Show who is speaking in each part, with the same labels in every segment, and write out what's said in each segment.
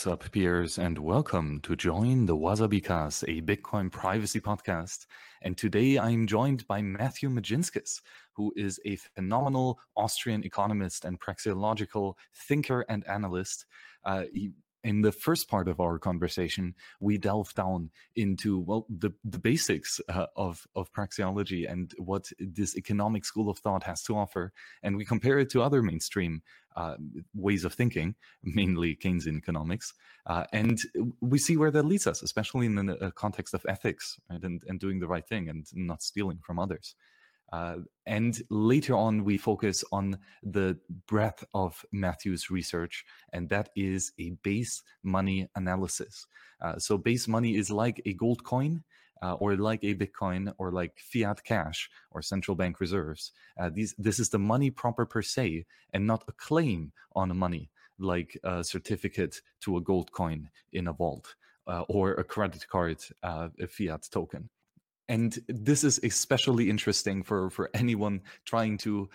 Speaker 1: What's up, peers, and welcome to join the Wasabikas, a Bitcoin privacy podcast. And today I'm joined by Matthew Mežinskis, who is a phenomenal Austrian economist and praxeological thinker and analyst. Uh, he in the first part of our conversation, we delve down into well the the basics uh, of of praxeology and what this economic school of thought has to offer, and we compare it to other mainstream uh, ways of thinking, mainly Keynesian economics, uh, and we see where that leads us, especially in the context of ethics right? and and doing the right thing and not stealing from others. Uh, and later on, we focus on the breadth of Matthew's research, and that is a base money analysis. Uh, so, base money is like a gold coin. Uh, or like a Bitcoin, or like fiat cash, or central bank reserves. Uh, these, this is the money proper per se, and not a claim on money, like a certificate to a gold coin in a vault, uh, or a credit card, a fiat token and this is especially interesting for for anyone trying to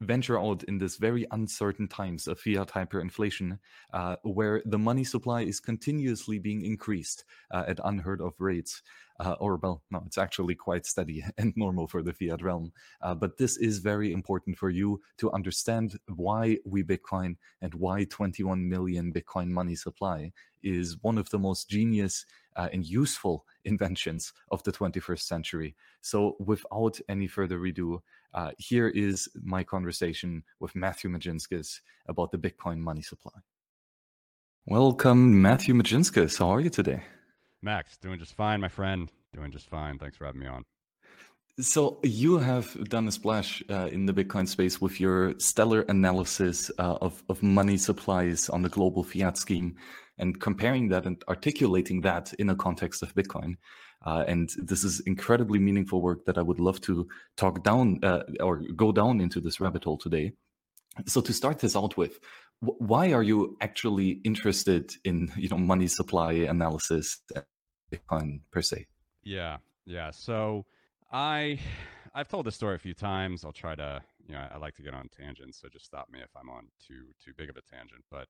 Speaker 1: venture out in this very uncertain times of fiat hyperinflation uh, where the money supply is continuously being increased uh, at unheard of rates uh, or well, no, it's actually quite steady and normal for the fiat realm. Uh, but this is very important for you to understand why we Bitcoin and why 21 million Bitcoin money supply is one of the most genius uh, and useful inventions of the 21st century. So, without any further ado, uh, here is my conversation with Matthew Mežinskis about the Bitcoin money supply. Welcome, Matthew Mežinskis. How are you today?
Speaker 2: Max, doing just fine, my friend. Doing just fine. Thanks for having me on.
Speaker 1: So you have done a splash uh, in the Bitcoin space with your stellar analysis uh, of of money supplies on the global fiat scheme, and comparing that and articulating that in a context of Bitcoin. Uh, and this is incredibly meaningful work that I would love to talk down uh, or go down into this rabbit hole today. So to start this out with, why are you actually interested in you know money supply analysis Bitcoin per se?
Speaker 2: Yeah, yeah. So I I've told this story a few times. I'll try to you know I like to get on tangents, so just stop me if I'm on too too big of a tangent. But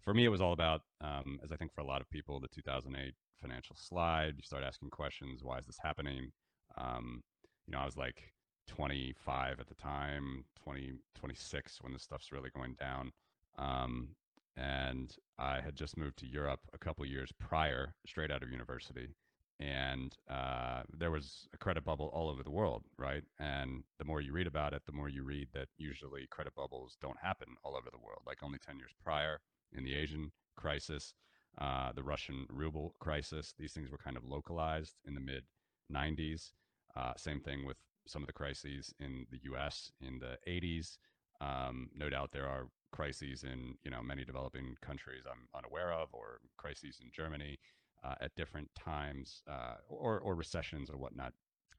Speaker 2: for me, it was all about um, as I think for a lot of people, the 2008 financial slide. You start asking questions. Why is this happening? Um, you know, I was like 25 at the time, 20, 26 when this stuff's really going down. Um, and I had just moved to Europe a couple years prior, straight out of university. And uh, there was a credit bubble all over the world, right? And the more you read about it, the more you read that usually credit bubbles don't happen all over the world. Like only 10 years prior in the Asian crisis, uh, the Russian ruble crisis, these things were kind of localized in the mid 90s. Uh, same thing with some of the crises in the US in the 80s. Um, no doubt there are crises in you know many developing countries I'm unaware of, or crises in Germany uh, at different times, uh, or or recessions or whatnot.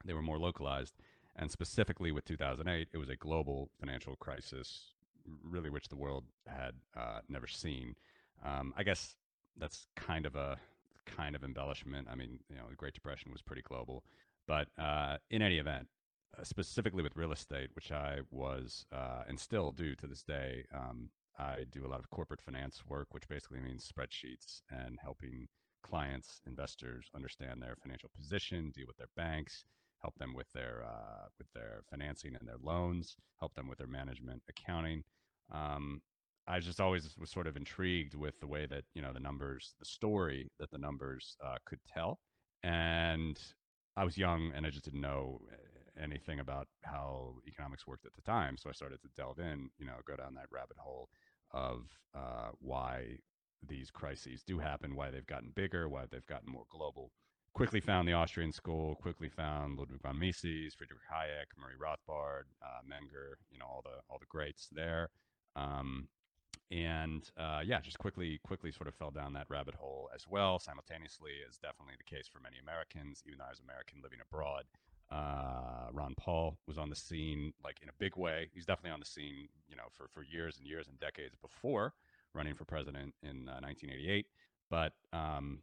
Speaker 2: They were more localized, and specifically with 2008, it was a global financial crisis, really which the world had uh, never seen. Um, I guess that's kind of a kind of embellishment. I mean, you know, the Great Depression was pretty global, but uh, in any event, uh, specifically with real estate, which I was uh, and still do to this day. Um, I do a lot of corporate finance work, which basically means spreadsheets and helping clients, investors understand their financial position, deal with their banks, help them with their uh, with their financing and their loans, help them with their management, accounting. Um, I just always was sort of intrigued with the way that you know the numbers, the story that the numbers uh, could tell, and I was young and I just didn't know anything about how economics worked at the time. So I started to delve in, you know, go down that rabbit hole of uh, why these crises do happen, why they've gotten bigger, why they've gotten more global. Quickly found the Austrian school, quickly found Ludwig von Mises, Friedrich Hayek, Murray Rothbard, uh, Menger, you know, all the all the greats there. Um, and uh, yeah, just quickly, quickly sort of fell down that rabbit hole as well. Simultaneously, is definitely the case for many Americans, even though I was American living abroad. Uh, Ron Paul was on the scene like in a big way. He's definitely on the scene, you know, for for years and years and decades before running for president in uh, 1988. But um,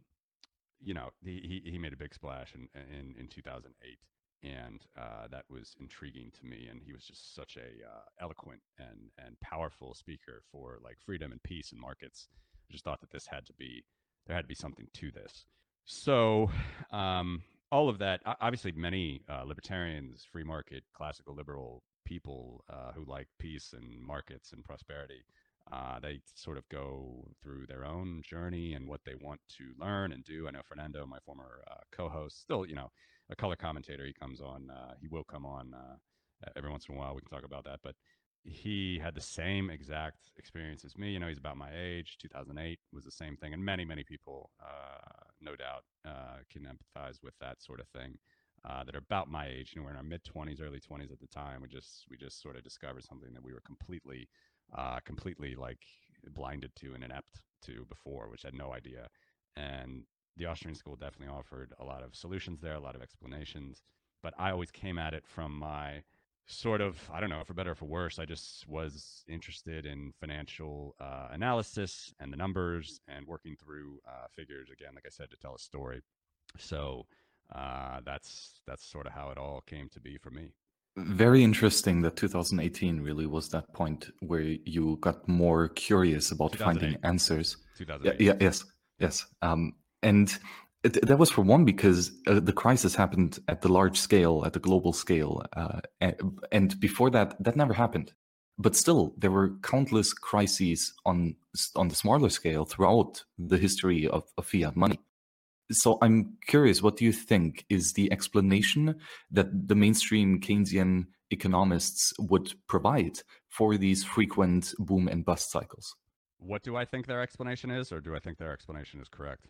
Speaker 2: you know, he, he made a big splash in in, in 2008, and uh, that was intriguing to me. And he was just such a uh, eloquent and and powerful speaker for like freedom and peace and markets. I just thought that this had to be there had to be something to this. So um, all of that, obviously, many uh, libertarians, free market, classical liberal people uh, who like peace and markets and prosperity, uh, they sort of go through their own journey and what they want to learn and do. I know Fernando, my former uh, co-host, still, you know, a color commentator. He comes on. Uh, he will come on uh, every once in a while. We can talk about that, but he had the same exact experience as me. You know, he's about my age. 2008 was the same thing, and many, many people, uh, no doubt, uh, can empathize with that sort of thing. Uh, that are about my age. You know, we're in our mid 20s, early 20s at the time. We just we just sort of discovered something that we were completely, uh, completely like blinded to and inept to before, which had no idea. And the Austrian school definitely offered a lot of solutions there, a lot of explanations. But I always came at it from my sort of i don't know for better or for worse i just was interested in financial uh, analysis and the numbers and working through uh, figures again like i said to tell a story. So uh, that's that's sort of how it all came to be for me.
Speaker 1: Very interesting that 2018 really was that point where you got more curious about finding answers.
Speaker 2: 2008.
Speaker 1: Yeah, yeah, yes yes. Um, and that was for one because uh, the crisis happened at the large scale, at the global scale, uh, and before that, that never happened. But still, there were countless crises on on the smaller scale throughout the history of, of fiat money. So I'm curious, what do you think is the explanation that the mainstream Keynesian economists would provide for these frequent boom and bust cycles?
Speaker 2: What do I think their explanation is, or do I think their explanation is correct?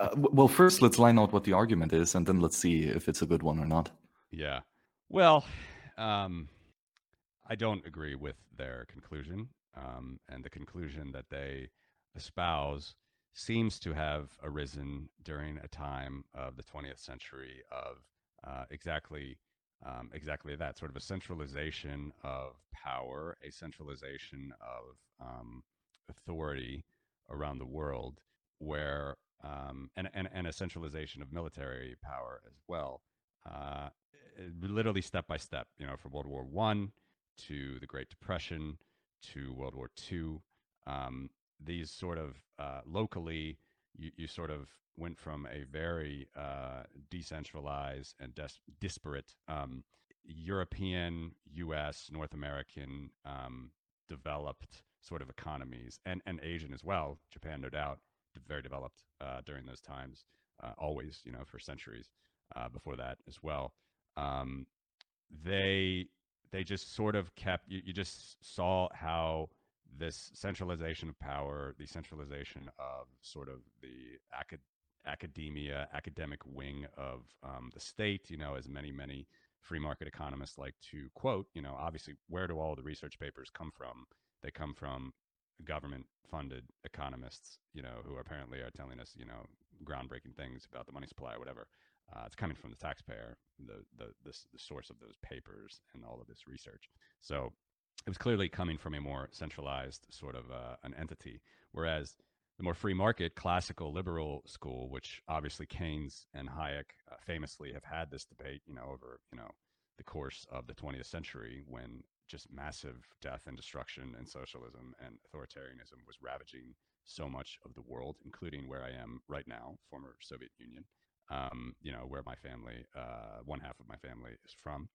Speaker 1: Uh, well, first let's line out what the argument is, and then let's see if it's a good one or not.
Speaker 2: Yeah. Well, um, I don't agree with their conclusion, um, and the conclusion that they espouse seems to have arisen during a time of the 20th century of uh, exactly um, exactly that sort of a centralization of power, a centralization of um, authority around the world, where um, and, and, and a centralization of military power as well. Uh, literally step by step, you know, from World War One to the Great Depression to World War Two. Um, these sort of uh, locally, you, you sort of went from a very uh, decentralized and des- disparate um, European, U.S., North American um, developed sort of economies, and and Asian as well, Japan, no doubt, very developed uh, during those times, uh, always, you know, for centuries uh, before that as well. Um, they they just sort of kept you, you just saw how this centralization of power, the centralization of sort of the acad- academia, academic wing of um, the state, you know, as many, many free market economists like to quote, you know, obviously, where do all the research papers come from? They come from government funded economists, you know, who apparently are telling us, you know, groundbreaking things about the money supply or whatever. Uh, it's coming from the taxpayer, the, the, the, the source of those papers and all of this research. So it was clearly coming from a more centralized sort of uh, an entity. Whereas the more free market, classical liberal school, which obviously Keynes and Hayek uh, famously have had this debate, you know, over, you know, the course of the 20th century when just massive death and destruction and socialism and authoritarianism was ravaging so much of the world, including where I am right now, former Soviet Union, um, you know, where my family, uh, one half of my family is from.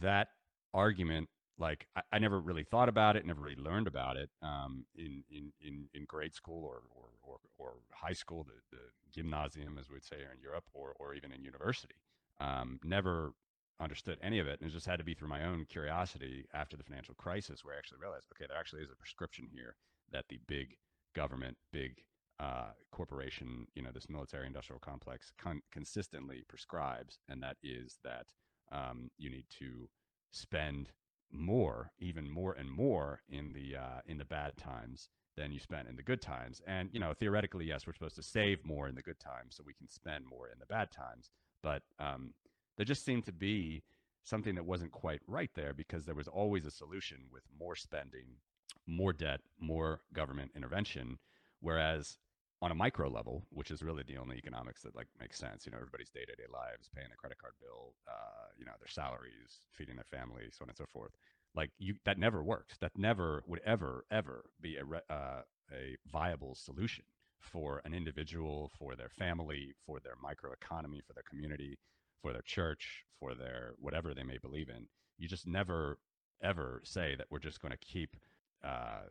Speaker 2: That argument, like, I, I, never really thought about it, never really learned about it um, in, in, in, in grade school or, or, or, or high school, the, the gymnasium, as we'd say here in Europe, or, or even in university. Um, never understood any of it. And it just had to be through my own curiosity after the financial crisis where I actually realized, okay, there actually is a prescription here that the big government, big uh, corporation, you know, this military industrial complex con- consistently prescribes. And that is that um, you need to spend more, even more and more in the, uh, in the bad times than you spent in the good times. And, you know, theoretically, yes, we're supposed to save more in the good times so we can spend more in the bad times. But um, there just seemed to be something that wasn't quite right there because there was always a solution with more spending, more debt, more government intervention. Whereas on a micro level, which is really the only economics that like makes sense, you know, everybody's day to day lives, paying a credit card bill, uh, you know, their salaries, feeding their family, so on and so forth. Like you, that never works. That never would ever ever be a uh, a viable solution for an individual, for their family, for their microeconomy, for their community, for their church, for their whatever they may believe in. You just never ever say that we're just going to keep uh,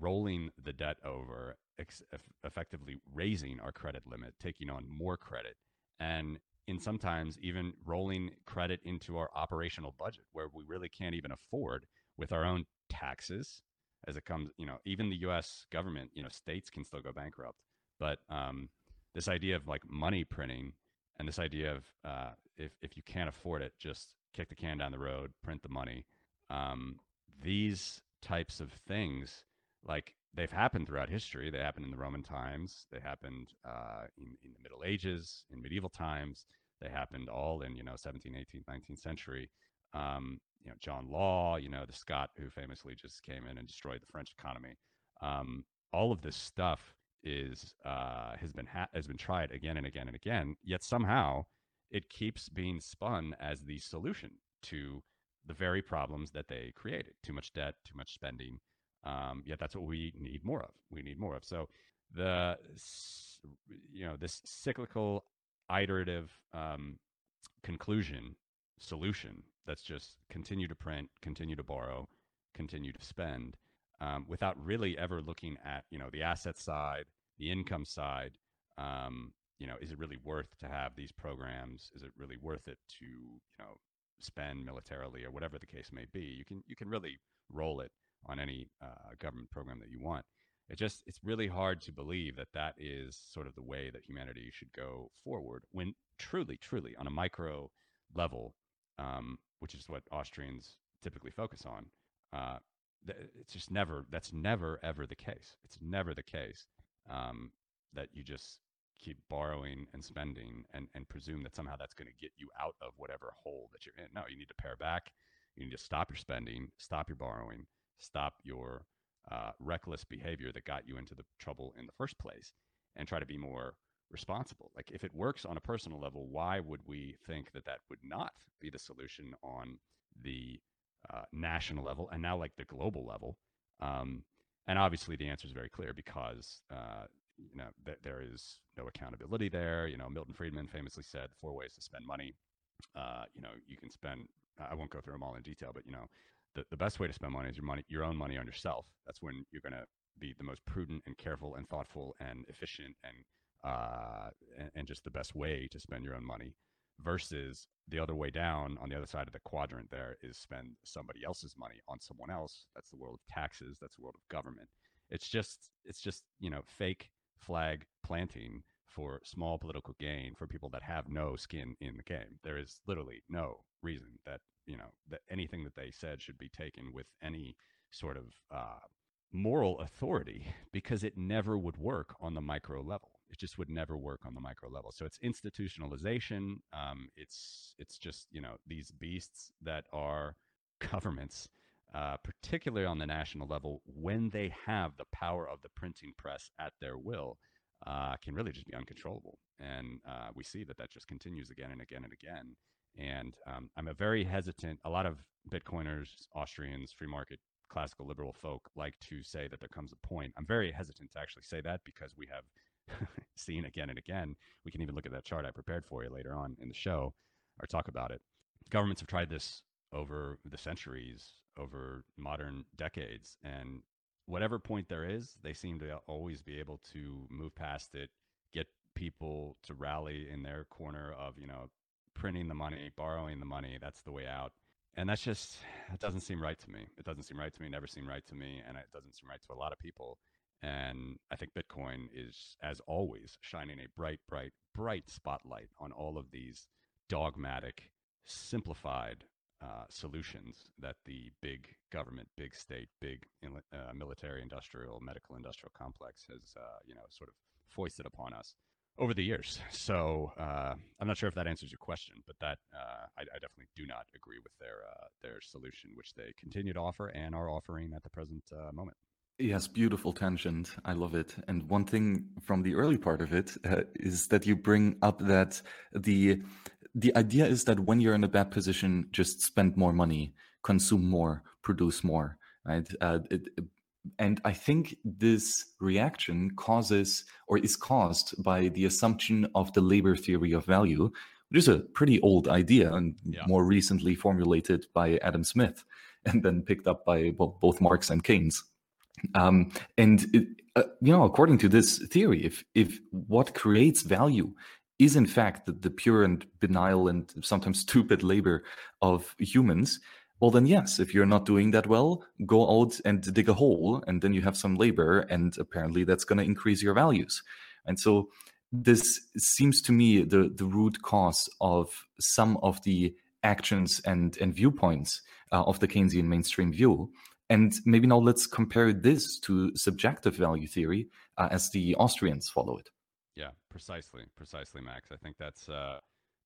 Speaker 2: rolling the debt over, ex- effectively raising our credit limit, taking on more credit, and in sometimes even rolling credit into our operational budget where we really can't even afford with our own taxes as it comes you know even the us government you know states can still go bankrupt but um, this idea of like money printing and this idea of uh, if, if you can't afford it just kick the can down the road print the money um, these types of things like they've happened throughout history. They happened in the Roman times. They happened uh, in, in the Middle Ages, in medieval times. They happened all in you know 17th, 18th, 19th century. Um, you know John Law, you know the Scot who famously just came in and destroyed the French economy. Um, all of this stuff is uh, has been ha- has been tried again and again and again. Yet somehow it keeps being spun as the solution to the very problems that they created: too much debt, too much spending, um, yet that's what we need more of. We need more of. So the you know this cyclical, iterative um, conclusion solution that's just continue to print, continue to borrow, continue to spend, um, without really ever looking at you know the asset side, the income side. Um, you know, is it really worth to have these programs? Is it really worth it to you know spend militarily or whatever the case may be? You can you can really roll it on any uh, government program that you want. It just it's really hard to believe that that is sort of the way that humanity should go forward when truly, truly on a micro level, um, which is what Austrians typically focus on. Uh, it's just never that's never ever the case. It's never the case um, that you just keep borrowing and spending and, and presume that somehow that's going to get you out of whatever hole that you're in. No, you need to pare back. You need to stop your spending, stop your borrowing, stop your uh, reckless behavior that got you into the trouble in the first place and try to be more responsible. Like if it works on a personal level, why would we think that that would not be the solution on the uh, national level and now like the global level? Um, and obviously the answer is very clear because uh, you know th- there is no accountability there. You know Milton Friedman famously said four ways to spend money. Uh, you know you can spend. I won't go through them all in detail, but you know the, the best way to spend money is your money, your own money on yourself. That's when you're going to be the most prudent and careful and thoughtful and efficient and, uh, and, and just the best way to spend your own money versus the other way down on the other side of the quadrant there is spend somebody else's money on someone else. That's the world of taxes. That's the world of government. It's just it's just you know fake flag planting for small political gain for people that have no skin in the game. There is literally no reason that you know that anything that they said should be taken with any sort of uh, moral authority because it never would work on the micro level. It just would never work on the micro level. So it's institutionalization. Um, it's it's just you know these beasts that are governments, uh, particularly on the national level, when they have the power of the printing press at their will, uh, can really just be uncontrollable. And uh, we see that that just continues again and again and again. And um, I'm a very hesitant. A lot of Bitcoiners, Austrians, free market, classical liberal folk like to say that there comes a point. I'm very hesitant to actually say that because we have seen again and again. We can even look at that chart I prepared for you later on in the show or talk about it. Governments have tried this over the centuries, over modern decades. And whatever point there is, they seem to always be able to move past it, get people to rally in their corner of, you know, printing the money, borrowing the money. That's the way out. And that's just, it doesn't seem right to me. It doesn't seem right to me, never seemed right to me. And it doesn't seem right to a lot of people. And I think Bitcoin is, as always, shining a bright, bright, bright spotlight on all of these dogmatic, simplified uh, solutions that the big government, big state, big uh, military, industrial, medical, industrial complex has, uh, you know, sort of foisted upon us over the years. So uh, I'm not sure if that answers your question, but that uh, I, I, definitely do not agree with their uh, their solution, which they continue to offer and are offering at the present uh,
Speaker 1: Yes, beautiful tangent. I love it. And one thing from the early part of it uh, is that you bring up that the the idea is that when you're in a bad position, just spend more money consume more, produce more, right? Uh, it, and I think this reaction causes or is caused by the assumption of the labor theory of value, which is a pretty old idea and yeah. more recently formulated by Adam Smith and then picked up by well, both Marx and Keynes. Um, and it, uh, you know, according to this theory, if if what creates value is in fact the, the pure and benign and sometimes stupid labor of humans, well then yes if you're not doing that well go out and dig a hole and then you have some labor and apparently that's going to increase your values. And so this seems to me the the root cause of some of the actions and and viewpoints uh, of the keynesian mainstream view and maybe now let's compare this to subjective value theory uh, as the austrians follow it
Speaker 2: yeah precisely precisely max i think that's uh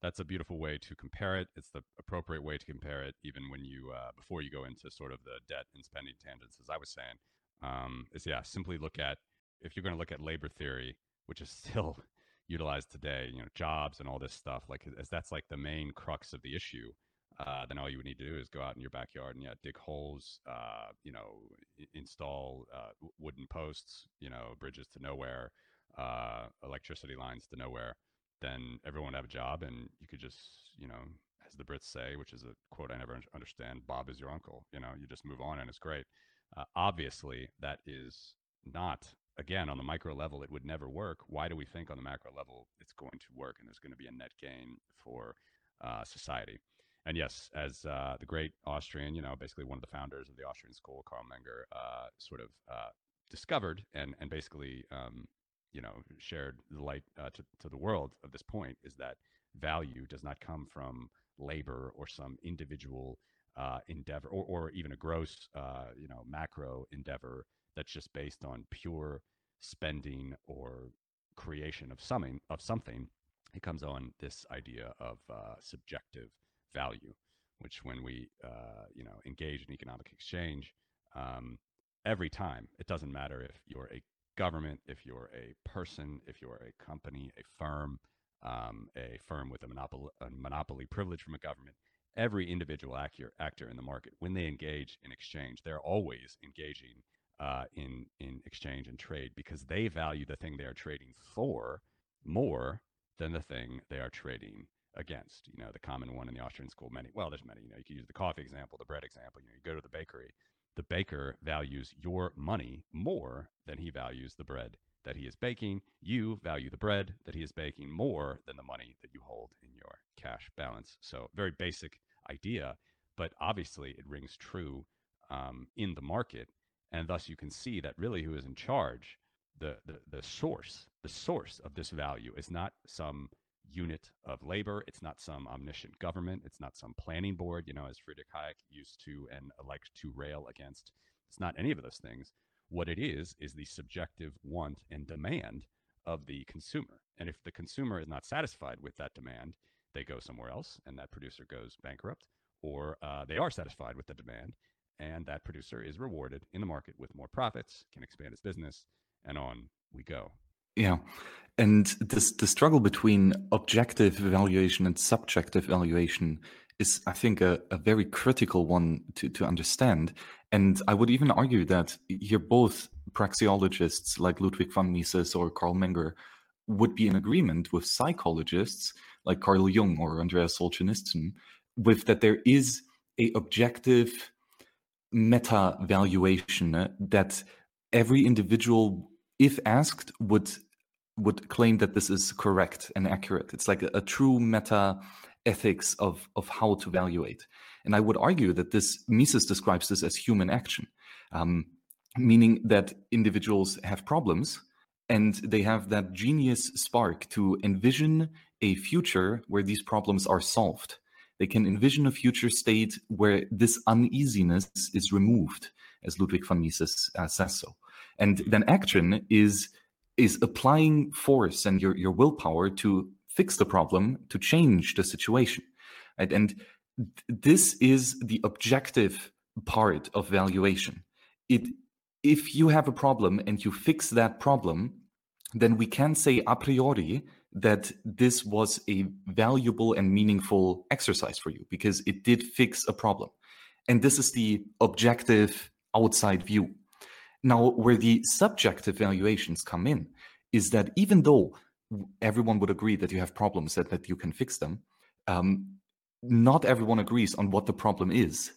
Speaker 2: that's a beautiful way to compare it. It's the appropriate way to compare it, even when you uh, before you go into sort of the debt and spending tangents, as I was saying. Um, is yeah, simply look at if you're going to look at labor theory, which is still utilized today, you know, jobs and all this stuff, like as that's like the main crux of the issue. Uh, then all you would need to do is go out in your backyard and yeah, dig holes, uh, you know, install uh, wooden posts, you know, bridges to nowhere, uh, electricity lines to nowhere then everyone would have a job and you could just, you know, as the Brits say, which is a quote I never understand, Bob is your uncle. You know, you just move on and it's great. Uh, obviously, that is not, again, on the micro level, it would never work. Why do we think on the macro level it's going to work and there's going to be a net gain for uh, society? And yes, as uh, the great Austrian, you know, basically one of the founders of the Austrian school, Carl Menger, uh, sort of uh, discovered and, and basically um, you know shared the light uh, to, to the world of this point is that value does not come from labor or some individual uh, endeavor or, or even a gross uh, you know macro endeavor that's just based on pure spending or creation of something of something. It comes on this idea of subjective value which when we uh, you know engage in economic exchange um, every time it doesn't matter if you're a government, if you're a person, if you're a company, a firm, um, a firm with a monopoly, a monopoly privilege from a government, every individual actor, actor in the market, when they engage in exchange, they're always engaging uh, in in exchange and trade because they value the thing they are trading for more than the thing they are trading against. You know, the common one in the Austrian school, many well, there's many. You know, you can use the coffee example, the bread example. You know, you go to the bakery, the baker values your money more than he values the bread that he is baking. You value the bread that he is baking more than the money that you hold in your cash balance. So, very basic idea, but obviously it rings true um, in the market. And thus, you can see that really who is in charge, the, the, the source, the source of this value is not some unit of labor. It's not some omniscient government. It's not some planning board, you know, as Friedrich Hayek used to and liked to rail against. It's not any of those things. What it is, is the subjective want and demand of the consumer. And if the consumer is not satisfied with that demand, they go somewhere else and that producer goes bankrupt, or uh, they are satisfied with the demand and that producer is rewarded in the market with more profits, can expand its business, and on we go.
Speaker 1: Yeah. And this the struggle between objective evaluation and subjective evaluation is, I think, a, a very critical one to, to understand. And I would even argue that here both praxeologists like Ludwig von Mises or Carl Menger would be in agreement with psychologists like Carl Jung or Andreas Solzhenitsyn with that there is a objective meta valuation that every individual if asked would would claim that this is correct and accurate. It's like a, a true meta ethics of of how to evaluate. And I would argue that this Mises describes this as human action, um, meaning that individuals have problems and they have that genius spark to envision a future where these problems are solved. They can envision a future state where this uneasiness is removed, as Ludwig von Mises uh, says so. And then action is is applying force and your, your willpower to fix the problem, to change the situation. Right? And this is the objective part of valuation. It if you have a problem and you fix that problem, then we can say a priori that this was a valuable and meaningful exercise for you because it did fix a problem. And this is the objective outside view. Now, where the subjective valuations come in is that even though everyone would agree that you have problems and that you can fix them, um, not everyone agrees on what the problem is,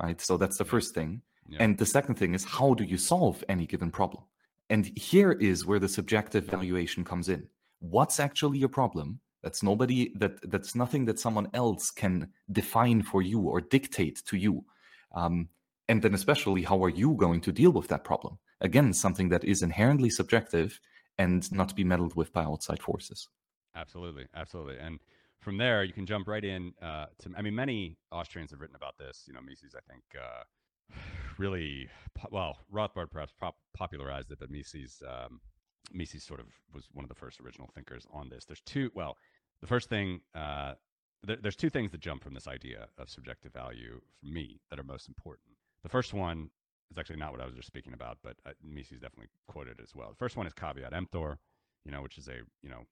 Speaker 1: right? So that's the first thing. Yeah. And the second thing is how do you solve any given problem? And here is where the subjective valuation comes in. What's actually your problem? That's nobody that that's nothing that someone else can define for you or dictate to you. Um, and then especially how are you going to deal with that problem? Again, something that is inherently subjective and not to be meddled with by outside forces.
Speaker 2: Absolutely, absolutely. And from there, you can jump right in uh, to. I mean, many Austrians have written about this. You know, Mises, I think, uh, really well. Rothbard perhaps pop- popularized it, but Mises, um, Mises sort of was one of the first original thinkers on this. There's two. Well, the first thing, uh, th- there's two things that jump from this idea of subjective value for me that are most important. The first one is actually not what I was just speaking about, but uh, Mises definitely quoted as well. The first one is caveat emptor, you know, which is a you know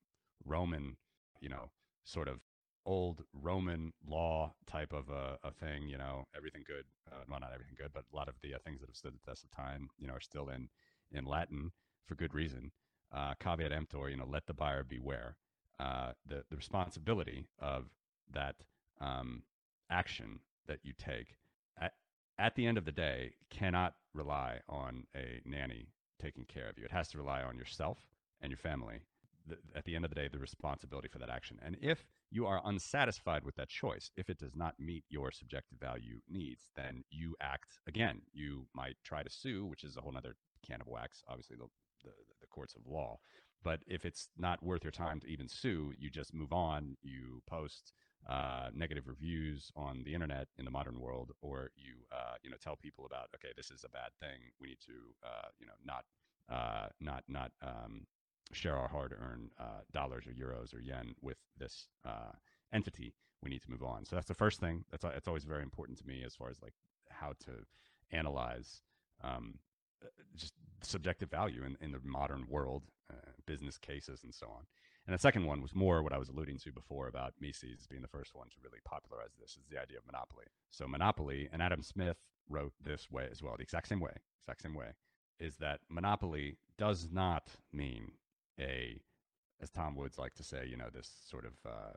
Speaker 2: Roman, you know, sort of old Roman law type of a, a thing. You know, everything good. Uh, well, not everything good, but a lot of the uh, things that have stood the test of time, you know, are still in in Latin for good reason. Uh, caveat emptor, you know, let the buyer beware. Uh, the the responsibility of that um, action that you take at, the end of the day cannot rely on a nanny taking care of you. It has to rely on yourself and your family the, at the end of the day, the responsibility for that action. And if you are unsatisfied with that choice, if it does not meet your subjective value needs, then you act again. You might try to sue, which is a whole other can of wax, obviously, the, the, the courts of law. But if it's not worth your time to even sue, you just move on. You post uh, negative reviews on the internet in the modern world, or you uh, you know tell people about okay, this is a bad thing. We need to uh, you know not uh, not not um, share our hard-earned uh, dollars or euros or yen with this entity, we need to move on. So that's the first thing. That's it's always very important to me as far as like how to analyze um, just subjective value in, in the modern world, business cases, and so on. And the second one was more what I was alluding to before about Mises being the first one to really popularize this is the idea of monopoly. So monopoly, and Adam Smith wrote this way as well, the exact same way, exact same way, is that monopoly does not mean a, as Tom Woods like to say, you know, this sort of uh,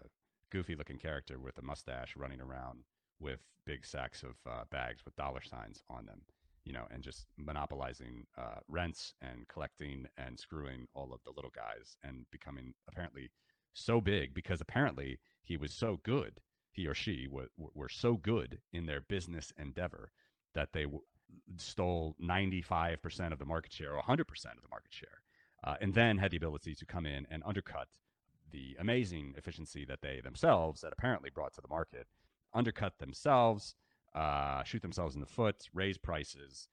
Speaker 2: goofy looking character with a mustache running around with big sacks of uh, bags with dollar signs on them, you know, and just monopolizing uh, rents and collecting and screwing all of the little guys and becoming apparently so big because apparently he was so good, he or she w- were so good in their business endeavor that they w- stole 95% of the market share or 100% of the market share uh, and then had the ability to come in and undercut the amazing efficiency that they themselves had apparently brought to the market, undercut themselves, uh, shoot themselves in the foot, raise prices,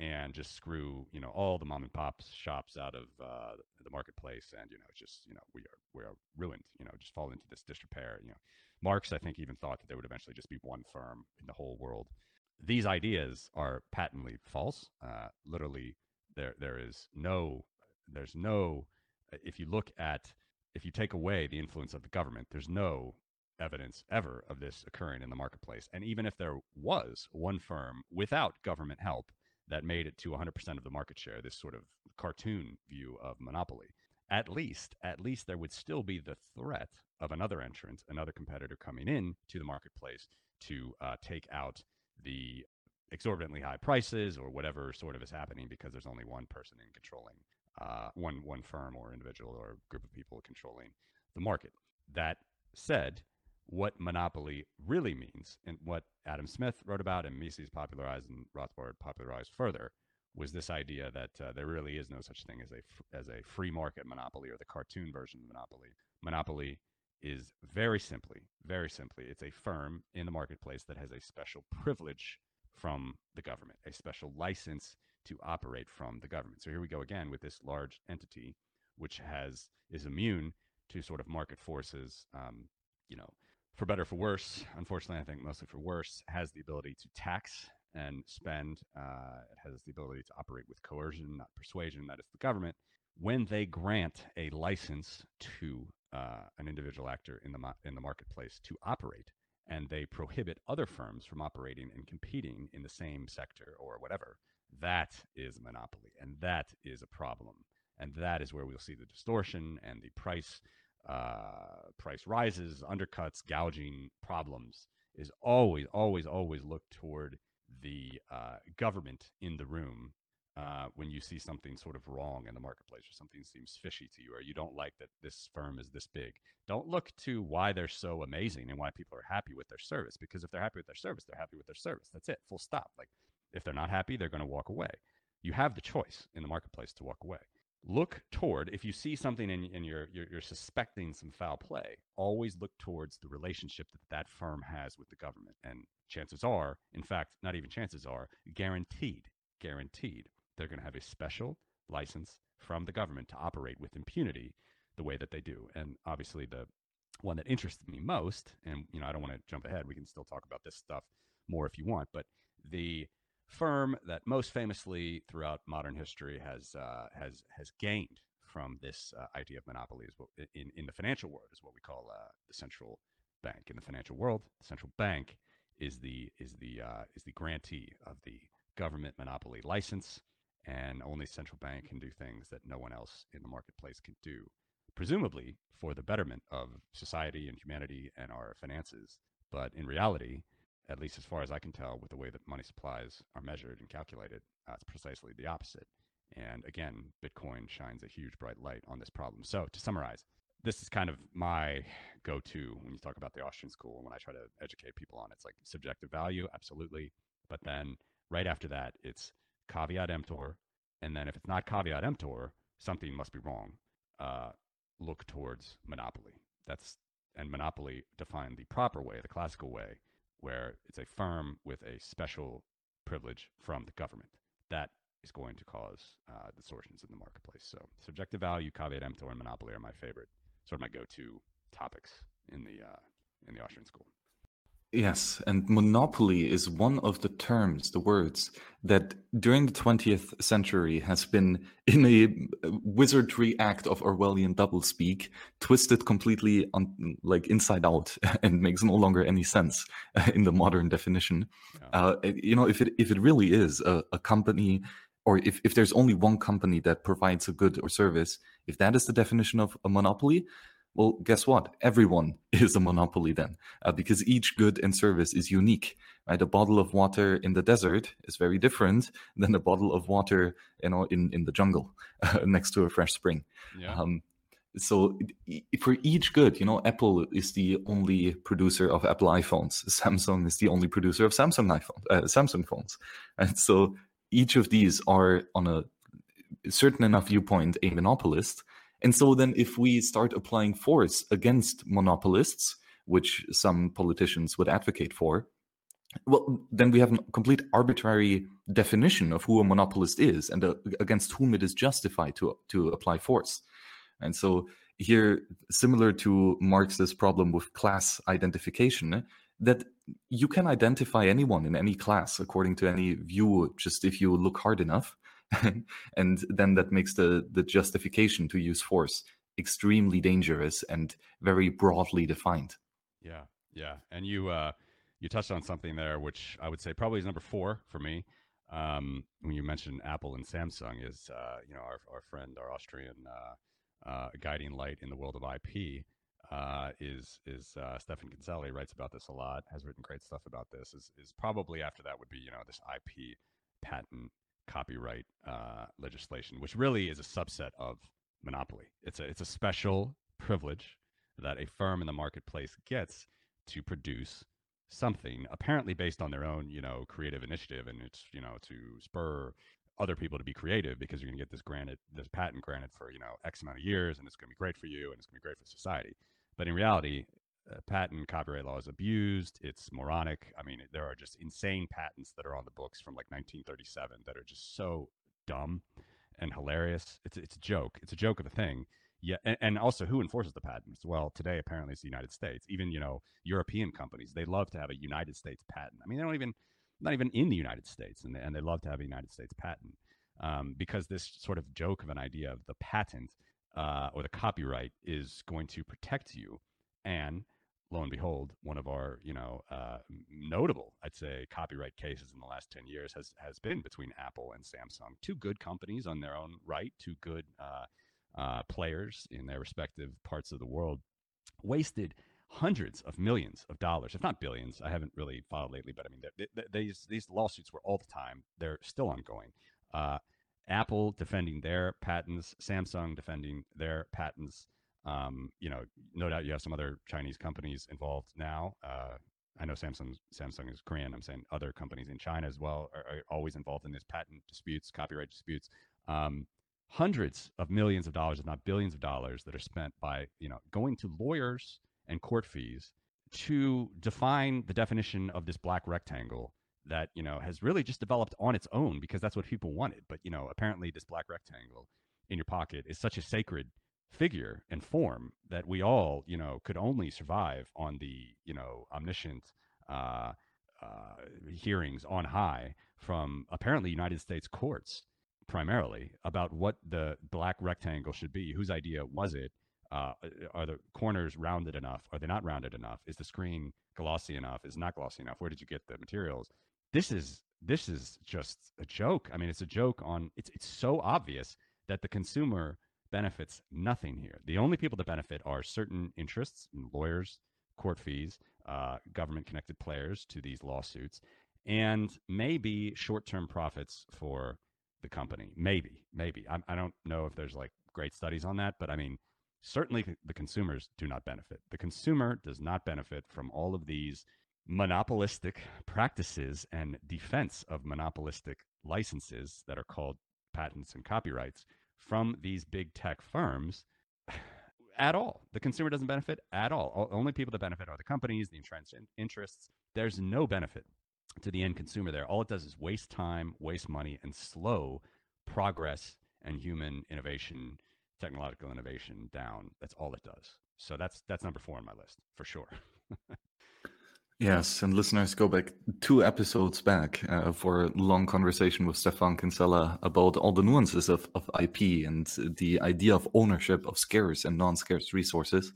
Speaker 2: and just screw you know all the mom and pop shops out of uh, the marketplace, and you know just you know we are we are ruined. You know just fall into this disrepair. You know, Marx I think even thought that there would eventually just be one firm in the whole world. These ideas are patently false. Uh, literally, there there is no there's no if you look at if you take away the influence of the government there's no evidence ever of this occurring in the marketplace and even if there was one firm without government help that made it to 100% of the market share this sort of cartoon view of monopoly at least at least there would still be the threat of another entrant another competitor coming in to the marketplace to uh, take out the exorbitantly high prices or whatever sort of is happening because there's only one person in controlling uh, one one firm or individual or group of people controlling the market. That said, what monopoly really means, and what Adam Smith wrote about and Mises popularized and Rothbard popularized further, was this idea that uh, there really is no such thing as a as a free market monopoly or the cartoon version of monopoly. Monopoly is very simply, very simply, it's a firm in the marketplace that has a special privilege from the government, a special license to operate from the government. So here we go again with this large entity, which has is immune to sort of market forces. Um, you know, for better for worse. Unfortunately, I think mostly for worse, has the ability to tax and spend. Uh, it has the ability to operate with coercion, not persuasion. That is the government. When they grant a license to uh, an individual actor in the in the marketplace to operate and they prohibit other firms from operating and competing in the same sector or whatever. That is monopoly, and that is a problem. And that is where we'll see the distortion and the price uh, price rises, undercuts, gouging problems. Is always, always, always look toward the uh, government in the room uh, when you see something sort of wrong in the marketplace or something seems fishy to you or you don't like that this firm is this big. Don't look to why they're so amazing and why people are happy with their service because if they're happy with their service, they're happy with their service. That's it, full stop. Like if they're not happy, they're going to walk away. You have the choice in the marketplace to walk away. Look toward if you see something and, and you're, you're, suspecting some foul play, always look towards the relationship that that firm has with the government. And chances are, in fact, not even chances are, guaranteed, guaranteed they're going to have a special license from the government to operate with impunity the way that they do. And obviously, the one that interested me most, and you know, I don't want to jump ahead. We can still talk about this stuff more if you want, but the firm that most famously throughout modern history has uh, has has gained from this uh, idea of monopoly is what, in in the financial world is what we call uh, the central bank. In the financial world, the central bank is the is the uh, is the grantee of the government monopoly license and only central bank can do things that no one else in the marketplace can do, presumably for the betterment of society and humanity and our finances. But in reality, at least as far as I can tell, with the way that money supplies are measured and calculated, uh, it's precisely the opposite. And again, Bitcoin shines a huge bright light on this problem. So to summarize, this is kind of my go-to when you talk about the Austrian school. And when I try to educate people on it, it's like subjective value, absolutely. But then right after that, it's caveat emptor, and then if it's not caveat emptor, something must be wrong. Uh, look towards monopoly. That's and monopoly defined the proper way, the classical way, where it's a firm with a special privilege from the government. That is going to cause uh, distortions in the marketplace. So subjective value, caveat emptor, and monopoly are my favorite, sort of my go-to topics in the uh, in the Austrian school.
Speaker 1: Yes, and monopoly is one of the terms, the words that during the 20th century has been in a wizardry act of Orwellian doublespeak, twisted completely on like inside out and makes no longer any sense in the modern definition. Yeah. Uh, you know, if it if it really is a, a company or if, if there's only one company that provides a good or service, if that is the definition of a monopoly, well, guess what? Everyone is a monopoly then, uh, because each good and service is unique. Right? A bottle of water in the desert is very different than a bottle of water, you know, in in the jungle uh, next to a fresh spring. Yeah. Um, so for each good, you know, Apple is the only producer of Apple iPhones. Samsung is the only producer of Samsung iPhone, uh, Samsung phones, and so each of these are on a certain enough viewpoint a monopolist and so then, if we start applying force against monopolists, which some politicians would advocate for, well, then we have a complete arbitrary definition of who a monopolist is and uh, against whom it is justified to to apply force. And so here, similar to Marx's problem with class identification, that you can identify anyone in any class according to any view just if you look hard enough and then that makes the the justification to use force extremely dangerous and very broadly defined.
Speaker 2: Yeah, yeah, and you uh, you touched on something there, which I would say probably is number four for me. Um, when you mentioned Apple and Samsung, is uh, you know our our friend, our Austrian uh, uh guiding light in the world of IP. Uh, is is uh, Stephan Kinsella writes about this a lot, has written great stuff about this. Is is probably after that would be you know this IP patent copyright uh, legislation, which really is a subset of monopoly. It's a it's a special privilege that a firm in the marketplace gets to produce something apparently based on their own you know creative initiative and it's you know to spur other people to be creative because you're going to get this granted this patent granted for you know x amount of years and it's going to be great for you and it's going to be great for society but in reality uh, patent copyright law is abused. It's moronic. I mean, there are just insane patents that are on the books from like 1937 that are just so dumb and hilarious. It's it's a joke. It's a joke of a thing. Yeah, and, and, also who enforces the patents? Well, today apparently it's the United States. Even you know European companies, they love to have a United States patent. I mean, they don't even not even in the United States, and they, and they love to have a United States patent um, because this sort of joke of an idea of the patent uh, or the copyright is going to protect you and lo and behold, one of our, you know, uh, notable, I'd say, copyright cases in the last 10 years has, has been between Apple and Samsung. Two good companies on their own right, two good uh, uh, players in their respective parts of the world, wasted hundreds of millions of dollars, if not billions. I haven't really followed lately, but I mean, these, these lawsuits were all the time. They're still ongoing. Uh, Apple defending their patents, Samsung defending their patents. Um, you know, no doubt you have some other Chinese companies involved now. Uh, I know Samsung Samsung is Korean. I'm saying other companies in China as well are, are always involved in these patent disputes, copyright disputes. Um, hundreds of millions of dollars, if not billions of dollars, that are spent by you know going to lawyers and court fees to define the definition of this black rectangle that you know has really just developed on its own because that's what people wanted. But you know, apparently, this black rectangle in your pocket is such a sacred figure and form that we all, you know, could only survive on the, you know, omniscient uh, uh, hearings on high from apparently United States courts primarily about what the black rectangle should be. Whose idea was it? Uh, are the corners rounded enough? Are they not rounded enough? Is the screen glossy enough? Is not glossy enough? Where did you get the materials? This is this is just a joke. I mean, it's a joke on. It's it's so obvious that the consumer benefits nothing here. The only people that benefit are certain interests, lawyers, court fees, uh, government connected players to these lawsuits, and maybe short term profits for the company. Maybe, maybe. I, I don't know if there's like great studies on that, but I mean, certainly the consumers do not benefit. The consumer does not benefit from all of these monopolistic practices and defense of monopolistic licenses that are called patents and copyrights from these big tech firms at all. The consumer doesn't benefit at all. Only people that benefit are the companies, the entrenched interests. There's no benefit to the end consumer there. All it does is waste time, waste money, and slow progress and human innovation, technological innovation down. That's all it does. So that's that's number four on my list for sure.
Speaker 1: Yes, and listeners, go back two episodes back uh, for a long conversation with Stephan Kinsella about all the nuances of, of IP and the idea of ownership of scarce and non-scarce resources.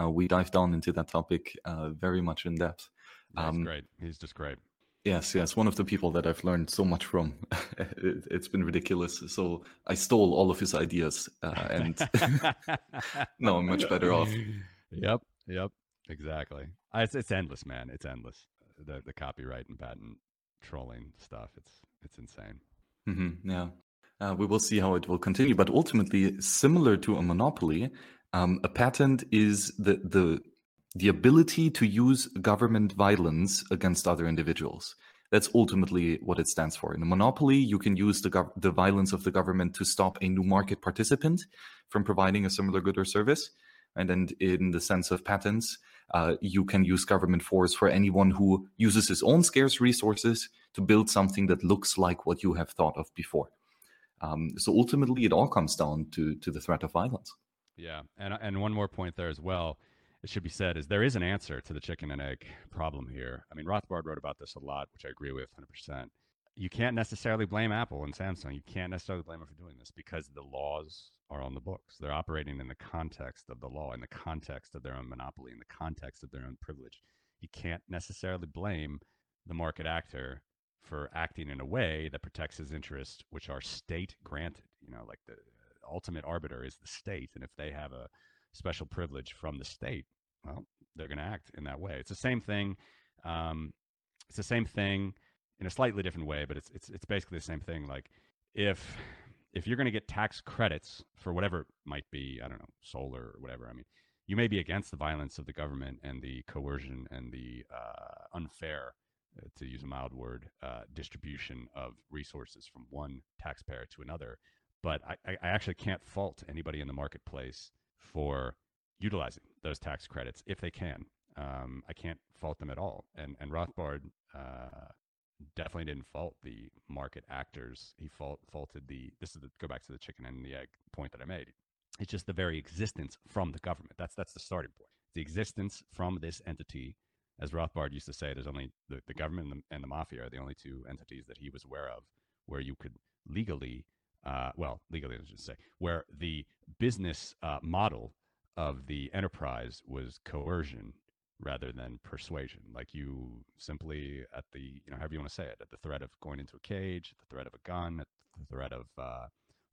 Speaker 1: Uh, we dive down into that topic uh, very much in depth.
Speaker 2: That's um, great. He's just great.
Speaker 1: Yes, yes, one of the people that I've learned so much from. it, has been ridiculous. So I stole all of his ideas, uh, and now I'm much better off.
Speaker 2: Yep, yep. Exactly. Uh, it's it's endless, man. It's endless. The the copyright and patent trolling stuff. It's it's insane.
Speaker 1: Mm-hmm, yeah. Uh, we will see how it will continue, but ultimately, similar to a monopoly, um, a patent is the the the ability to use government violence against other individuals. That's ultimately what it stands for. In a monopoly, you can use the gov- the violence of the government to stop a new market participant from providing a similar good or service. And then, in the sense of patents, uh, you can use government force for anyone who uses his own scarce resources to build something that looks like what you have thought of before. Um, so ultimately, it all comes down to to the threat of violence.
Speaker 2: Yeah, and and one more point there as well. It should be said is there is an answer to the chicken and egg problem here. I mean, Rothbard wrote about this a lot, which I agree with 100% you can't necessarily blame Apple and Samsung. You can't necessarily blame them for doing this because the laws are on the books. They're operating in the context of the law, in the context of their own monopoly, in the context of their own privilege. You can't necessarily blame the market actor for acting in a way that protects his interests, which are state granted. You know, like the ultimate arbiter is the state. And if they have a special privilege from the state, well, they're going to act in that way. It's the same thing. Um, it's the same thing in a slightly different way, but it's it's it's basically the same thing. Like if if you're going to get tax credits for whatever it might be, I don't know, solar or whatever. I mean, you may be against the violence of the government and the coercion and the uh, unfair, uh, to use a mild word, uh, distribution of resources from one taxpayer to another. But I, I actually can't fault anybody in the marketplace for utilizing those tax credits if they can. Um, I can't fault them at all. And and Rothbard uh, definitely didn't fault the market actors. He fault, faulted the, this is the, go back to the chicken and the egg point that I made. It's just the very existence from the government. That's, that's the starting point. The existence from this entity. As Rothbard used to say, there's only the, the government and the, and the mafia are the only two entities that he was aware of where you could legally, uh, well, legally, I should say, where the business uh, model of the enterprise was coercion rather than persuasion. Like you simply at the you know however you want to say it, at the threat of going into a cage, the threat of a gun, at the threat of uh,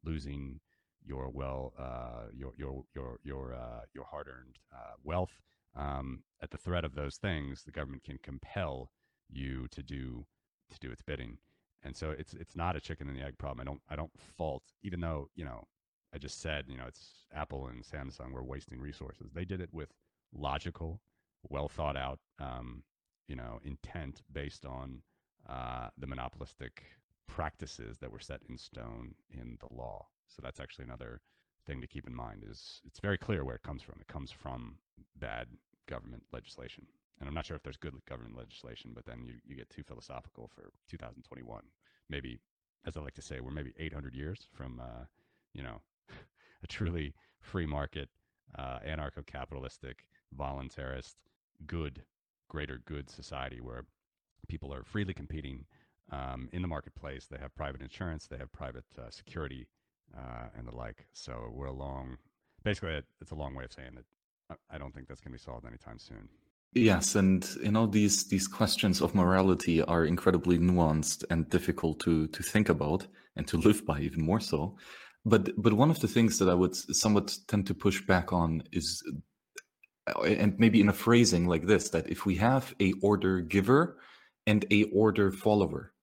Speaker 2: losing your well uh, your your your your uh, your hard earned uh, wealth. Um, at the threat of those things, the government can compel you to do to do its bidding. And so it's it's not a chicken and the egg problem. I don't I don't fault even though you know I just said you know it's Apple and Samsung were wasting resources. They did it with logical, well thought out um, you know intent based on uh, the monopolistic practices that were set in stone in the law. So that's actually another thing to keep in mind is it's very clear where it comes from. It comes from bad government legislation. And I'm not sure if there's good government legislation, but then you, you get too philosophical for 2021. Maybe, as I like to say, we're maybe 800 years from, uh, you know, a truly free market, uh, anarcho-capitalistic, voluntarist, good, greater good society where people are freely competing um, in the marketplace. They have private insurance, they have private uh, security, uh, and the like. So we're a long, basically, it's a long way of saying that I don't think that's going to be solved anytime soon.
Speaker 1: Yes, and you know these these questions of morality are incredibly nuanced and difficult to to think about and to live by, even more so. But but one of the things that I would somewhat tend to push back on is, uh, and maybe in a phrasing like this, that if we have a order giver and a order follower,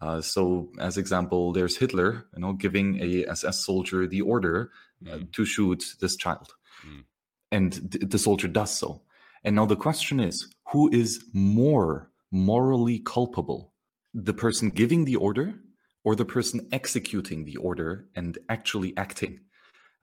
Speaker 1: uh, so, as example, there's Hitler, you know, giving a SS soldier the order uh, mm. to shoot this child, mm. and th- the soldier does so. And now the question is, who is more morally culpable, the person giving the order, or the person executing the order and actually acting?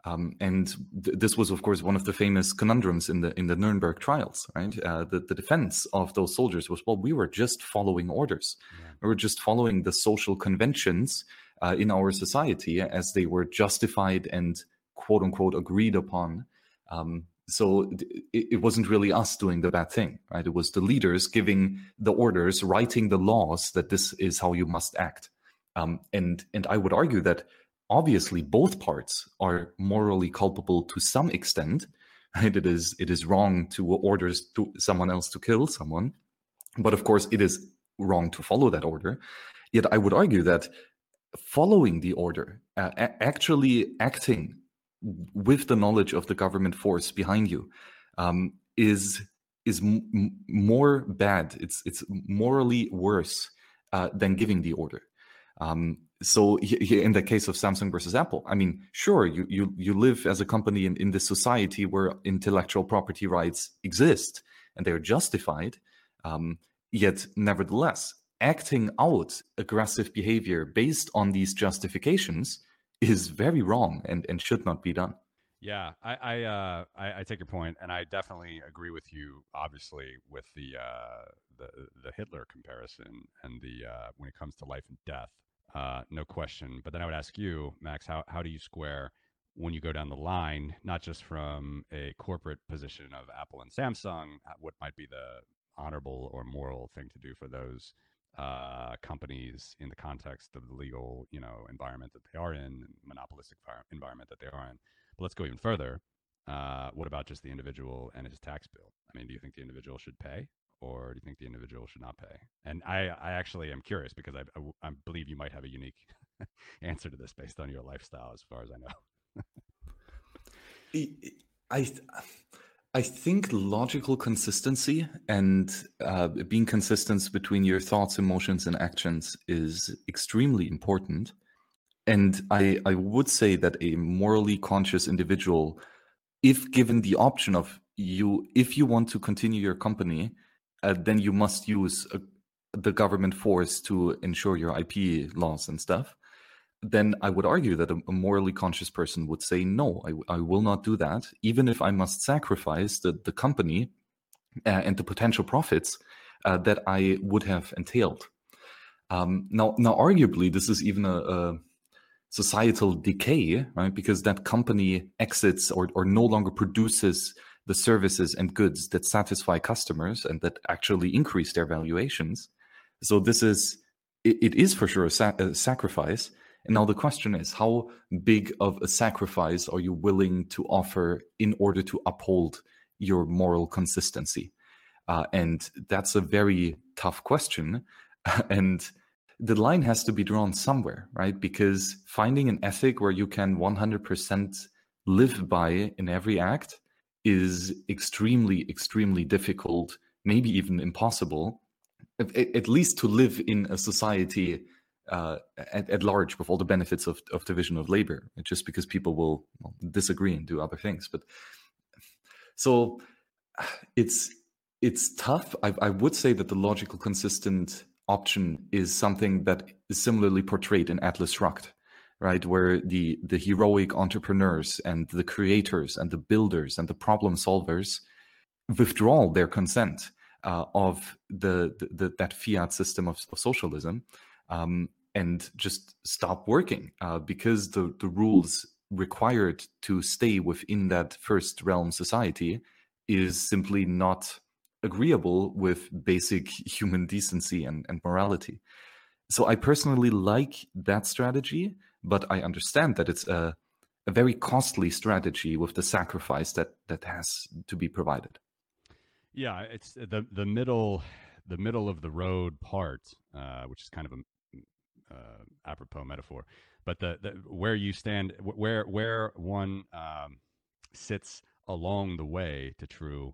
Speaker 1: Um, and th- this was, of course, one of the famous conundrums in the in the Nuremberg trials. Right, uh, the the defense of those soldiers was, well, we were just following orders. Yeah. We were just following the social conventions uh, in our society as they were justified and quote unquote agreed upon. Um, so it, it, wasn't really us doing the bad thing, right? It was the leaders giving the orders, writing the laws that this is how you must act. Um, and and I would argue that obviously both parts are morally culpable to some extent right? It is it is wrong to order to someone else to kill someone but of course it is wrong to follow that order. Yet i would argue that following the order uh, actually acting with the knowledge of the government force behind you um, is is m- more bad. It's it's morally worse uh, than giving the order. Um, so in the case of Samsung versus Apple, I mean, sure, you you you live as a company in, in this society where intellectual property rights exist and they're justified. Um, yet, nevertheless, acting out aggressive behavior based on these justifications is very wrong and, and should not be done.
Speaker 2: Yeah, I I, uh, I, I take your point, and I definitely agree with you. Obviously, with the uh, the the Hitler comparison and the uh, when it comes to life and death, uh, no question. But then I would ask you, Max, how, how do you square when you go down the line, not just from a corporate position of Apple and Samsung, what might be the honorable or moral thing to do for those uh, companies in the context of the legal, you know, environment that they are in, monopolistic environment that they are in. But let's go even further. Uh, what about just the individual and his tax bill? I mean, do you think the individual should pay, or do you think the individual should not pay? And I, I actually am curious because I, I, I believe you might have a unique answer to this based on your lifestyle, as far as I
Speaker 1: know. I, I think logical consistency and uh, being consistent between your thoughts, emotions, and actions is extremely important. And I, I would say that a morally conscious individual, if given the option of you, if you want to continue your company, uh, then you must use a, uh, the government force to ensure your IP laws and stuff, then I would argue that a, a morally conscious person would say, no, I, I, will not do that, even if I must sacrifice the, the company uh, and the potential profits uh, that I would have entailed. Um, now, now, arguably, this is even a, a societal decay, right? Because that company exits or, or no longer produces the services and goods that satisfy customers and that actually increase their valuations. So this is it, it is for sure a, sa- a sacrifice. And now the question is, how big of a sacrifice are you willing to offer in order to uphold your moral consistency? Uh, and that's a very tough question. and the line has to be drawn somewhere, right? Because finding an ethic where you can 100% live by in every act is extremely, extremely difficult, maybe even impossible, at, at least to live in a society uh, at, at, large with all the benefits of, of division of labor, just because people will well, disagree and do other things. But so it's it's tough. I, I would say that the logical, consistent option is something that is similarly portrayed in Atlas Shrugged, right? Where the the heroic entrepreneurs and the creators and the builders and the problem solvers withdraw their consent uh, of the, the, that fiat system of, of socialism um, and just stop working uh, because the the rules required to stay within that first realm society is simply not agreeable with basic human decency and, and morality. So I personally like that strategy, but I understand that it's a, a very costly strategy with the sacrifice that that has to be provided.
Speaker 2: Yeah, it's the the middle the middle of the road part, uh, which is kind of a uh, apropos metaphor, but the, the where you stand, where where one um, sits along the way to true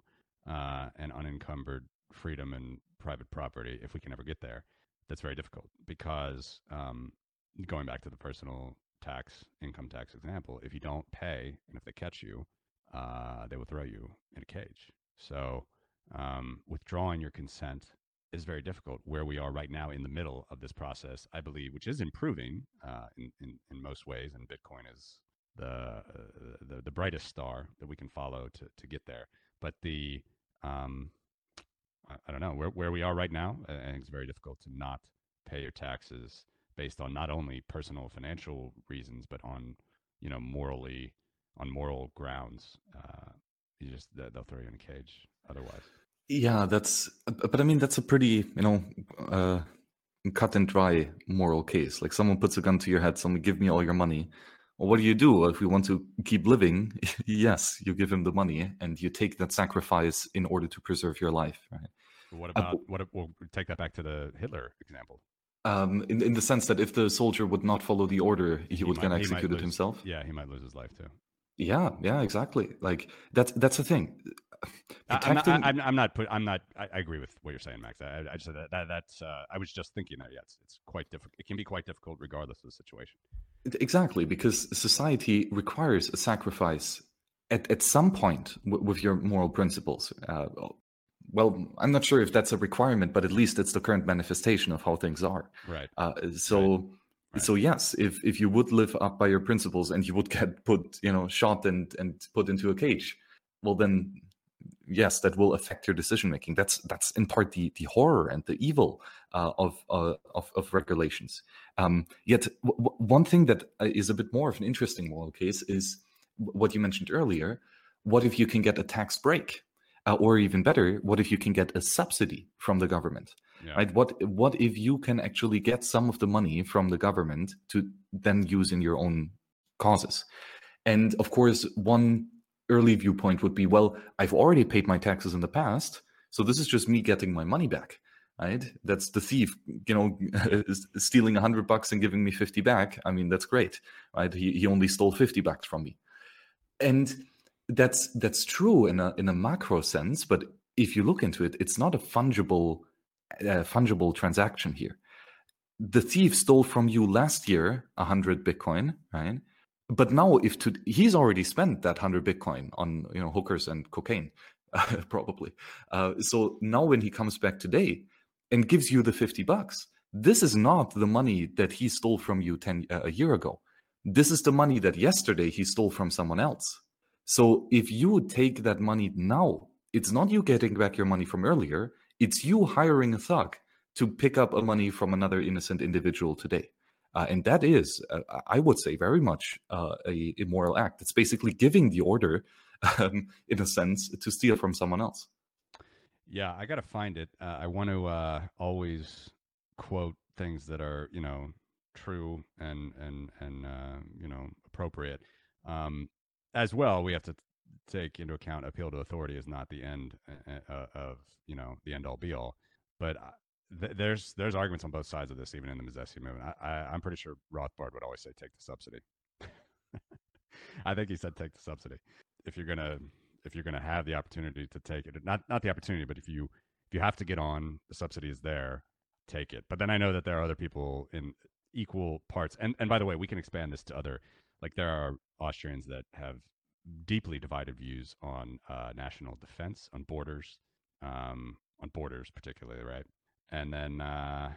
Speaker 2: uh, and unencumbered freedom and private property, if we can ever get there, that's very difficult because um, going back to the personal tax, income tax example, if you don't pay and if they catch you, uh, they will throw you in a cage. So um, withdrawing your consent is very difficult. Where we are right now in the middle of this process, I believe, which is improving uh, in, in, in most ways, and Bitcoin is the, uh, the the brightest star that we can follow to to get there. But the um, I, I, don't know where where we are right now. I think it's very difficult to not pay your taxes based on not only personal financial reasons, but on you know morally on moral grounds. Uh, you just they'll throw you in a cage otherwise.
Speaker 1: Yeah, that's. But I mean, that's a pretty you know. Uh, cut and dry moral case like someone puts a gun to your head someone give me all your money well, what do you do if we want to keep living? yes, you give him the money and you take that sacrifice in order to preserve your life, right?
Speaker 2: What uh, about uh, what? We'll take that back to the Hitler example.
Speaker 1: Um, in in the sense that if the soldier would not follow the order, he, he would get executed
Speaker 2: lose,
Speaker 1: himself.
Speaker 2: Yeah, he might lose his life too.
Speaker 1: Yeah, yeah, exactly. Like that's that's the thing.
Speaker 2: Protecting... I'm, not, I'm, I'm not. Put, I'm not. I, I, agree with what you're saying, Max. I, I just said that, that. That's. Uh, I was just thinking that. Yeah, it's, it's quite difficult. It can be quite difficult regardless of the situation.
Speaker 1: Exactly, because society requires a sacrifice at, at some point w- with your moral principles. Uh, well, I'm not sure if that's a requirement, but at least it's the current manifestation of how things are.
Speaker 2: Right.
Speaker 1: Uh, so, right. Right. so yes, if if you would live up by your principles and you would get put, you know, shot and and put into a cage, well, then yes, that will affect your decision making. That's that's in part the the horror and the evil uh, of, uh, of, of regulations. Um, yet, w- one thing that uh, a bit more of an interesting moral case is what you mentioned earlier. What if you can get a tax break, uh, or even better, what if you can get a subsidy from the government? Yeah. Right? What what if you can actually get some of the money from the government to then use in your own causes? And of course, one early viewpoint would be well i've already paid my taxes in the past so this is just me getting my money back right that's the thief you know stealing a 100 bucks and giving me 50 back i mean that's great right he, he only stole 50 bucks from me and that's that's true in a in a macro sense but if you look into it it's not a fungible uh, fungible transaction here. The thief stole from you last year 100 bitcoin right? But now if to, he's already spent that 100 bitcoin on you know hookers and cocaine probably. Uh, so now when he comes back today and gives you the 50 bucks this is not the money that he stole from you 10 uh, a year ago. This is the money that yesterday he stole from someone else so if you take that money now it's not you getting back your money from earlier it's you hiring a thug to pick up a money from another innocent individual today uh, and that is, uh, I would say, very much uh, a immoral act. It's basically giving the order, um, in a sense, to steal from someone else.
Speaker 2: Yeah, I got to find it. Uh, I want to uh, always quote things that are, you know, true and and and uh, you know appropriate. Um, as well, we have to take into account appeal to authority is not the end uh, of you know the end all be all, but uh, th- there's there's arguments on both sides of this, even in the Mazzetti movement. I, I'm pretty sure Rothbard would always say take the subsidy. I think he said take the subsidy if you're gonna if you're gonna have the opportunity to take it. Not not the opportunity, but if you if you have to get on, the subsidy is there. Take it. But then I know that there are other people in equal parts. And and by the way, we can expand this to other like there are Austrians that have deeply divided views on uh, national defense, on borders, um, on borders particularly, right? And then uh,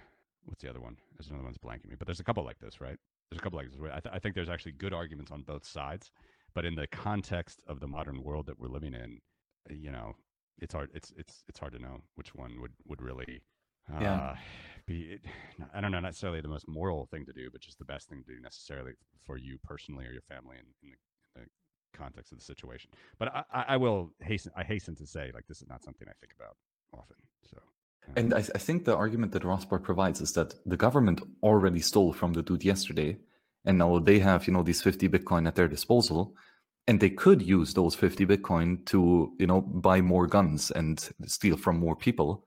Speaker 2: what's the other one? There's another one's blanking me, but there's a couple like this, right? There's a couple like this. I, th- I think there's actually good arguments on both sides, but in the context of the modern world that we're living in, you know, it's hard. It's it's it's hard to know which one would would really uh, yeah. be. I don't know necessarily the most moral thing to do, but just the best thing to do necessarily for you personally or your family in, in, the, in the, context of the situation. But I, I, will hasten. I hasten to say, like this is not something I think about often. So.
Speaker 1: And I, I, think the argument that Rothbard provides is that the government already stole from the dude yesterday, and now they have you know these 50 Bitcoin at their disposal, and they could use those 50 Bitcoin to you know buy more guns and steal from more people.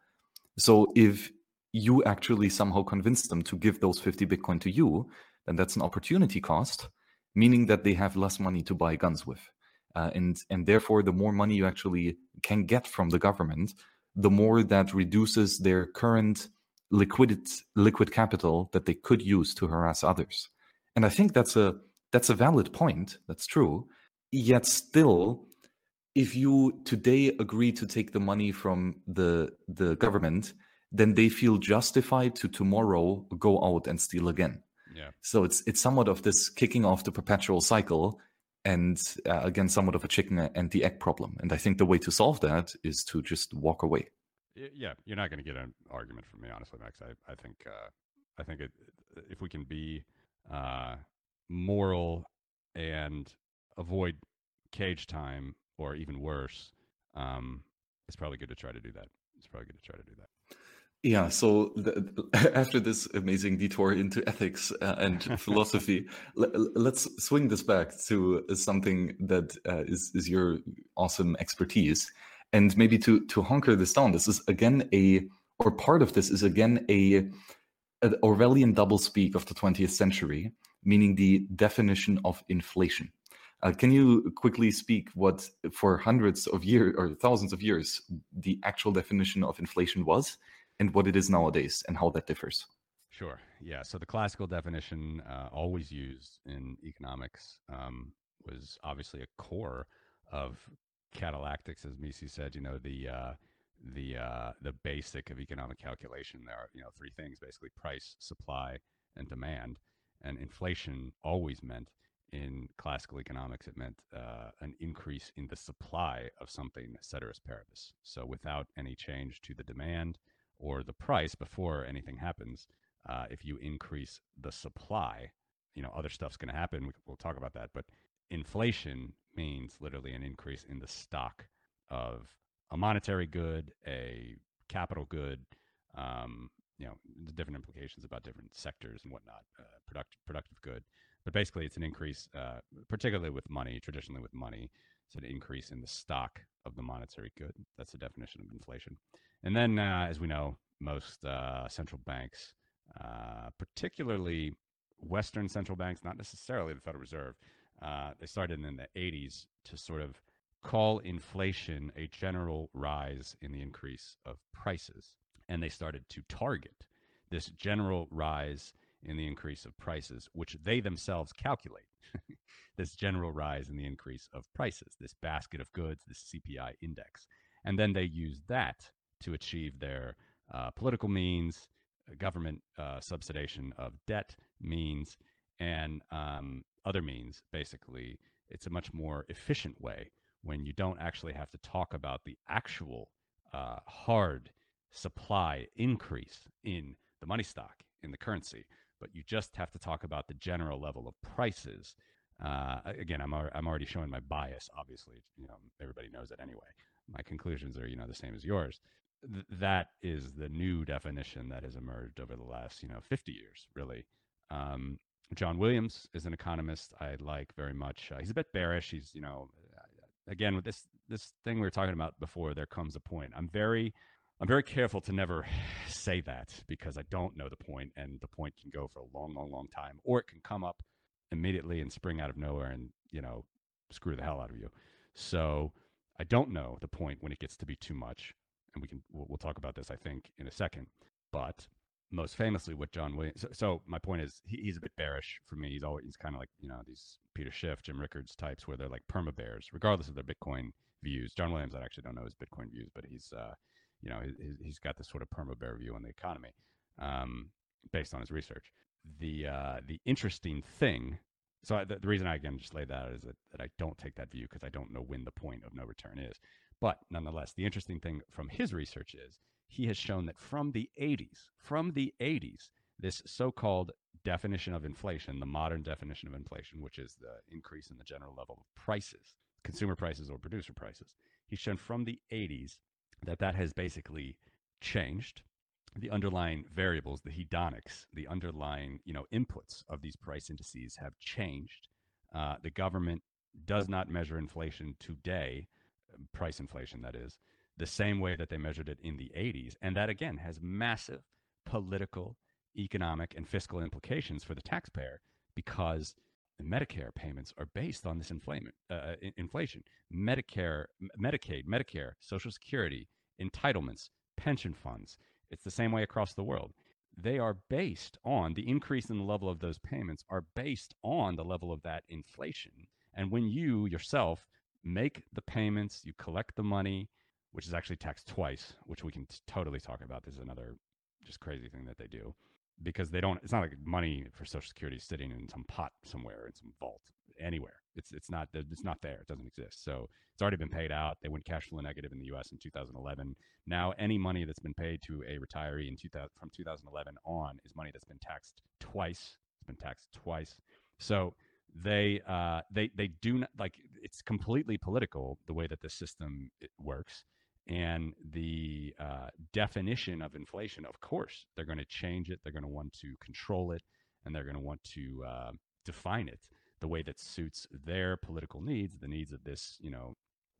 Speaker 1: So if you actually somehow convince them to give those 50 Bitcoin to you, then that's an opportunity cost, meaning that they have less money to buy guns with. Uh, and and therefore, the more money you actually can get from the government, the more that reduces their current liquid liquid capital that they could use to harass others. And I think that's a that's a valid point. That's true. Yet still, if you today agree to take the money from the the government, then they feel justified to tomorrow go out and steal again.
Speaker 2: Yeah.
Speaker 1: So it's it's somewhat of this kicking off the perpetual cycle and uh, again somewhat of a chicken and the egg problem and i think the way to solve that is to just walk away
Speaker 2: yeah you're not going to get an argument from me honestly max i, I think uh, i think it, if we can be uh, moral and avoid cage time or even worse um, it's probably good to try to do that it's probably good to try to do that
Speaker 1: yeah, so the, after this amazing detour into ethics uh, and philosophy, let's swing this back to something that uh, is is your awesome expertise, and maybe to to hunker this down. This is again a or part of this is again a an Orwellian doublespeak of the 20th century, meaning the definition of inflation. Uh, can you quickly speak what, for hundreds of years or thousands of years, the actual definition of inflation was, and what it is nowadays and how that differs.
Speaker 2: Sure. Yeah. So the classical definition, uh, always used in economics, um, was obviously a core of catallactics, as Mises said. You know, the uh, the uh, the basic of economic calculation. There are you know three things basically: price, supply, and demand. And inflation always meant in classical economics, it meant uh, an increase in the supply of something, ceteris paribus. So without any change to the demand, or the price before anything happens. Uh, if you increase the supply, you know, other stuff's going to happen. We'll talk about that. But inflation means literally an increase in the stock of a monetary good, a capital good, um, you know, the different implications about different sectors and whatnot, uh, productive, productive good. But basically, it's an increase, uh, particularly with money, traditionally with money, it's an increase in the stock of the monetary good. That's the definition of inflation. And then, uh, as we know, most uh, central banks, uh, particularly Western central banks, not necessarily the Federal Reserve, uh, they started in the 80s to sort of call inflation a general rise in the increase of prices. And they started to target this general rise in the increase of prices, which they themselves calculate. this general rise in the increase of prices, this basket of goods, this CPI index. And then they use that to achieve their uh, political means, uh, government uh, subsidization of debt means, and um, other means. Basically, it's a much more efficient way when you don't actually have to talk about the actual uh, hard supply increase in the money stock, in the currency, but you just have to talk about the general level of prices. Uh, again, I'm, I'm already showing my bias. Obviously, you know everybody knows it anyway. My conclusions are you know the same as yours th- that is the new definition that has emerged over the last you know 50 years really um, john williams is an economist i like very much uh, he's a bit bearish he's you know again with this this thing we were talking about before, there comes a point. I'm very I'm very careful to never say that because I don't know the point, and the point can go for a long, long, long time, or it can come up immediately and spring out of nowhere and you know screw the hell out of you. So I don't know the point when it gets to be too much, and we can we'll, talk about this I think in a second. But most famously, what John Williams. So, so my point is, he, he's a bit bearish for me. He's always he's kind of like you know these Peter Schiff, Jim Rickards types, where they're like perma bears, regardless of their Bitcoin views. John Williams, I actually don't know his Bitcoin views, but he's uh, you know he's, he's got this sort of perma bear view on the economy, um, based on his research. The uh, the interesting thing. So I, the, the, reason I again just lay that is that, that I don't take that view because I don't know when the point of no return is. But nonetheless, the interesting thing from his research is he has shown that from the 80s, from the 80s, this so called definition of inflation, the modern definition of inflation, which is the increase in the general level of prices, consumer prices or producer prices, he's shown from the 80s that that has basically changed. The underlying variables, the hedonics, the underlying you know inputs of these price indices have changed. Uh, the government does not measure inflation today, price inflation that is, the same way that they measured it in the 80s. And that, again, has massive political, economic, and fiscal implications for the taxpayer because the Medicare payments are based on this inflation. Uh, inflation. Medicare, Medicaid, Medicare, Social Security, entitlements, pension funds. It's the same way across the world. They are based on the increase in the level of those payments are based on the level of that inflation. And when you yourself make the payments, you collect the money, which is actually taxed twice, which we can t- totally talk about. This is another just crazy thing that they do because they don't. It's not like money for Social Security sitting in some pot somewhere in some vault anywhere. It's it's not it's not there. It doesn't exist. So it's already been paid out. They went cash flow negative in the U.S. in 2011. Now any money that's been paid to a retiree in 2000 from 2011 on is money that's been taxed twice. It's been taxed twice. So they uh, they they do not like it's completely political the way that the system works and the uh, definition of inflation, of course, they're going to change it. They're going to want to control it, and they're going to want to uh, define it the way that suits their political needs, the needs of this, you know,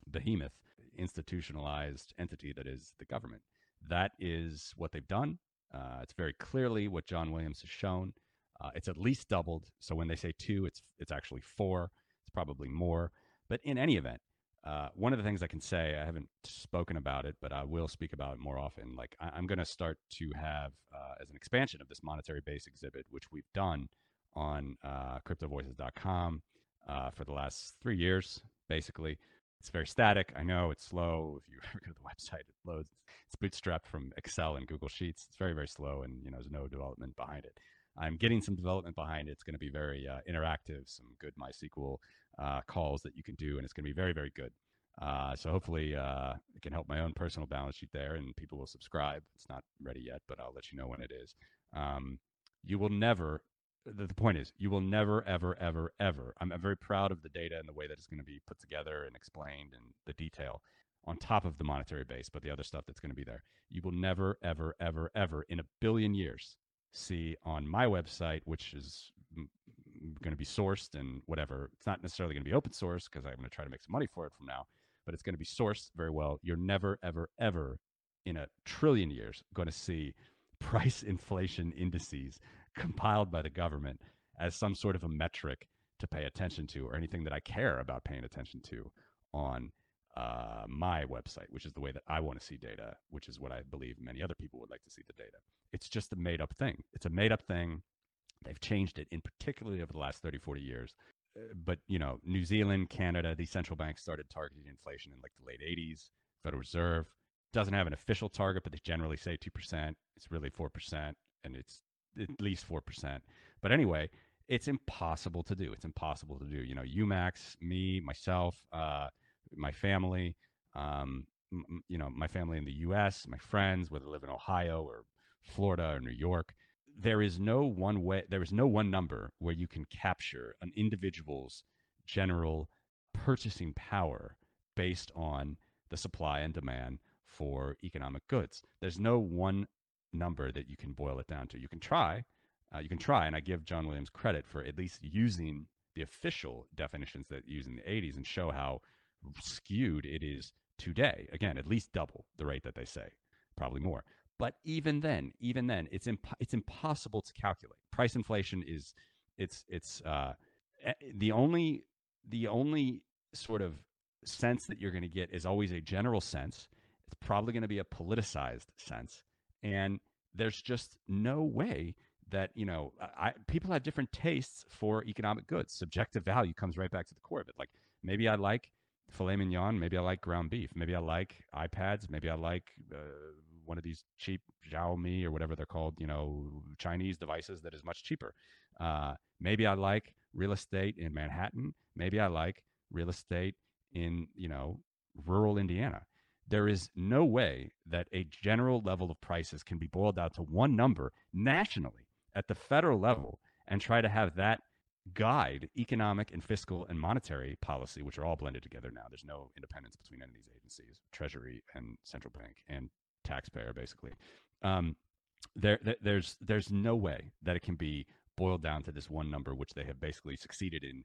Speaker 2: behemoth, institutionalized entity that is the government. That is what they've done. Uh, it's very clearly what John Williams has shown. Uh, it's at least doubled. So when they say two, it's it's actually four. It's probably more. But in any event, uh, one of the things I can say, I haven't spoken about it, but I will speak about it more often. Like I, am going to start to have uh, as an expansion of this monetary base exhibit, which we've done on uh, cryptovoices.com uh, for the last three years, basically. It's very static. I know it's slow. If you ever go to the website, it loads. It's bootstrapped from Excel and Google Sheets. It's very, very slow, and you know, there's no development behind it. I'm getting some development behind it. It's going to be very uh, interactive, some good MySQL uh, calls that you can do, and it's going to be very, very good. Uh, so hopefully uh, it can help my own personal balance sheet there, and people will subscribe. It's not ready yet, but I'll let you know when it is. Um, you will never. The, the point is, you will never, ever, ever, ever. I'm, I'm very proud of the data and the way that it's going to be put together and explained and the detail on top of the monetary base, but the other stuff that's going to be there. You will never, ever, ever, ever in a billion years see on my website, which is going to be sourced and whatever. It's not necessarily going to be open source because I'm going to try to make some money for it from now, but it's going to be sourced very well. You're never, ever, ever in a trillion years going to see price inflation indices compiled by the government as some sort of a metric to pay attention to or anything that I care about paying attention to on uh, my website, which is the way that I want to see data, which is what I believe many other people would like to see the data. It's just a made up thing. It's a made up thing. They've changed it in particularly over the last 30, 40 years. Uh, but, you know, New Zealand, Canada, these central banks started targeting inflation in like the late 80s. Federal Reserve doesn't have an official target, but they generally say 2%. It's really 4%, and it's at least 4%. But anyway, it's impossible to do. It's impossible to do. You know, UMax, me, myself, uh, my family, um, m- you know, my family in the U.S., my friends, whether they live in Ohio or Florida or New York. There is no one way. There is no one number where you can capture an individual's general purchasing power based on the supply and demand for economic goods. There's no one number that you can boil it down to. You can try, uh, you can try, and I give John Williams credit for at least using the official definitions that used in the 80s and show how skewed it is today. Again, at least double the rate that they say, probably more. But even then, even then, it's imp- it's impossible to calculate. Price inflation is it's it's uh, the only the only sort of sense that you're going to get is always a general sense. It's probably going to be a politicized sense, and there's just no way that you know I, people have different tastes for economic goods. Subjective value comes right back to the core of it. Like maybe I like filet mignon, maybe I like ground beef, maybe I like iPads, maybe I like uh, one of these cheap Xiaomi or whatever they're called, you know, Chinese devices that is much cheaper. Uh, maybe I like real estate in Manhattan. Maybe I like real estate in, you know, rural Indiana. There is no way that a general level of prices can be boiled down to one number nationally at the federal level and try to have that guide economic and fiscal and monetary policy, which are all blended together now. There's no independence between any of these agencies, Treasury and central bank and taxpayer, basically. Um, there, there's there's no way that it can be boiled down to this one number, which they have basically succeeded in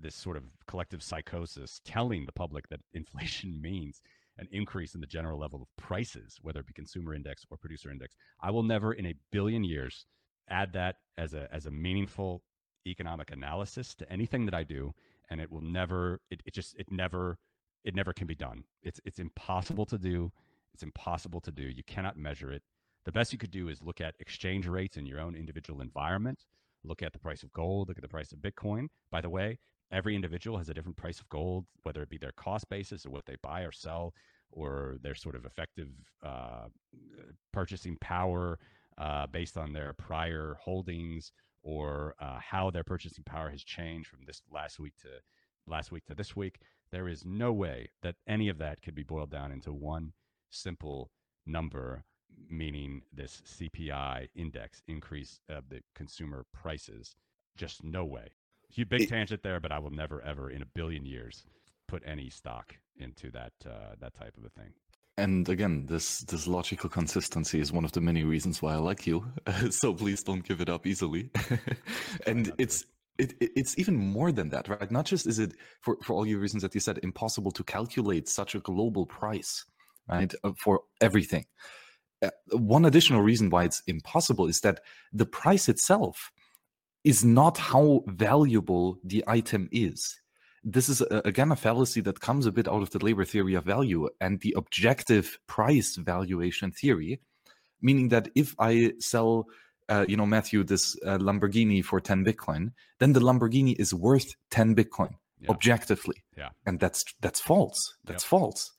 Speaker 2: this sort of collective psychosis, telling the public that inflation means an increase in the general level of prices, whether it be consumer index or producer index. I will never in a billion years add that as a as a meaningful economic analysis to anything that I do, and it will never. It, it just it never it never can be done. It's it's impossible to do. It's impossible to do. You cannot measure it. The best you could do is look at exchange rates in your own individual environment. Look at the price of gold. Look at the price of Bitcoin. By the way, every individual has a different price of gold, whether it be their cost basis or what they buy or sell, or their sort of effective uh, purchasing power uh, based on their prior holdings or uh, how their purchasing power has changed from this last week to last week to this week. There is no way that any of that could be boiled down into one simple number, meaning this CPI index increase of the consumer prices. Just no way. Huge big tangent there, but I will never ever in a billion years put any stock into that uh, that type of a thing.
Speaker 1: And again this this logical consistency is one of the many reasons why i like you. So please don't give it up easily. And it's it, it's even more than that right? Not just is it for, for all your reasons that you said impossible to calculate such a global price right uh, for everything uh, one additional reason why it's impossible is that the price itself is not how valuable the item is this is a, again a fallacy that comes a bit out of the labor theory of value and the objective price valuation theory, meaning that if I sell, uh, you know, Matthew, this uh, Lamborghini for 10 Bitcoin, then the Lamborghini is worth 10 Bitcoin yeah. objectively.
Speaker 2: Yeah.
Speaker 1: And that's that's false. That's yep. false.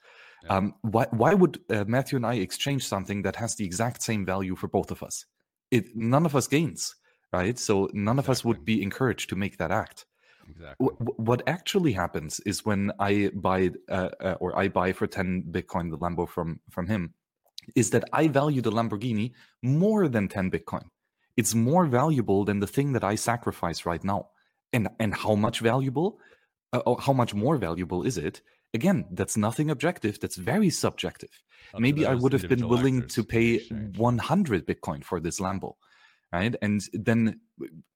Speaker 1: Um, why why would uh, Matthew and I exchange something that has the exact same value for both of us? It none of us gains, right? So none exactly. of us would be encouraged to make that act.
Speaker 2: Exactly.
Speaker 1: what actually happens is when I buy uh, uh, or I buy for 10 Bitcoin the Lambo from from him, is that I value the Lamborghini more than 10 Bitcoin. It's more valuable than the thing that I sacrifice right now. And and how much valuable? Uh, how much more valuable is it? Again, that's nothing objective. That's very subjective. Up Maybe I would have been willing to pay 100 Bitcoin for this Lambo right? And then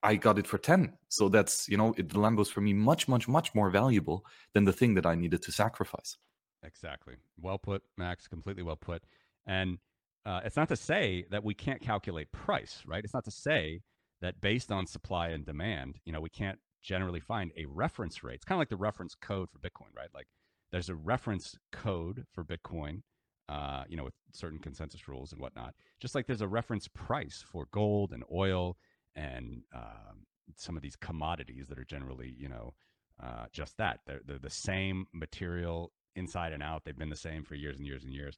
Speaker 1: I got it for 10. So that's, you know, it, the Lambo's for me much, much, much more valuable than the thing that I needed to sacrifice.
Speaker 2: Exactly. Well put, Max. Completely well put. And uh, it's not to say that we can't calculate price, right? It's not to say that based on supply and demand, you know, we can't generally find a reference rate. It's kind of like the reference code for Bitcoin, right? Like there's a reference code for Bitcoin uh, you know, with certain consensus rules and whatnot. Just like there's a reference price for gold and oil and um, some of these commodities that are generally, you know, uh, just that. They're, they're the same material inside and out. They've been the same for years and years and years,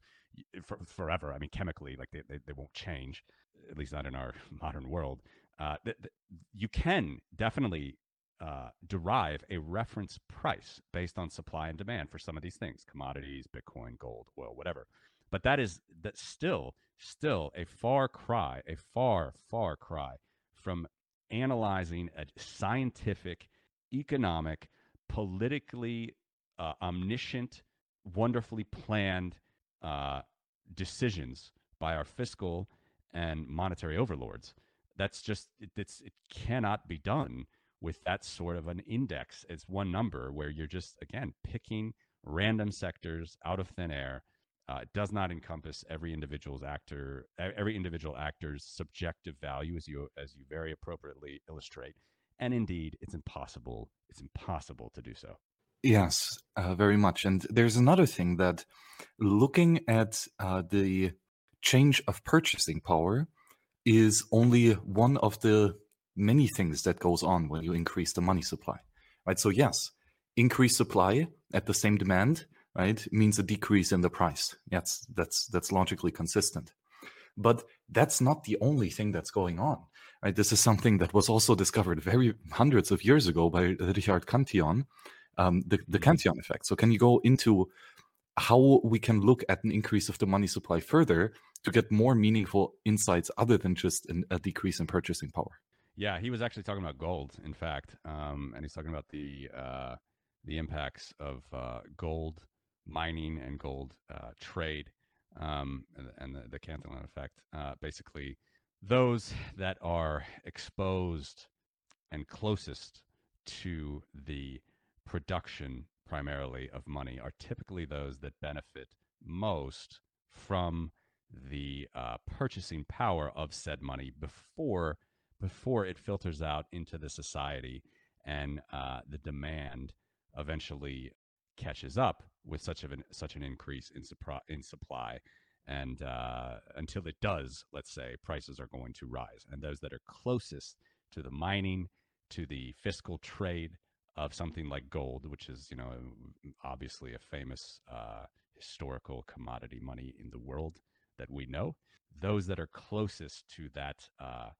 Speaker 2: for, forever. I mean, chemically, like they, they, they, won't change, at least not in our modern world. Uh, th- th- you can definitely uh, derive a reference price based on supply and demand for some of these things commodities bitcoin gold oil whatever. But that is that still still a far cry a far far cry from analyzing a scientific economic politically uh, omniscient wonderfully planned uh, decisions by our fiscal and monetary overlords. That's just it, it's, it cannot be done with that sort of an index It's one number where you're just again picking random sectors out of thin air. Uh, it does not encompass every individual's actor, every individual actor's subjective value, as you as you very appropriately illustrate. And indeed, it's impossible. It's impossible to do so.
Speaker 1: Yes, uh, very much. And there's another thing that looking at uh, the change of purchasing power is only one of the many things that goes on when you increase the money supply, right? So yes, increased supply at the same demand, right, means a decrease in the price. That's that's that's logically consistent. But that's not the only thing that's going on. Right? This is something that was also discovered very hundreds of years ago by Richard Cantillon, um, the, the. Cantillon effect. So can you go into how we can look at an increase of the money supply further to get more meaningful insights other than just an, a decrease in purchasing power?
Speaker 2: Yeah, he was actually talking about gold, in fact, um, and he's talking about the uh, the impacts of uh, gold mining and gold uh, trade um, and, and, the, the Cantillon effect. Uh, basically, those that are exposed and closest to the production primarily of money are typically those that benefit most from the uh, purchasing power of said money before before it filters out into the society and uh, the demand eventually catches up with such of an such an increase in, supri- in supply. And uh, until it does let's say prices are going to rise. And those that are closest to the mining to the fiscal trade of something like gold which is you know obviously a famous uh, historical commodity money in the world that we know those that are closest to that uh,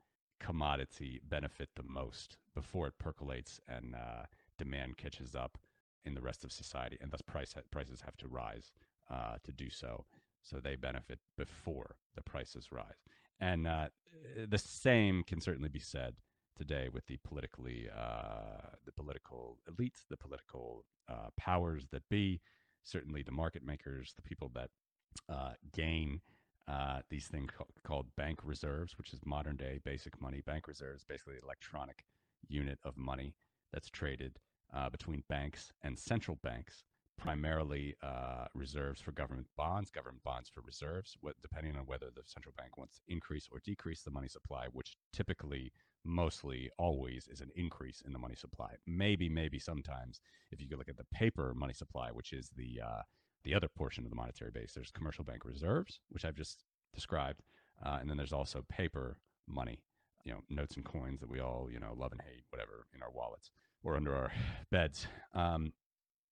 Speaker 2: commodity benefit the most before it percolates and uh, demand catches up in the rest of society, and thus price prices have to rise uh, to do so. So they benefit before the prices rise, and uh, the same can certainly be said today with the politically uh, the political elites, the political uh, powers that be, certainly the market makers, the people that uh, gain uh, these things called bank reserves, which is modern day basic money. Bank reserves, basically electronic unit of money that's traded uh, between banks and central banks, primarily uh, reserves for government bonds, government bonds for reserves, what, depending on whether the central bank wants to increase or decrease the money supply, which typically, mostly, always is an increase in the money supply. Maybe, maybe sometimes, if you look at the paper money supply, which is the uh, the other portion of the monetary base. There's commercial bank reserves, which I've just described, uh, and then there's also paper money, you know, notes and coins that we all you know love and hate, whatever, in our wallets or under our beds. Um,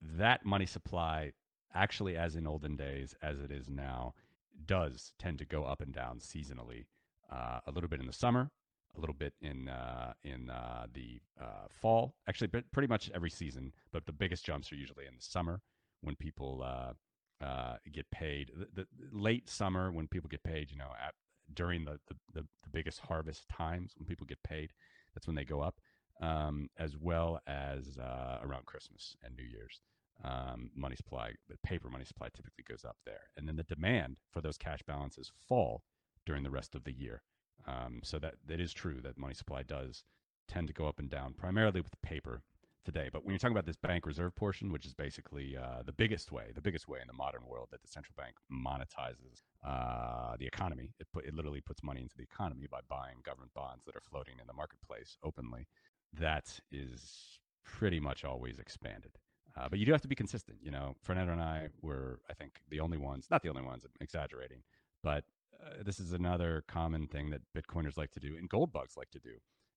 Speaker 2: that money supply, actually, as in olden days, as it is now, does tend to go up and down seasonally. Uh, a little bit in the summer, a little bit in uh, in uh, the uh, fall. Actually, pretty much every season, but the biggest jumps are usually in the summer when people uh, uh, get paid. The, the, late summer when people get paid, you know, at, during the, the, the, the, biggest harvest times when people get paid, that's when they go up, um, as well as uh, around Christmas and New Year's. Um, money supply, the paper money supply typically goes up there. And then the demand for those cash balances fall during the rest of the year. Um, so that, that is true that money supply does tend to go up and down, primarily with paper today. But when you're talking about this bank reserve portion, which is basically uh, the biggest way, the biggest way in the modern world that the central bank monetizes uh, the economy, it, put, it literally puts money into the economy by buying government bonds that are floating in the marketplace openly. That is pretty much always expanded. Uh, but you do have to be consistent. You know, Fernando and I were, I think, the only ones, not the only ones, I'm exaggerating, but uh, this is another common thing that Bitcoiners like to do and gold bugs like to do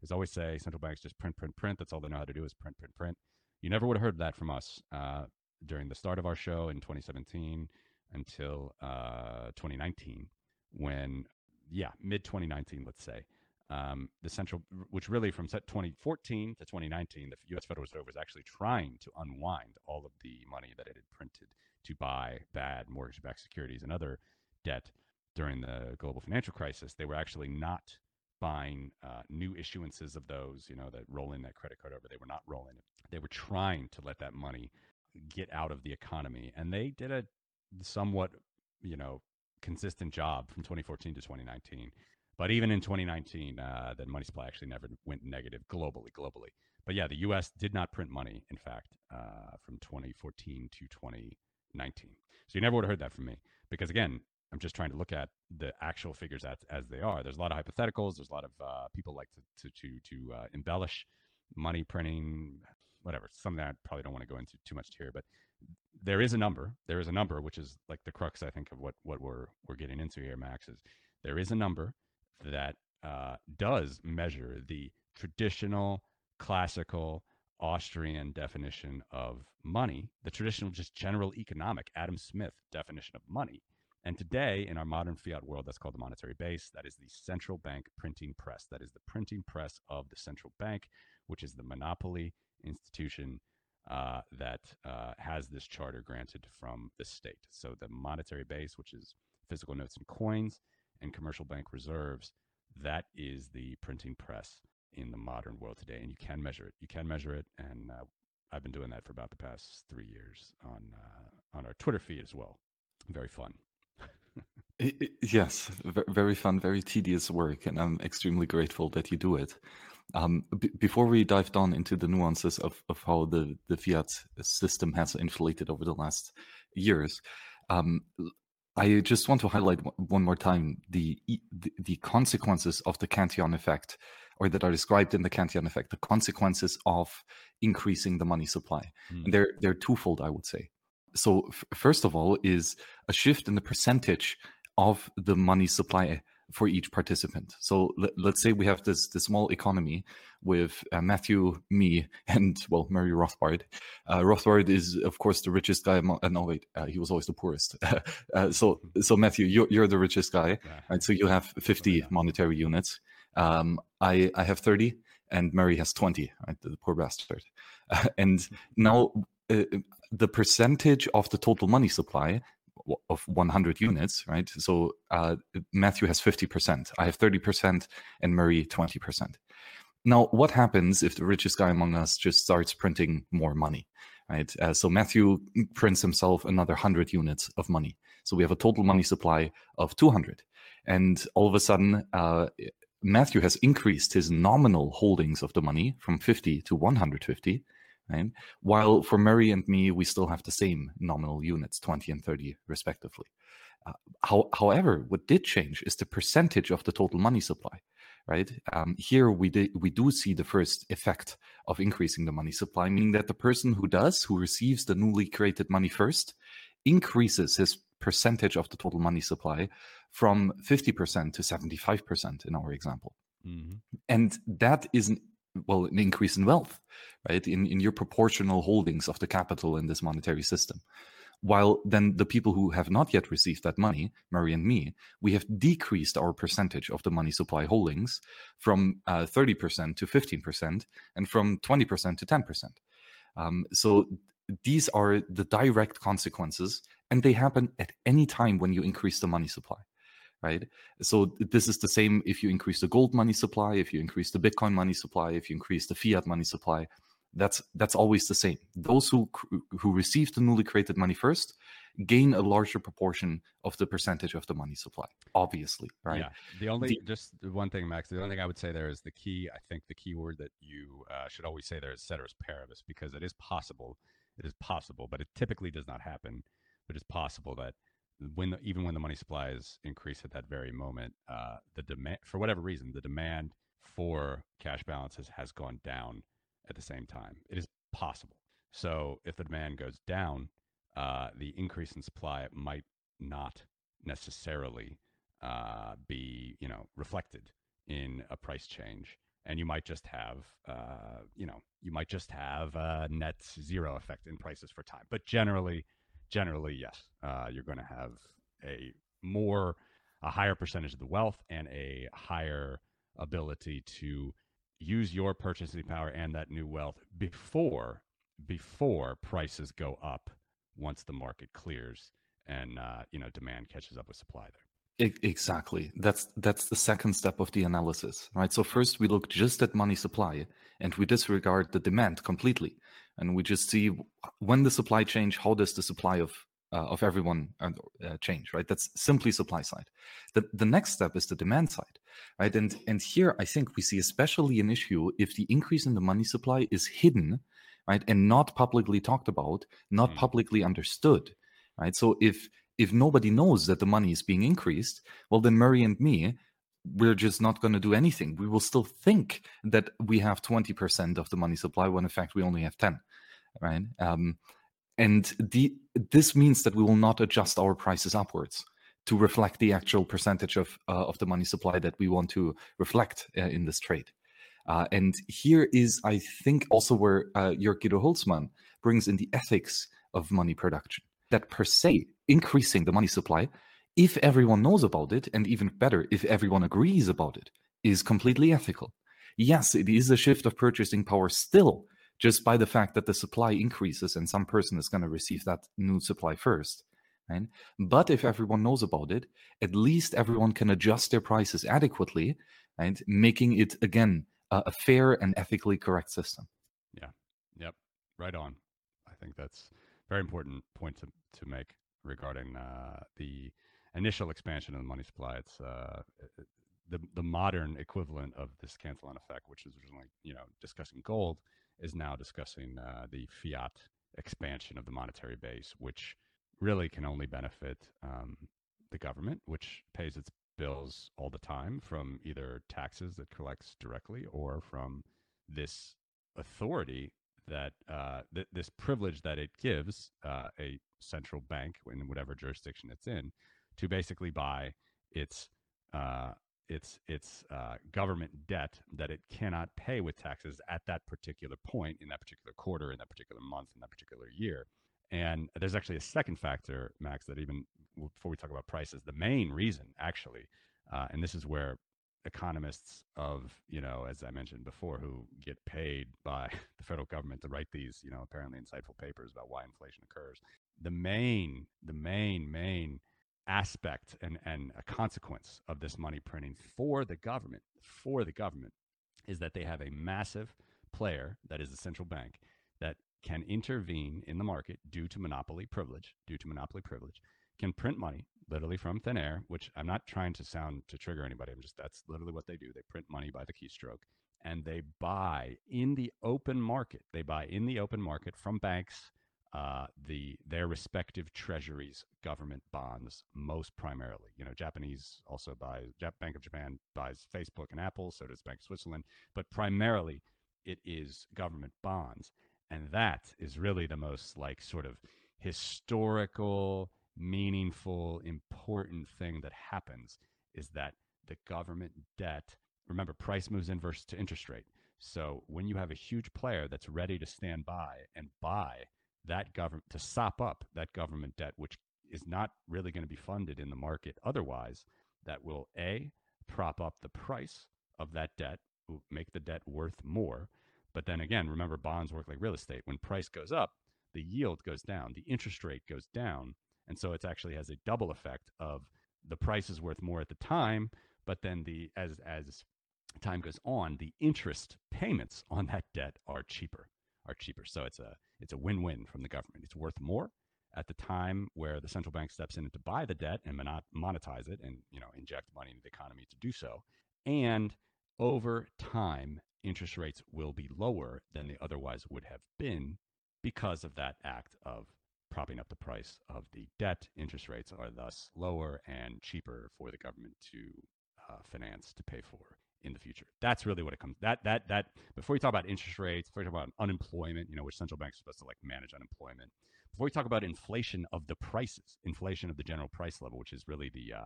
Speaker 2: is always say central banks just print, print, print. That's all they know how to do is print, print, print. You never would have heard that from us uh, during the start of our show in 2017 until uh, 2019, when, yeah, mid 2019, let's say, um, the central, which really from 2014 to 2019, the U.S. Federal Reserve was actually trying to unwind all of the money that it had printed to buy bad mortgage-backed securities and other debt during the global financial crisis. They were actually not buying uh, new issuances of those, you know, that roll in that credit card over. They were not rolling it. They were trying to let that money get out of the economy. And they did a somewhat, you know, consistent job from 2014 to 2019. But even in 2019, uh, the money supply actually never went negative globally, globally. But yeah, the U.S. did not print money, in fact, uh, from 2014 to 2019, So you never would have heard that from me because again, I'm just trying to look at the actual figures as, as they are. There's a lot of hypotheticals. There's a lot of uh, people like to to to, to uh, embellish money printing, whatever. Some Something I probably don't want to go into too much here, but there is a number. There is a number, which is like the crux, I think, of what what we're we're getting into here, Max. Is there is a number that uh, does measure the traditional, classical Austrian definition of money, the traditional, just general economic Adam Smith definition of money. And today, in our modern fiat world, that's called the monetary base. That is the central bank printing press. That is the printing press of the central bank, which is the monopoly institution uh, that uh, has this charter granted from the state. So the monetary base, which is physical notes and coins, and commercial bank reserves, that is the printing press in the modern world today, and you can measure it. You can measure it, and uh, I've been doing that for about the past three years on uh, on our Twitter feed as well. Very fun.
Speaker 1: It, it, yes, very fun, very tedious work, and I'm extremely grateful that you do it. Um, b- before we dive down into the nuances of, of how the, the fiat system has inflated over the last years, um, I just want to highlight one more time the, the, the consequences of the Cantillon effect, or that are described in the Cantillon effect, the consequences of increasing the money supply. Mm. And they're they're twofold, I would say. So f- first of all, is a shift in the percentage of the money supply for each participant. So let, us say we have this this small economy with uh, Matthew, me, and well, Murray Rothbard. Uh, Rothbard is of course the richest guy. Among, uh, no, wait, uh, he was always the poorest. Uh, so so Matthew, you're you're the richest guy, yeah. right? So you have 50 oh, yeah. monetary units. Um, I I have 30, and Murray has 20. Right, the poor bastard. and now uh, the percentage of the total money supply of 100 units, right? So uh, Matthew has 50%, I have 30%, and Murray 20%. Now, what happens if the richest guy among us just starts printing more money, right? Uh, so Matthew prints himself another 100 units of money. So we have a total money supply of 200. And all of a sudden, uh, Matthew has increased his nominal holdings of the money from 50 to 150 right? While for Murray and me, we still have the same nominal units, 20 and 30 respectively. Uh, how, however, what did change is the percentage of the total money supply, right? Um, here we did, we do see the first effect of increasing the money supply, meaning that the person who does, who receives the newly created money first, increases his percentage of the total money supply from 50% to 75% in our example. Mm-hmm. And that is an well an increase in wealth right in, in your proportional holdings of the capital in this monetary system. While then the people who have not yet received that money murray and me we have decreased our percentage of the money supply holdings from uh, 30% to 15% and from 20% to 10% um, so these are the direct consequences and they happen at any time when you increase the money supply right? So this is the same if you increase the gold money supply, if you increase the Bitcoin money supply, if you increase the fiat money supply, that's that's always the same. Those who who receive the newly created money first gain a larger proportion of the percentage of the money supply. Obviously, right? Yeah.
Speaker 2: The only the, just one thing, Max. The only thing I would say there is the key. I think the key word that you uh, should always say there is ceteris paribus because it is possible. It is possible, but it typically does not happen. But it's possible that when the, even when the money supply is increased at that very moment, uh, the demand for whatever reason, the demand for cash balances has gone down at the same time. It is possible. So if the demand goes down, uh, the increase in supply might not necessarily uh, be you know reflected in a price change and you might just have uh, you know you might just have a net zero effect in prices for time but generally generally, yes, uh, you're going to have a more, a higher percentage of the wealth and a higher ability to use your purchasing power and that new wealth before before prices go up once the market clears and uh, you know demand catches up with supply there.
Speaker 1: Exactly. That's that's the second step of the analysis right? So first we look just at money supply and we disregard the demand completely and we just see when the supply change how does the supply of uh, of everyone uh, uh, change right that's simply supply side the the next step is the demand side right and and here i think we see especially an issue if the increase in the money supply is hidden right and not publicly talked about not mm. publicly understood right? So if if nobody knows that the money is being increased, well, then Murray and me, we're just not going to do anything. We will still think that we have 20% of the money supply when in fact we only have 10, right? Um, and the, this means that we will not adjust our prices upwards to reflect the actual percentage of, uh, of the money supply that we want to reflect uh, in this trade. Uh, and here is, I think, also where uh, Jörg Guido Hülsmann brings in the ethics of money production. That per se, increasing the money supply, if everyone knows about it, and even better, if everyone agrees about it, is completely ethical. Yes, it is a shift of purchasing power still, just by the fact that the supply increases and some person is going to receive that new supply first. Right? But if everyone knows about it, at least everyone can adjust their prices adequately, and right? making it again a fair and ethically correct system.
Speaker 2: Yeah. Yep. Right on. I think that's very important point to, to make regarding uh, the initial expansion of the money supply. It's uh, the the modern equivalent of this Cantillon effect, which is originally you know discussing gold, is now discussing uh, the fiat expansion of the monetary base, which really can only benefit um, the government, which pays its bills all the time from either taxes that collects directly or from this authority that uh, th- this privilege that it gives uh, a central bank in whatever jurisdiction it's in to basically buy its uh, its its uh, government debt that it cannot pay with taxes at that particular point in that particular quarter in that particular month in that particular year. And there's actually a second factor, Max, that even before we talk about prices, the main reason actually, uh, and this is where economists of you know as i mentioned before who get paid by the federal government to write these you know apparently insightful papers about why inflation occurs the main the main main aspect and and a consequence of this money printing for the government for the government is that they have a massive player that is the central bank that can intervene in the market due to monopoly privilege due to monopoly privilege can print money literally from thin air, which I'm not trying to sound to trigger anybody. I'm just that's literally what they do. They print money by the keystroke and they buy in the open market. They buy in the open market from banks uh, the their respective treasuries, government bonds, most primarily. You know, Japanese also buy Bank of Japan buys Facebook and Apple, so does Bank of Switzerland, but primarily it is government bonds, and that is really the most like sort of historical meaningful, important thing that happens is that the government debt, remember, price moves inverse to interest rate. So when you have a huge player that's ready to stand by and buy that government to sop up that government debt, which is not really going to be funded in the market otherwise, that will A, prop up the price of that debt, make the debt worth more. But then again, remember, bonds work like real estate. When price goes up, the yield goes down, the interest rate goes down, and so it actually has a double effect of the price is worth more at the time, but then the as as time goes on, the interest payments on that debt are cheaper, are cheaper. So it's a it's a win-win from the government. It's worth more at the time where the central bank steps in to buy the debt and monetize it and you know inject money into the economy to do so. And over time, interest rates will be lower than they otherwise would have been because of that act of propping up the price of the debt. Interest rates are thus lower and cheaper for the government to uh, finance to pay for in the future. That's really what it comes. That that that before we talk about interest rates, before we talk about unemployment, you know, which central banks are supposed to like manage unemployment. Before we talk about inflation of the prices, inflation of the general price level, which is really the uh,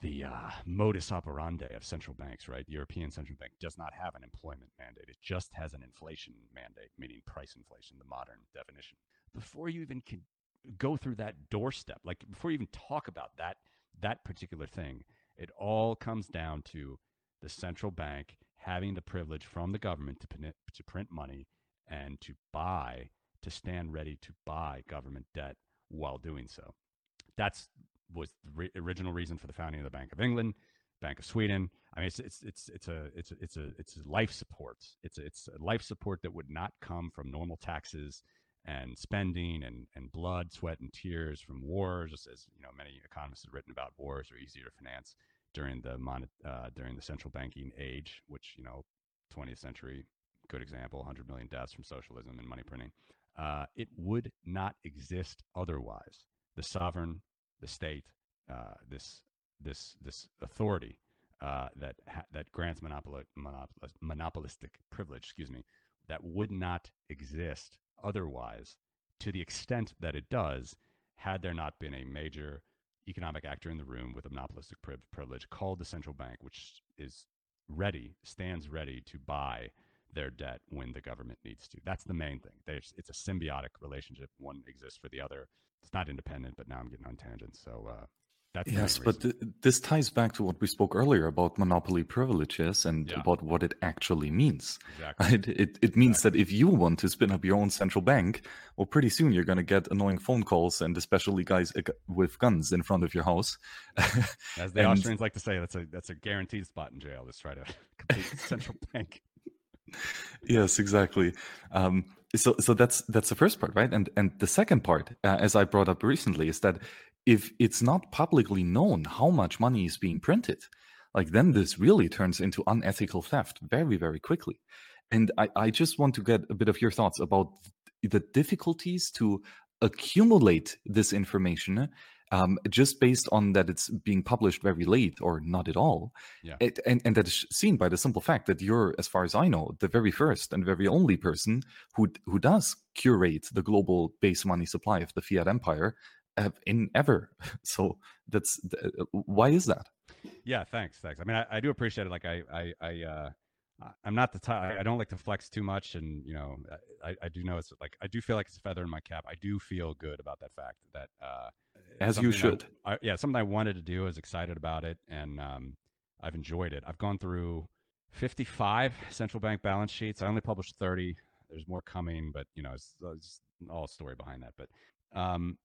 Speaker 2: the uh, modus operandi of central banks, right? The European Central Bank does not have an employment mandate. It just has an inflation mandate, meaning price inflation, the modern definition. Before you even can go through that doorstep like before you even talk about that that particular thing it all comes down to the central bank having the privilege from the government to print, to print money and to buy to stand ready to buy government debt while doing so that's was the re- original reason for the founding of the Bank of England, Bank of Sweden. I mean, it's it's it's it's a it's a, it's a it's a life support. It's a, it's a life support that would not come from normal taxes and spending and, and blood, sweat, and tears from wars. Just as you know, many economists have written about wars are easier to finance during the mon- uh, during the central banking age, which you know, 20th century, good example, 100 million deaths from socialism and money printing. Uh, it would not exist otherwise. the sovereign, the state, uh, this this this authority uh, that ha- that grants monopolist, monopolistic privilege, excuse me, that would not exist otherwise to the extent that it does had there not been a major economic actor in the room with a monopolistic privilege called the central bank, which is ready, stands ready to buy their debt when the government needs to. That's the main thing. There's, it's a symbiotic relationship. One exists for the other. It's not independent, but now I'm getting on tangents. So uh, that's
Speaker 1: yes, but th- this ties back to what we spoke earlier about monopoly privileges and yeah. about what it actually means.
Speaker 2: Exactly.
Speaker 1: Right? It it means exactly. that if you want to spin up your own central bank, well, pretty soon you're going to get annoying phone calls and especially guys with guns in front of your house.
Speaker 2: As the and, Austrians like to say, that's a that's a guaranteed spot in jail. Let's try to complete central bank.
Speaker 1: Yes, exactly. Um, so so that's that's the first part, right? And and the second part, uh, as I brought up recently, is that if it's not publicly known how much money is being printed, like then this really turns into unethical theft very, very quickly. And I, I just want to get a bit of your thoughts about the difficulties to accumulate this information um, just based on that it's being published very late or not at all.
Speaker 2: Yeah.
Speaker 1: It, and, and that is seen by the simple fact that you're, as far as I know, the very first and very only person who who does curate the global base money supply of the fiat empire in ever. So that's uh, why is that?
Speaker 2: Yeah, thanks, thanks. I mean, I, I do appreciate it. Like I, I, I, uh, I'm not the type. I don't like to flex too much, and you know, I, I do know it's like I do feel like it's a feather in my cap. I do feel good about that fact that, uh,
Speaker 1: as you should.
Speaker 2: I, yeah, something I wanted to do. I was excited about it, and um, I've enjoyed it. I've gone through 55 central bank balance sheets. I only published 30. There's more coming, but you know, it's, it's all story behind that. But um,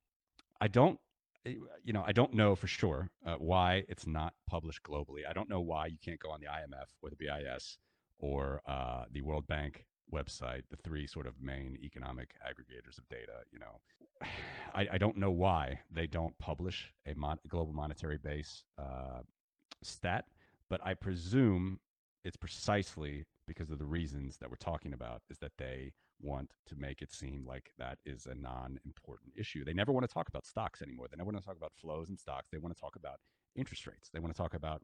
Speaker 2: I don't, eh, you know, I don't know for sure uh, why it's not published globally. I don't know why you can't go on the IMF or the BIS or uh, the World Bank website, the three sort of main economic aggregators of data. You know, I, I don't know why they don't publish a mon- global monetary base uh, stat, but I presume it's precisely because of the reasons that we're talking about is that they want to make it seem like that is a non-important issue. They never want to talk about stocks anymore. They never want to talk about flows and stocks. They want to talk about interest rates. They want to talk about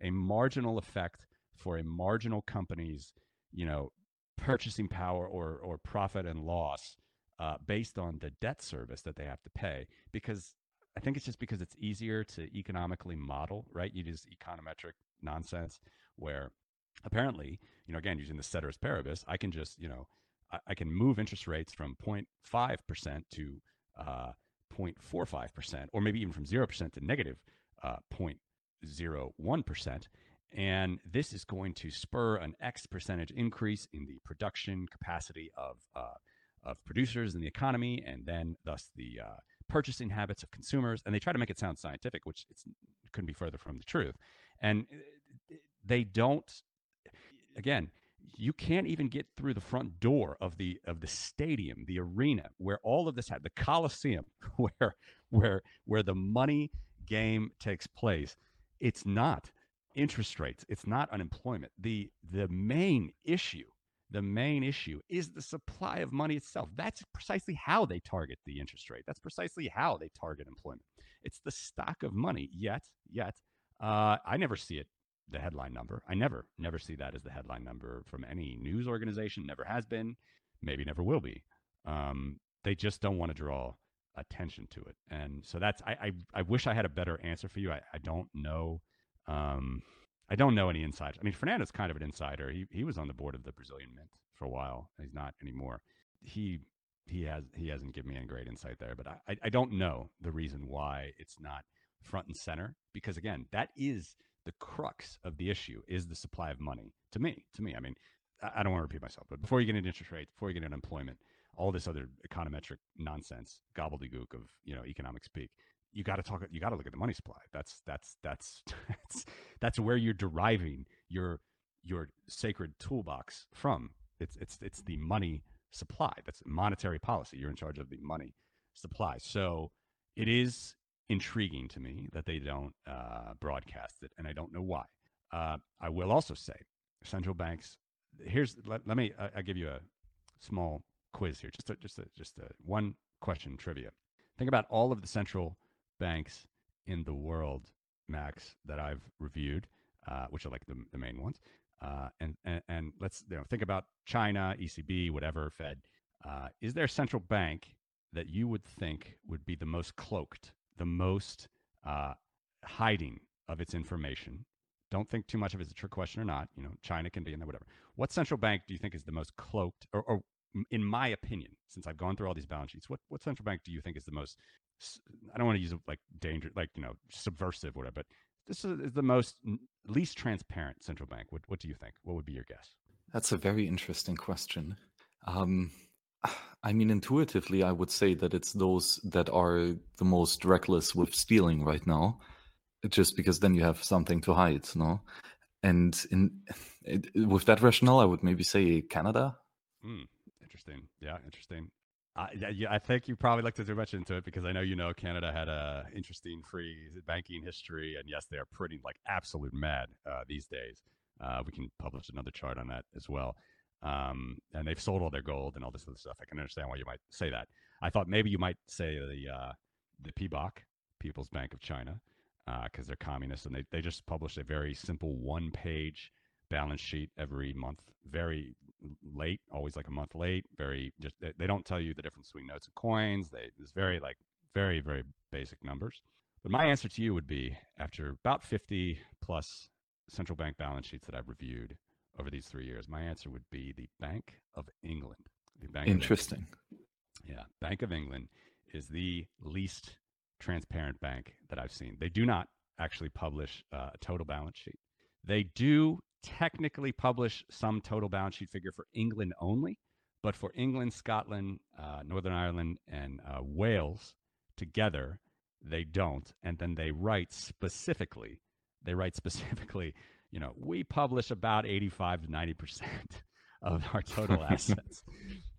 Speaker 2: a marginal effect for a marginal company's, you know, purchasing power or or profit and loss uh, based on the debt service that they have to pay. Because I think it's just because it's easier to economically model, right? You use econometric nonsense where apparently, you know, again, using the ceteris paribus, I can just, you know, I, can move interest rates from 0.5% to uh, 0.45%, or maybe even from 0% to negative uh, 0.01%. And this is going to spur an X percentage increase in the production capacity of, uh, of producers in the economy, and then thus the uh, purchasing habits of consumers. And they try to make it sound scientific, which couldn't be further from the truth. And uh, they don't, again, you can't even get through the front door of the of the stadium, the arena where all of this had the Coliseum, where where where the money game takes place. It's not interest rates. It's not unemployment. The the main issue, the main issue is the supply of money itself. That's precisely how they target the interest rate. That's precisely how they target employment. It's the stock of money. Yet, yet, uh, I never see it the headline number. I never, never see that as the headline number from any news organization. Never has been, maybe never will be. Um, they just don't want to draw attention to it, and so that's. I, I, I wish I had a better answer for you. I, I don't know. Um, I don't know any insider. I mean, Fernando's kind of an insider. He he was on the board of the Brazilian Mint for a while. He's not anymore. He he has he hasn't given me any great insight there, but I I don't know the reason why it's not front and center because again, that is the crux of the issue is the supply of money. To me, to me, I mean, I don't want to repeat myself, but before you get into interest rates, before you get into employment, all this other econometric nonsense, gobbledygook of you know economic speak, you got to talk. You got to look at the money supply. That's that's that's that's that's where you're deriving your your sacred toolbox from. It's it's it's the money supply. That's monetary policy. You're in charge of the money supply. So it is intriguing to me that they don't uh, broadcast it, and I don't know why. Uh, I will also say central banks. Here's let, let me. I, give you a small quiz here. Just a, just a, just a one question trivia. Think about all of the central banks in the world, Max, that I've reviewed, uh, which are like the, the main ones. Uh, and, and, and let's you know, think about China, ECB, whatever, Fed. Uh, is there a central bank that you would think would be the most cloaked, the most uh, hiding of its information? Don't think too much of it as a trick question or not. You know, China can be in there, whatever. What central bank do you think is the most cloaked, or, or in my opinion, since I've gone through all these balance sheets, what what central bank do you think is the most? I don't want to use like danger, like you know, subversive, whatever. But this is the most least transparent central bank. What what do you think? What would be your guess?
Speaker 1: That's a very interesting question. Um, I mean, intuitively, I would say that it's those that are the most reckless with stealing right now, just because then you have something to hide, no? And in it, with that rationale, I would maybe say Canada.
Speaker 2: Mm, interesting. Yeah, interesting. Uh, yeah, I think you probably looked too much into it because I know you know Canada had a interesting free banking history, and yes, they are pretty like absolute mad uh, these days. Uh, we can publish another chart on that as well. Um, and they've sold all their gold and all this other stuff. I can understand why you might say that. I thought maybe you might say the uh, the PBOC, People's Bank of China, because uh, they're communists and they they just publish a very simple one page balance sheet every month, very late, always like a month late. Very just they, they don't tell you the difference between notes and coins. They it's very like very very basic numbers. But my answer to you would be after about 50 plus central bank balance sheets that I've reviewed over these three years, my answer would be the Bank of England. The
Speaker 1: Bank Interesting.
Speaker 2: Yeah, Bank of England is the least transparent bank that I've seen. They do not actually publish uh, a total balance sheet. They do technically publish some total balance sheet figure for England only, but for England, Scotland, uh, Northern Ireland, and uh, Wales together, they don't. And then they write specifically, they write specifically, you know, we publish about 85 to 90% of our total assets.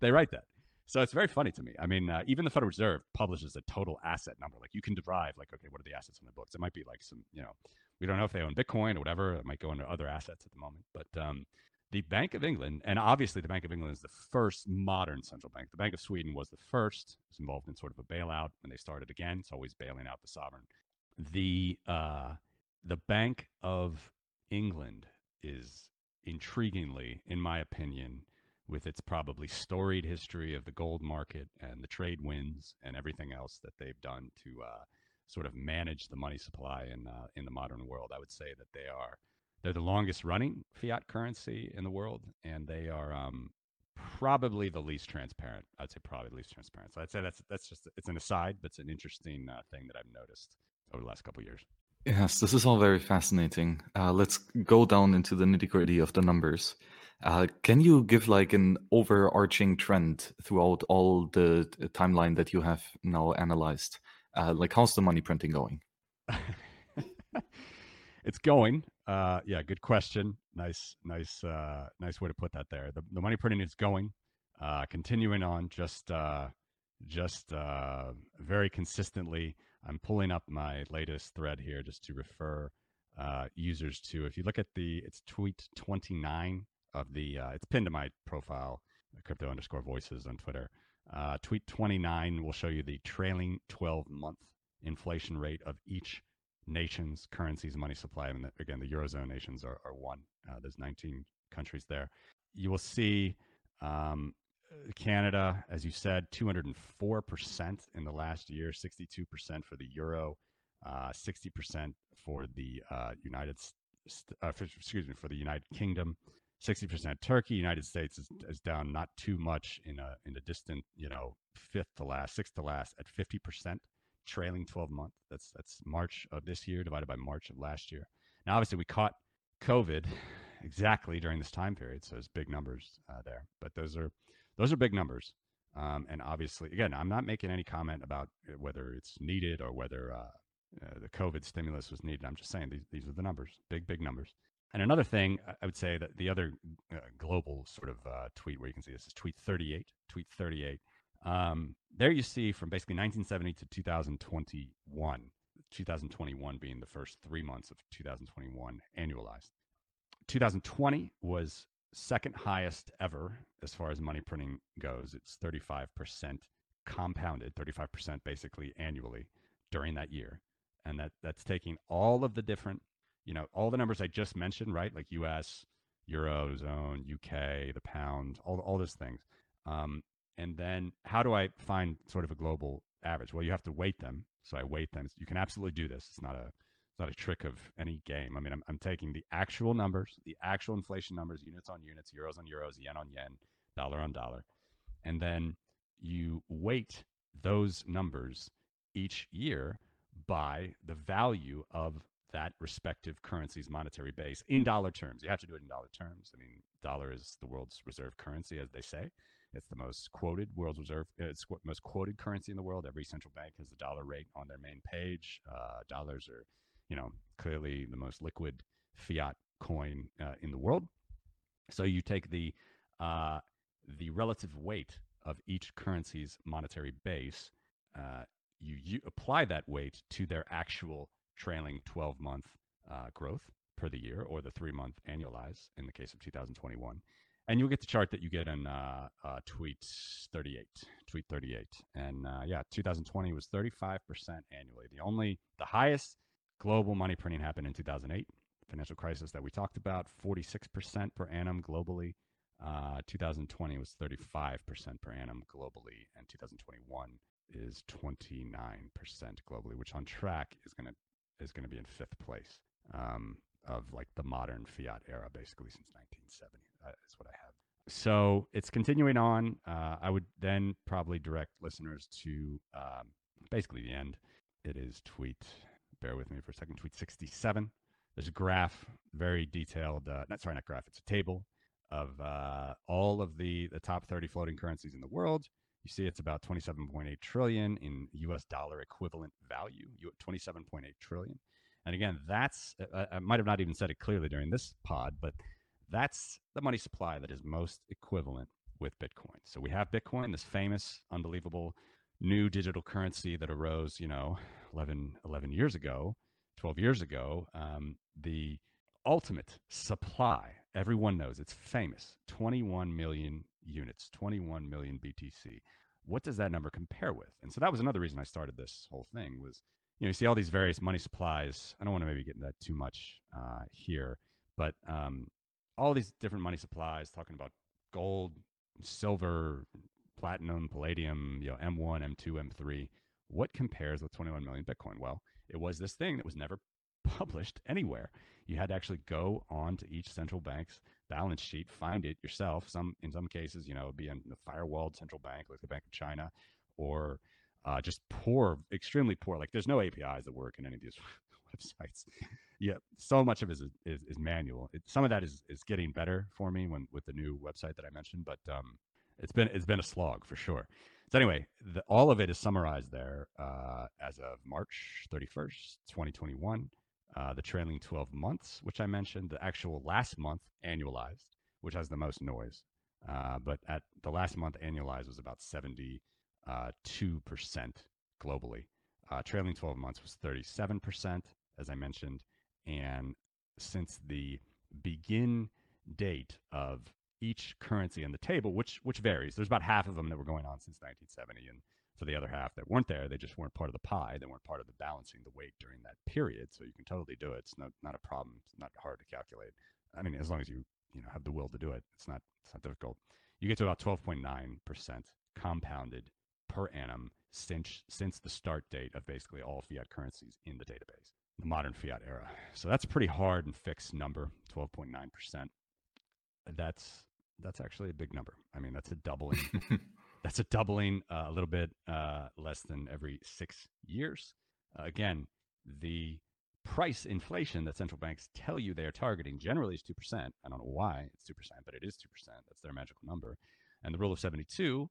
Speaker 2: they write that. So it's very funny to me. I mean, uh, even the Federal Reserve publishes a total asset number. Like you can derive, like, okay, what are the assets in the books? It might be like some, you know, we don't know if they own Bitcoin or whatever. It might go into other assets at the moment. But um, the Bank of England, and obviously the Bank of England is the first modern central bank. The Bank of Sweden was the first. It was involved in sort of a bailout when they started again. It's always bailing out the sovereign. The uh, the Bank of England is intriguingly, in my opinion, with its probably storied history of the gold market and the trade winds and everything else that they've done to uh, sort of manage the money supply in uh, in the modern world. I would say that they are they're the longest running fiat currency in the world, and they are um, probably the least transparent. I'd say probably the least transparent. So I'd say that's that's just it's an aside, but it's an interesting uh, thing that I've noticed over the last couple years.
Speaker 1: Yes, this is all very fascinating. Uh, let's go down into the nitty gritty of the numbers. Uh, can you give like an overarching trend throughout all the timeline that you have now analyzed? Uh, like, how's the money printing going?
Speaker 2: it's going. Uh, yeah, good question. Nice, nice, uh, nice way to put that. There, the, the money printing is going, uh, continuing on, just, uh, just uh, very consistently. I'm pulling up my latest thread here just to refer uh, users to. If you look at the, it's tweet 29 of the, uh, it's pinned to my profile, crypto underscore voices on Twitter. Uh, tweet 29 will show you the trailing 12 month inflation rate of each nation's currency's money supply. And again, the Eurozone nations are, are one. Uh, there's 19 countries there. You will see um, Canada, as you said, 204% in the last year, 62% for the Euro, uh, 60% for the uh, United, uh, for, excuse me, for the United Kingdom. 60% Turkey. United States is, is down not too much in a in a distant, you know, fifth to last, sixth to last at 50% trailing 12 month. That's that's March of this year divided by March of last year. Now, obviously, we caught COVID exactly during this time period, so it's big numbers uh, there. But those are those are big numbers, um, and obviously, again, I'm not making any comment about whether it's needed or whether uh, uh, the COVID stimulus was needed. I'm just saying these these are the numbers, big big numbers. And another thing, I would say that the other uh, global sort of uh, tweet where you can see this is tweet 38. Tweet 38. Um, there you see from basically 1970 to 2021, 2021 being the first three months of 2021 annualized. 2020 was second highest ever as far as money printing goes. It's 35% compounded 35% basically annually during that year. And that, that's taking all of the different, you know, all the numbers I just mentioned, right? Like US, Eurozone, UK, the pound, all, all those things. Um, and then how do I find sort of a global average? Well, you have to weight them. So I weight them. You can absolutely do this. It's not a it's not a trick of any game. I mean, I'm, I'm taking the actual numbers, the actual inflation numbers, units on units, euros on euros, yen on yen, dollar on dollar, and then you weight those numbers each year by the value of that respective currency's monetary base in dollar terms. You have to do it in dollar terms. I mean, dollar is the world's reserve currency, as they say. It's the most quoted world's reserve. It's most quoted currency in the world. Every central bank has the dollar rate on their main page. Uh, dollars are, you know, clearly the most liquid fiat coin uh, in the world. So you take the uh, the relative weight of each currency's monetary base. Uh, you, you apply that weight to their actual trailing 12 month uh, growth per the year or the three month annualized in the case of 2021. And you'll get the chart that you get in uh, uh, tweet 38, tweet 38. And yeah, 2020 was 35% annually. The only, the highest global money printing happened in 2008, financial crisis that we talked about, 46% per annum globally. Uh, 2020 was 35% per annum globally, and 2021 is 29% globally, which on track is going to is going to be in fifth place um, of like the modern fiat era, basically since 1970. That is what I have. So it's continuing on. Uh, I would then probably direct listeners to um, basically the end. It is tweet. Bear with me for a second. Tweet 67. There's a graph, very detailed. Uh, not sorry, not graph. It's a table of uh, all of the the top 30 floating currencies in the world. You see, it's about 27.8 trillion in U.S. dollar equivalent value. You 27.8 trillion. And again, that's I, I might have not even said it clearly during this pod, but that's the money supply that is most equivalent with Bitcoin. So we have Bitcoin, this famous, unbelievable new digital currency that arose, you know, 11, 11 years ago, 12 years ago. Um, the ultimate supply, everyone knows it's famous 21 million units, 21 million BTC. What does that number compare with? And so that was another reason I started this whole thing was, you know, you see all these various money supplies. I don't want to maybe get into that too much uh, here, but um, all these different money supplies, talking about gold, silver, platinum, palladium, you know, M1, M2, M3. What compares with 21 million Bitcoin? Well, it was this thing that was never published anywhere. You had to actually go on to each central bank's balance sheet, find it yourself. Some in some cases, you know, be in the firewalled central bank, like the Bank of China, or uh, just poor, extremely poor. Like there's no APIs that work in any of these websites. yeah, so much of it is is, is manual. It, some of that is is getting better for me when with the new website that I mentioned, but um, it's been it's been a slog for sure. So anyway, the, all of it is summarized there uh, as of March 31st, 2021. Uh, the trailing 12 months, which I mentioned, the actual last month annualized, which has the most noise. Uh, but at the last month annualized was about 72% uh, globally. Uh, trailing 12 months was 37%, as I mentioned. And since the begin date of each currency in the table, which which varies, there's about half of them that were going on since 1970, and for the other half that weren't there, they just weren't part of the pie. They weren't part of the balancing the weight during that period. So you can totally do it. It's not not a problem. It's not hard to calculate. I mean, as long as you you know have the will to do it, it's not it's not difficult. You get to about 12.9 percent compounded per annum since since the start date of basically all fiat currencies in the database, the modern fiat era. So that's a pretty hard and fixed number, 12.9 percent. That's that's actually a big number. I mean, that's a doubling. that's a doubling, uh, a little bit uh, less than every six years. Uh, again, the price inflation that central banks tell you they are targeting generally is 2%. I don't know why it's 2%, but it is 2%. That's their magical number. And the rule of 72,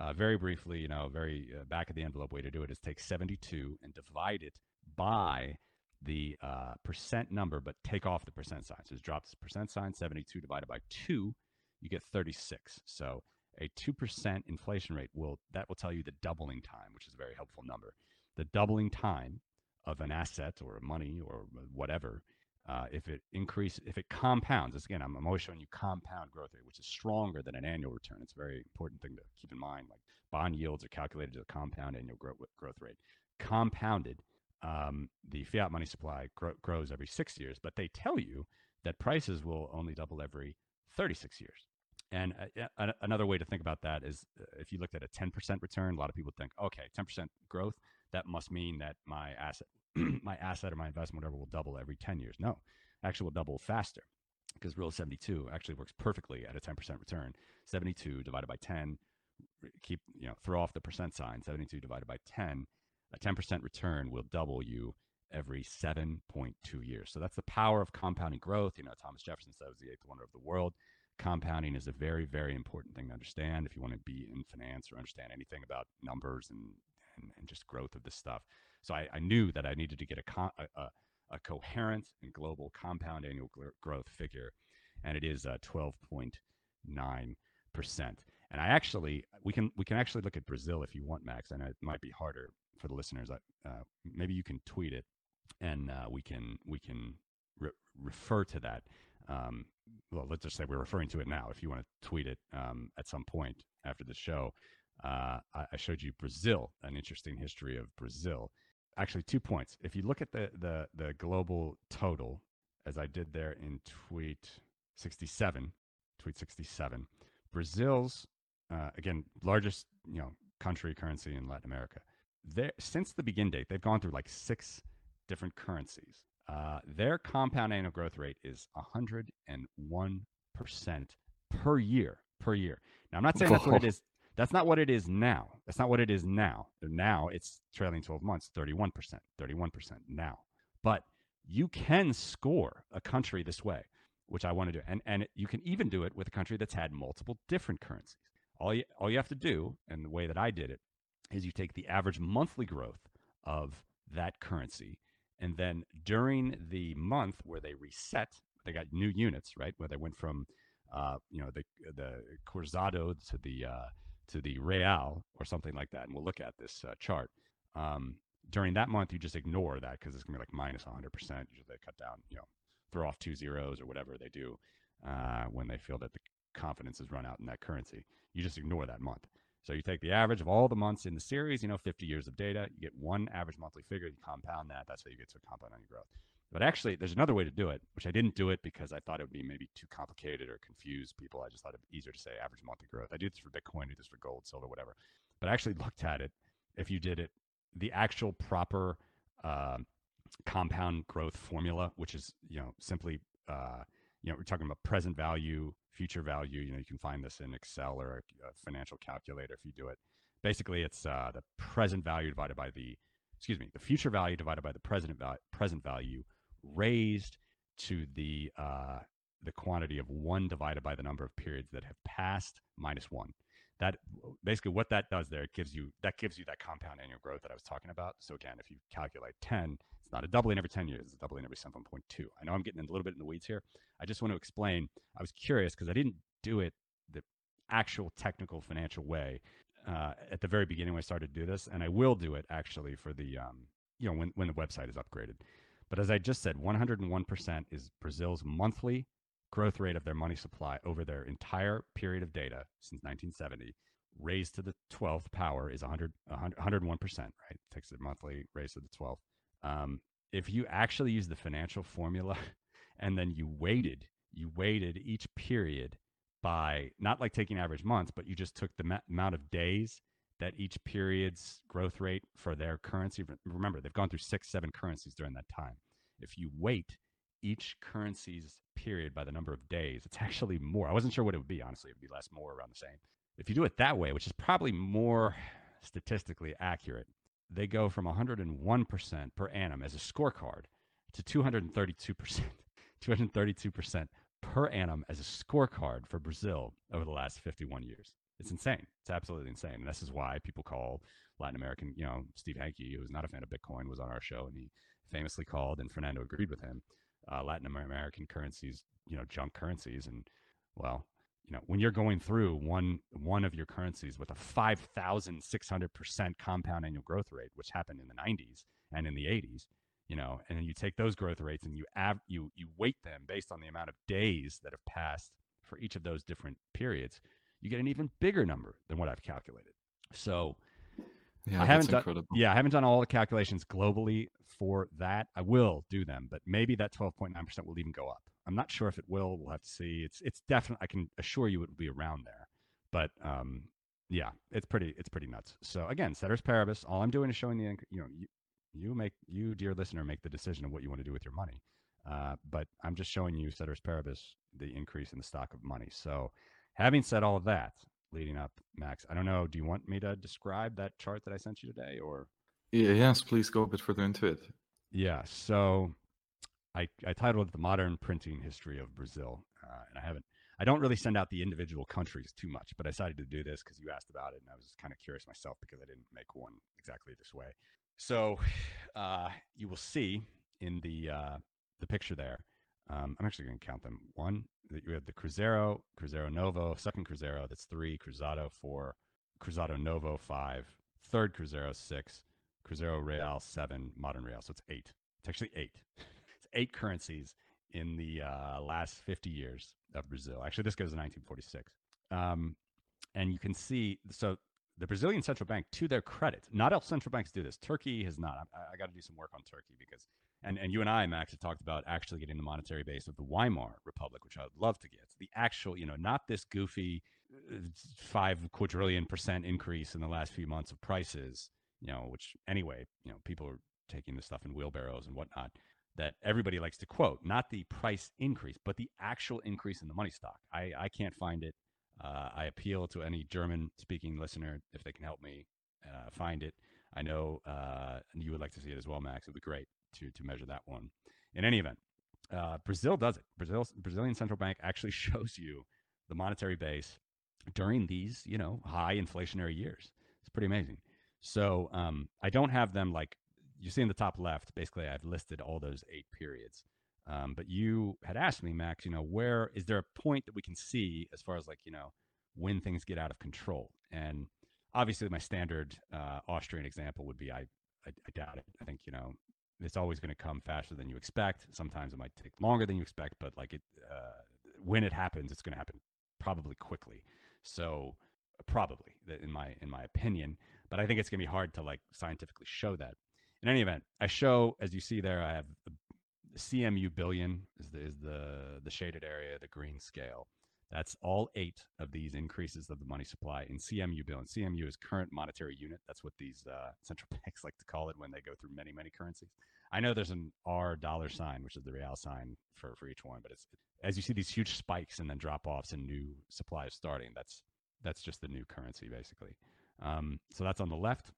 Speaker 2: uh, very briefly, you know, very uh, back of the envelope way to do it is take 72 and divide it by the uh, percent number, but take off the percent sign. So just drop the percent sign, 72 divided by 2, you get 36. So a 2% inflation rate will that will tell you the doubling time, which is a very helpful number. The doubling time of an asset or money or whatever, uh, if it increase, if it compounds, again, I'm, always showing you compound growth rate, which is stronger than an annual return. It's a very important thing to keep in mind. Like bond yields are calculated as a compound annual growth, growth rate. Compounded, um, the fiat money supply grows every six years, but they tell you that prices will only double every 36 years. And uh, another way to think about that is uh, if you looked at a 10% return, a lot of people think, okay, 10% growth, that must mean that my asset, my asset or my investment, whatever, will double every 10 years. No, actually will double faster because Rule 72 actually works perfectly at a 10% return. 72 divided by 10, keep, you know, throw off the percent sign, 72 divided by 10, a 10% return will double you every 7.2 years. So that's the power of compounding growth. You know, Thomas Jefferson said it was the eighth wonder of the world compounding is a very, very important thing to understand if you want to be in finance or understand anything about numbers and, and, and just growth of this stuff. So I, I, knew that I needed to get a, a, a coherent and global compound annual growth figure, and it is uh, 12.9%. And I actually, we can we can actually look at Brazil if you want, Max. And it might be harder for the listeners. Uh, maybe you can tweet it, and uh, we can we can re- refer to that um, well, let's just say we're referring to it now. If you want to tweet it um, at some point after the show, uh, I, I, showed you Brazil, an interesting history of Brazil. Actually, two points. If you look at the the the global total, as I did there in tweet 67, tweet 67, Brazil's uh, again largest you know country currency in Latin America. There since the begin date, they've gone through like six different currencies. Uh, their compound annual growth rate is 101% per year. Per year. Now, I'm not saying that's what it is. That's not what it is now. That's not what it is now. Now it's trailing 12 months, 31%, 31% now. But you can score a country this way, which I want to do. And, and you can even do it with a country that's had multiple different currencies. All you, all you have to do, and the way that I did it, is you take the average monthly growth of that currency and then during the month where they reset, they got new units, right? Where they went from, uh, you know, the the Cruzado to the uh, to the Real or something like that. And we'll look at this uh, chart. Um, during that month, you just ignore that because it's gonna be like minus 100 percent. Usually, they cut down, you know, throw off two zeros or whatever they do uh, when they feel that the confidence has run out in that currency. You just ignore that month. So you take the average of all the months in the series, you know, 50 years of data, you get one average monthly figure, you compound that. That's how you get to compound annual growth. But actually, there's another way to do it, which I didn't do it because I thought it would be maybe too complicated or confuse people. I just thought it'd be easier to say average monthly growth. I do this for Bitcoin, I do this for gold, silver, whatever. But I actually looked at it. If you did it, the actual proper uh, compound growth formula, which is you know simply uh, you know we're talking about present value future value. You know, you can find this in Excel or a, financial calculator if you do it. Basically, it's uh, the present value divided by the, excuse me, the future value divided by the present value, present value raised to the uh, the quantity of one divided by the number of periods that have passed minus one. That basically what that does there, it gives you that gives you that compound annual growth that I was talking about. So again, if you calculate 10, it's not a doubling every 10 years, it's a doubling every 7.2. I know I'm getting a little bit in the weeds here. I just want to explain. I was curious because I didn't do it the actual technical financial way uh, at the very beginning when I started to do this, and I will do it actually for the um, you know when when the website is upgraded. But as I just said, 101% is Brazil's monthly growth rate of their money supply over their entire period of data since 1970 raised to the 12th power is 100, 100 101%, right? It takes the monthly raised to the 12th. Um, if you actually use the financial formula and then you weighted, you weighted each period by not like taking average months, but you just took the ma- amount of days that each period's growth rate for their currency. Remember, they've gone through six, seven currencies during that time. If you weight each currency's period by the number of days, it's actually more. I wasn't sure what it would be, honestly. It would be less, more, around the same. If you do it that way, which is probably more statistically accurate, they go from 101% per annum as a scorecard to 232%, 232% per annum as a scorecard for Brazil over the last 51 years. It's insane. It's absolutely insane. And this is why people call Latin American, you know, Steve Hanke, who's not a fan of Bitcoin, was on our show and he famously called, and Fernando agreed with him, uh, Latin American currencies, you know, junk currencies. And well, you know, when you're going through one one of your currencies with a 5,600% compound annual growth rate, which happened in the 90s and in the 80s, you know, and then you take those growth rates and you av- you you weight them based on the amount of days that have passed for each of those different periods, you get an even bigger number than what I've calculated. So
Speaker 1: Yeah,
Speaker 2: I haven't
Speaker 1: that's
Speaker 2: done,
Speaker 1: incredible.
Speaker 2: yeah, I haven't done all the calculations globally for that. I will do them, but maybe that 12.9% will even go up. I'm not sure if it will. We'll have to see. It's it's definitely I can assure you it will be around there. But um yeah, it's pretty it's pretty nuts. So again, ceteris paribus, all I'm doing is showing the you know, you, you make you dear listener make the decision of what you want to do with your money. Uh, but I'm just showing you ceteris paribus the increase in the stock of money. So having said all of that, leading up, Max, I don't know, do you want me to describe that chart that I sent you today or
Speaker 1: Yeah, yes, please go a bit further into it.
Speaker 2: Yeah. So I, I titled it The Modern Printing History of Brazil. Uh, and I haven't, I don't really send out the individual countries too much, but I decided to do this because you asked about it. And I was kind of curious myself because I didn't make one exactly this way. So uh, you will see in the, uh, the picture there, um, I'm actually going to count them. One, that you have the Cruzeiro, Cruzeiro Novo, second Cruzeiro, that's three, Cruzado four, Cruzado Novo five, third Cruzeiro six, Cruzeiro Real seven, Modern Real. So it's eight. It's actually eight. Eight currencies in the uh, last 50 years of Brazil. Actually, this goes to 1946. Um, and you can see, so the Brazilian central bank, to their credit, not all central banks do this. Turkey has not. I, I got to do some work on Turkey because, and, and you and I, Max, have talked about actually getting the monetary base of the Weimar Republic, which I would love to get. The actual, you know, not this goofy uh, five quadrillion percent increase in the last few months of prices, you know, which anyway, you know, people are taking this stuff in wheelbarrows and whatnot that everybody likes to quote, not the price increase, but the actual increase in the money stock. I, I can't find it. Uh, I appeal to any German speaking listener if they can help me uh, find it. I know uh, you would like to see it as well, Max. It would be great to, to measure that one. In any event, uh, Brazil does it. Brazil, Brazilian central bank actually shows you the monetary base during these, you know, high inflationary years. It's pretty amazing. So um, I don't have them like you see in the top left. Basically, I've listed all those eight periods. Um, but you had asked me, Max, you know, where is there a point that we can see as far as like, you know, when things get out of control? And obviously, my standard uh, Austrian example would be I, I, I doubt it. I think, you know, it's always going to come faster than you expect. Sometimes it might take longer than you expect, but like it, uh, when it happens, it's going to happen probably quickly. So probably in my in my opinion, but I think it's going to be hard to like scientifically show that. In any event, I show as you see there, I have the CMU billion is the, is the the shaded area, the green scale. That's all eight of these increases of the money supply in CMU billion. CMU is current monetary unit. That's what these uh, central banks like to call it when they go through many many currencies. I know there's an R dollar sign, which is the real sign for for each one, but it's as you see these huge spikes and then drop offs and new supplies starting. That's that's just the new currency basically. Um, so that's on the left.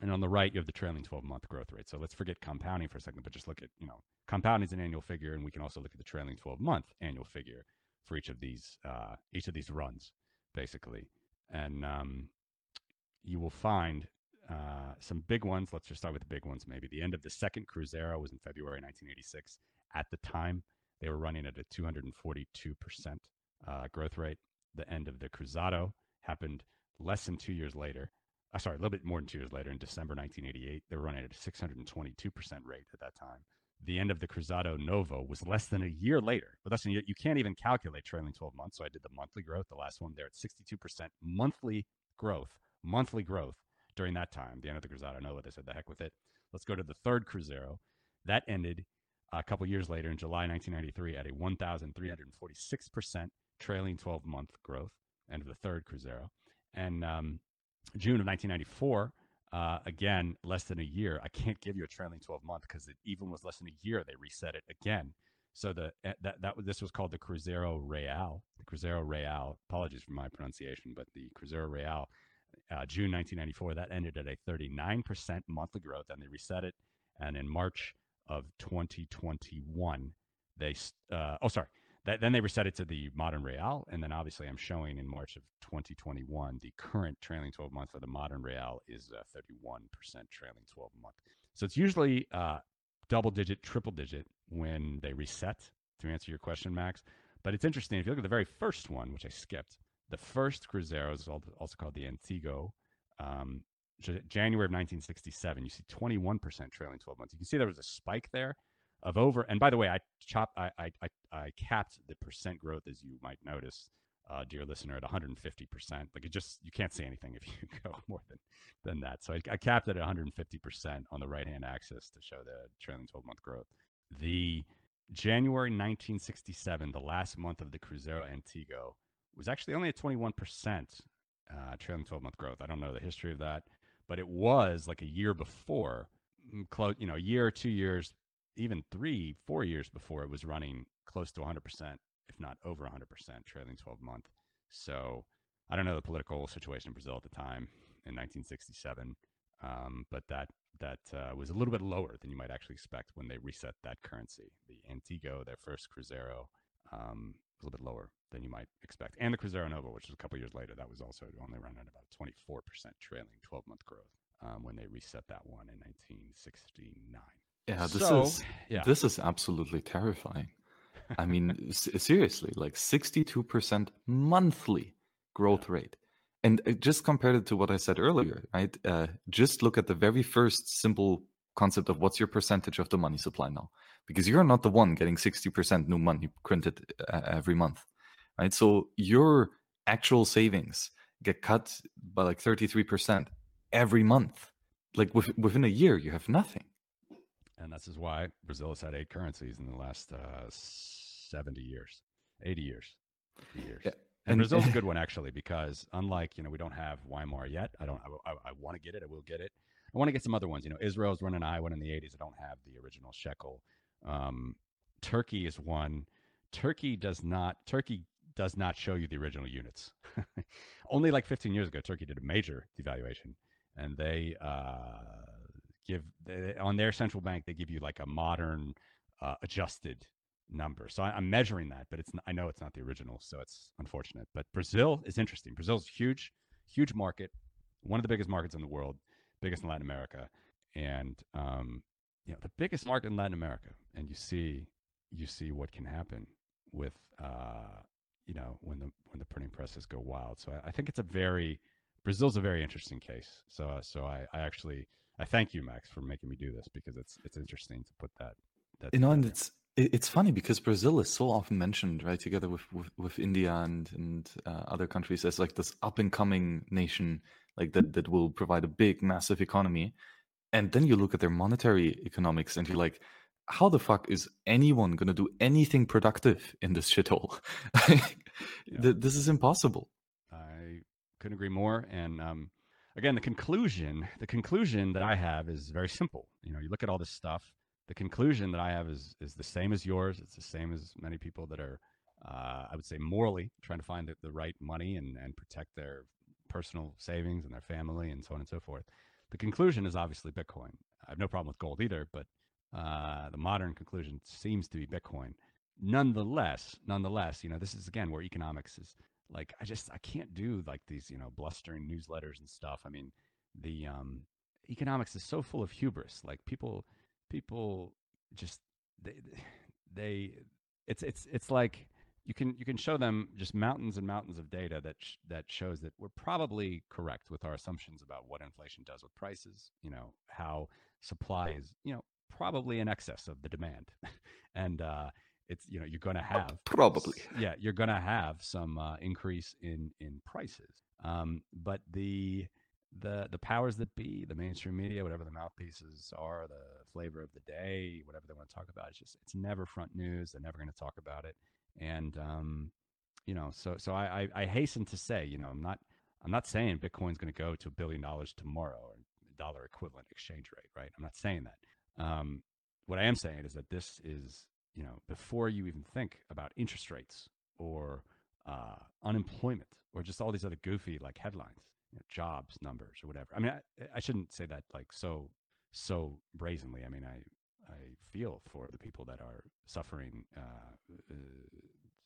Speaker 2: And on the right, you have the trailing 12 month growth rate. So let's forget compounding for a second, but just look at, you know, compounding is an annual figure, and we can also look at the trailing 12 month annual figure for each of these, uh, each of these runs, basically. And um, you will find uh, some big ones. Let's just start with the big ones, maybe. The end of the second Cruzeiro was in February 1986. At the time, they were running at a 242% uh, growth rate. The end of the Cruzado happened less than two years later uh, sorry, a little bit more than two years later, in December 1988, they were running at a 622% rate at that time. The end of the Cruzado Novo was less than a year later. But listen, you, you can't even calculate trailing 12 months. So I did the monthly growth, the last one there at 62% monthly growth, monthly growth during that time. The end of the Cruzado Novo, they said, the heck with it. Let's go to the third Cruzeiro. That ended a couple years later in July 1993 at a 1,346% trailing 12 month growth, end of the third Cruzeiro. And um, June of 1994, uh, again, less than a year. I can't give you a trailing 12 month because it even was less than a year. They reset it again. So the eh, that that this was called the Cruzeiro Real. The Cruzeiro Real. Apologies for my pronunciation, but the Cruzeiro Real, uh, June 1994. That ended at a 39% monthly growth, and they reset it. And in March of 2021, they uh, oh sorry, that, then they reset it to the modern real, and then obviously I'm showing in March of 2021 the current trailing 12 month for the modern real is 31% trailing 12 month. So it's usually uh, double digit, triple digit when they reset. To answer your question, Max, but it's interesting if you look at the very first one, which I skipped. The first Cruzeiro is also called the Antigo. Um, January of 1967, you see 21% trailing 12 months. You can see there was a spike there of over. And by the way, I chop, I, I, I, I capped the percent growth as you might notice uh, dear listener, at 150%. Like it just, you can't see anything if you go more than, than that. So I, I capped it at 150% on the right hand axis to show the trailing 12 month growth. The January 1967, the last month of the Cruzeiro Antigo, was actually only at 21% uh, trailing 12 month growth. I don't know the history of that, but it was like a year before, mm, close, you know, a year or two years, even three, four years before it was running close to 100%, if not over 100% trailing 12 month. So I don't know the political situation in Brazil at the time in 1967, um, but that that uh, was a little bit lower than you might actually expect when they reset that currency. The Antigo, their first Cruzeiro, um, a little bit lower than you might expect. And the Cruzeiro Novo, which was a couple years later, that was also only running at about 24% trailing 12 month growth um, when they reset that one in 1969.
Speaker 1: Yeah, this so, is yeah. this is absolutely terrifying. I mean, seriously, like 62% monthly growth rate. And uh, just compared it to what I said earlier, right? Uh, just look at the very first simple concept of what's your percentage of the money supply now, because you're not the one getting 60% new money printed uh, every month, right? So your actual savings get cut by like 33% every month. Like within a year, you have nothing.
Speaker 2: And this is why Brazil has had eight currencies in the last uh, 70 years, 80 years. years. Yeah. And, and Brazil's a good one actually because unlike you know we don't have Weimar yet. I don't. I, I, I want to get it. I will get it. I want to get some other ones. You know, Israel's running I one in the '80s. I don't have the original shekel. Um, Turkey is one. Turkey does not. Turkey does not show you the original units. Only like 15 years ago, Turkey did a major devaluation, and they uh, give on their central bank they give you like a modern uh, adjusted number. So I, am measuring that, but it's I know it's not the original, so it's unfortunate. But Brazil is interesting. Brazil's huge, huge market, one of the biggest markets in the world, biggest in Latin America, and um, you know the biggest market in Latin America. And you see, you see what can happen with uh, you know when the when the printing presses go wild. So I, I think it's a very Brazil's a very interesting case. So uh, so I, I actually I thank you, Max, for making me do this because it's it's interesting to put that.
Speaker 1: that you know, and it's it's funny because Brazil is so often mentioned, right, together with with, with India and and uh, other countries as like this up and coming nation, like that that will provide a big, massive economy. And then you look at their monetary economics, and you're like, how the fuck is anyone gonna do anything productive in this shithole? yeah. This is impossible.
Speaker 2: I couldn't agree more. And um, again, the conclusion, the conclusion that I have is very simple. You know, you look at all this stuff the conclusion that I have is is the same as yours. It's the same as many people that are, uh, I would say, morally trying to find the, the right money and and protect their personal savings and their family and so on and so forth. The conclusion is obviously Bitcoin. I have no problem with gold either, but uh, the modern conclusion seems to be Bitcoin. Nonetheless, nonetheless, you know, this is again where economics is like I just I can't do like these you know blustering newsletters and stuff. I mean, the um, economics is so full of hubris. Like people people just they they it's it's it's like you can you can show them just mountains and mountains of data that sh- that shows that we're probably correct with our assumptions about what inflation does with prices you know how supply is you know probably in excess of the demand and uh it's you know you're going to have
Speaker 1: probably
Speaker 2: yeah you're going to have some uh, increase in in prices um but the the the powers that be, the mainstream media, whatever the mouthpieces are, the flavor of the day, whatever they want to talk about, it's just it's never front news. They're never going to talk about it, and um, you know, so so I, I I hasten to say, you know, I'm not I'm not saying Bitcoin's going to go to a billion dollars tomorrow or dollar equivalent exchange rate, right? I'm not saying that. Um, what I am saying is that this is, you know, before you even think about interest rates or uh, unemployment or just all these other goofy like headlines, you know, jobs numbers or whatever. I mean, I, I shouldn't say that like so so brazenly. I mean, I I feel for the people that are suffering uh, uh,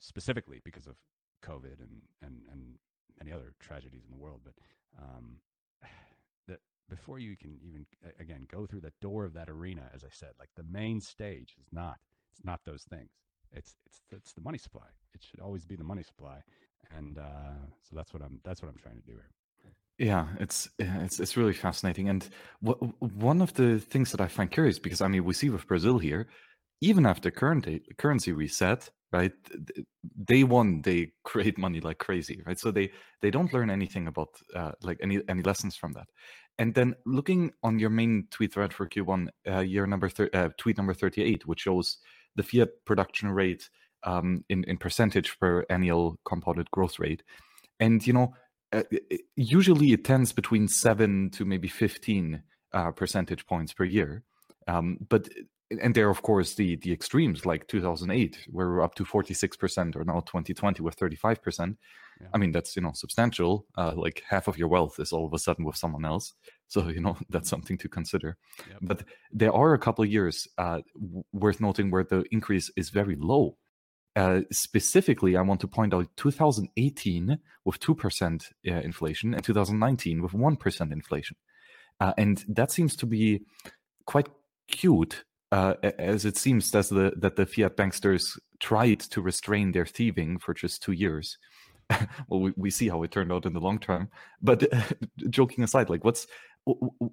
Speaker 2: specifically because of COVID and and and many other tragedies in the world. But um, that before you can even again go through the door of that arena, as I said, like the main stage is not it's not those things. It's it's it's the money supply. It should always be the money supply, and uh, so that's what I'm that's what I'm trying to do here.
Speaker 1: Yeah, it's it's it's really fascinating. And w- one of the things that I find curious, because I mean, we see with Brazil here, even after current currency reset, right? Day one, they create money like crazy, right? So they they don't learn anything about uh, like any any lessons from that. And then looking on your main tweet thread for Q1, uh, year number thir- uh, tweet number thirty eight, which shows the fiat production rate um, in in percentage per annual compounded growth rate, and you know uh, usually it tends between seven to maybe fifteen uh, percentage points per year. Um, but and there, of course, the the extremes like 2008, where we're up to 46 percent, or now 2020 with 35 percent. Yeah. I mean, that's you know substantial. Uh, like half of your wealth is all of a sudden with someone else. So you know that's something to consider. Yep. But there are a couple of years uh, worth noting where the increase is very low. Uh, specifically, I want to point out 2018 with 2% uh, inflation and 2019 with 1% inflation. Uh, and that seems to be quite cute uh, as it seems that the, that the fiat banksters tried to restrain their thieving for just two years. well, we, we see how it turned out in the long term. But joking aside, like what's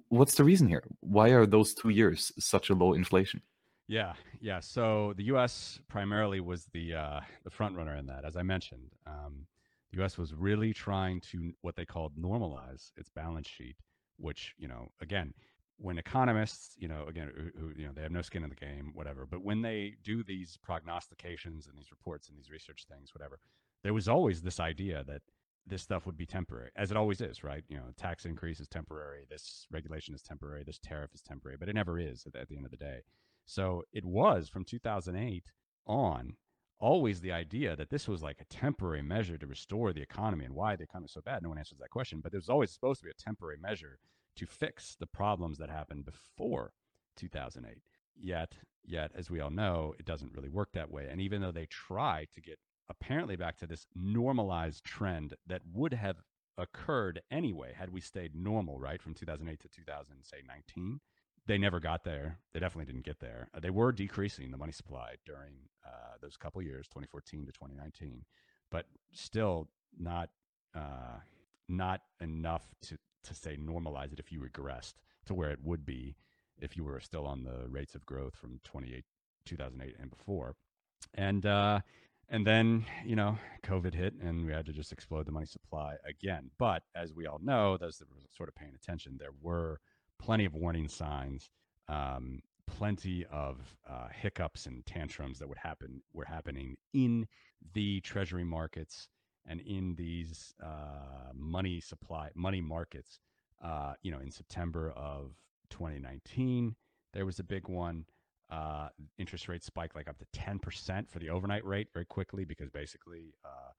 Speaker 1: what's the reason here? Why are those two years such a low inflation?
Speaker 2: Yeah, yeah. So the U.S. primarily was the uh, the front runner in that, as I mentioned. Um, the U.S. was really trying to what they called normalize its balance sheet, which you know, again, when economists, you know, again, who, you know, they have no skin in the game, whatever. But when they do these prognostications and these reports and these research things, whatever, there was always this idea that this stuff would be temporary, as it always is, right? You know, tax increase is temporary, this regulation is temporary, this tariff is temporary, but it never is at, at the end of the day. So it was from 2008 on always the idea that this was like a temporary measure to restore the economy and why the economy is so bad. No one answers that question, but was always supposed to be a temporary measure to fix the problems that happened before 2008. Yet, yet, as we all know, it doesn't really work that way. And even though they try to get apparently back to this normalized trend that would have occurred anyway had we stayed normal, right, from 2008 to 2019, they never got there. They definitely didn't get there. They were decreasing the money supply during uh, those couple years, 2014 to 2019, but still not uh, not enough to to say normalize it if you regressed to where it would be if you were still on the rates of growth from 28 2008 and before and uh and then you know covid hit and we had to just explode the money supply again but as we all know those that were sort of paying attention there were plenty of warning signs um, plenty of uh, hiccups and tantrums that would happen were happening in the treasury markets and in these uh, money supply money markets. Uh, you know, in September of 2019, there was a big one. Uh, interest rates spiked like up to 10% for the overnight rate very quickly because basically uh,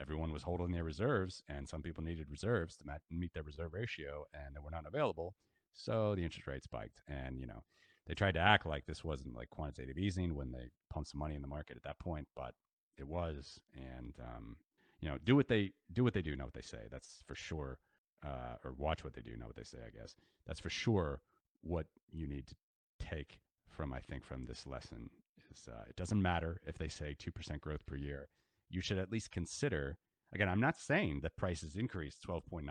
Speaker 2: everyone was holding their reserves and some people needed reserves to meet their reserve ratio and they were not available. So the interest rate spiked. And, you know, they tried to act like this wasn't like quantitative easing when they pumped some money in the market at that point, but it was. And um, you know, do what they do what they do, know what they say. That's for sure. Uh, or watch what they do, know what they say. I guess that's for sure. What you need to take from, I think, from this lesson is uh, it doesn't matter if they say two percent growth per year. You should at least consider. Again, I'm not saying that prices increased 12.9%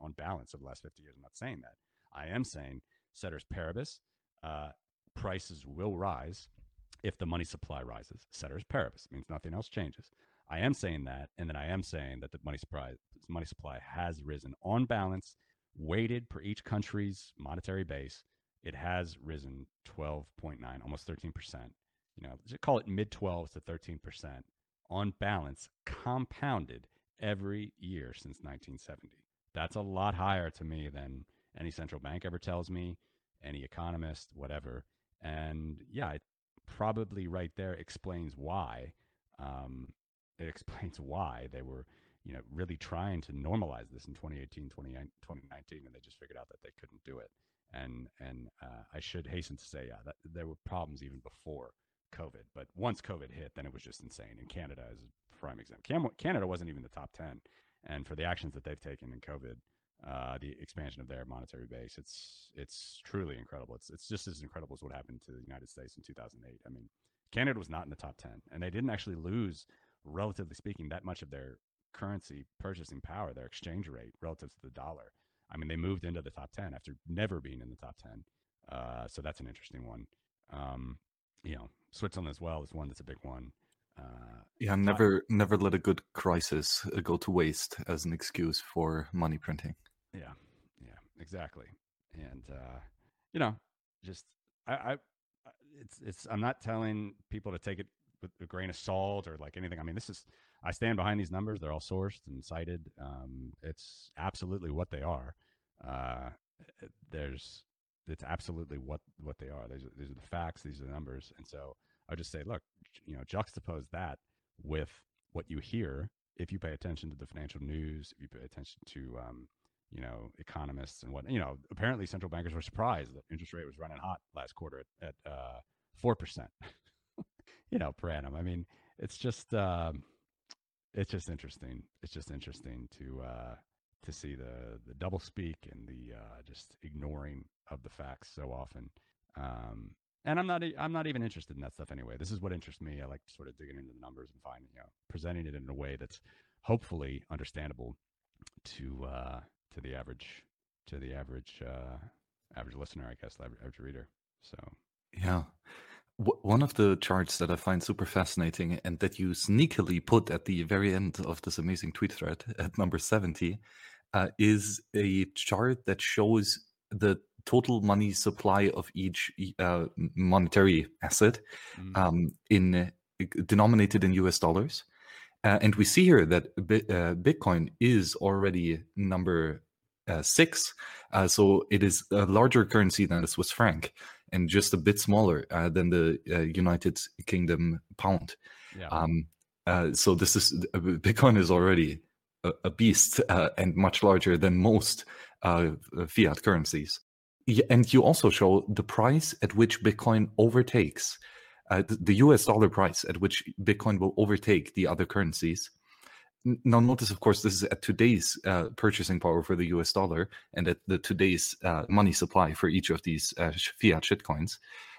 Speaker 2: on balance over the last 50 years. I'm not saying that. I am saying ceteris paribus, uh, prices will rise if the money supply rises. Ceteris paribus means nothing else changes. I am saying that, and then I am saying that the money supply money supply has risen on balance, weighted per each country's monetary base. It has risen 12.9, almost 13 percent. You know, call it mid 12s to 13 percent on balance, compounded every year since 1970. That's a lot higher to me than any central bank ever tells me, any economist, whatever. And yeah, it probably right there explains why um, it explains why they were you know really trying to normalize this in 2018 2019 and they just figured out that they couldn't do it and and uh, i should hasten to say yeah that there were problems even before covid but once covid hit then it was just insane and canada is a prime example. Canada wasn't even the top 10 and for the actions that they've taken in covid uh, the expansion of their monetary base it's it's truly incredible. It's it's just as incredible as what happened to the united states in 2008 i mean canada was not in the top 10 and they didn't actually lose relatively speaking, that much of their currency purchasing power, their exchange rate relative to the dollar. I mean, they moved into the top 10 after never being in the top 10. Uh, so that's an interesting one. Um, you know, Switzerland as well is one that's a big one. Uh,
Speaker 1: yeah, never never let a good crisis uh, go to waste as an excuse for money printing.
Speaker 2: Yeah, yeah, exactly. And uh, you know, just I, I, it's it's. I'm not telling people to take it with a grain of salt or like anything. I mean, this is I stand behind these numbers. They're all sourced and cited. Um, it's absolutely what they are. Uh, there's it's absolutely what what they are. These are, these are the facts. These are the numbers. And so I just say, look, you know, juxtapose that with what you hear if you pay attention to the financial news, if you pay attention to um, you know economists and what you know. Apparently, central bankers were surprised that interest rate was running hot last quarter at uh, four percent. you know, per annum. I mean, it's just um, it's just interesting. It's just interesting to uh, to see the the double speak and the uh, just ignoring of the facts so often. Um, and I'm not I'm not even interested in that stuff anyway. This is what interests me. I like sort of digging into the numbers and finding you know presenting it in a way that's hopefully understandable to uh, to the average to the average uh, average listener, I guess, average reader. So
Speaker 1: yeah. One of the charts that I find super fascinating and that you sneakily put at the very end of this amazing tweet thread at number 70 uh, is a chart that shows the total money supply of each uh, monetary asset mm. um, in uh, denominated in US dollars. Uh, and we see here that uh, Bitcoin is already number uh, six. Uh, so it is a larger currency than the Swiss franc and just a bit smaller uh, than the uh, United Kingdom pound. Yeah. Um, uh, so this is Bitcoin is already a, a beast and much larger than most fiat currencies and you also show the price at which Bitcoin overtakes uh, the US dollar price at which Bitcoin will overtake the other currencies. Now, notice, of course, this is at today's uh, purchasing power for the US dollar and at the today's uh, money supply for each of these uh, fiat shitcoins.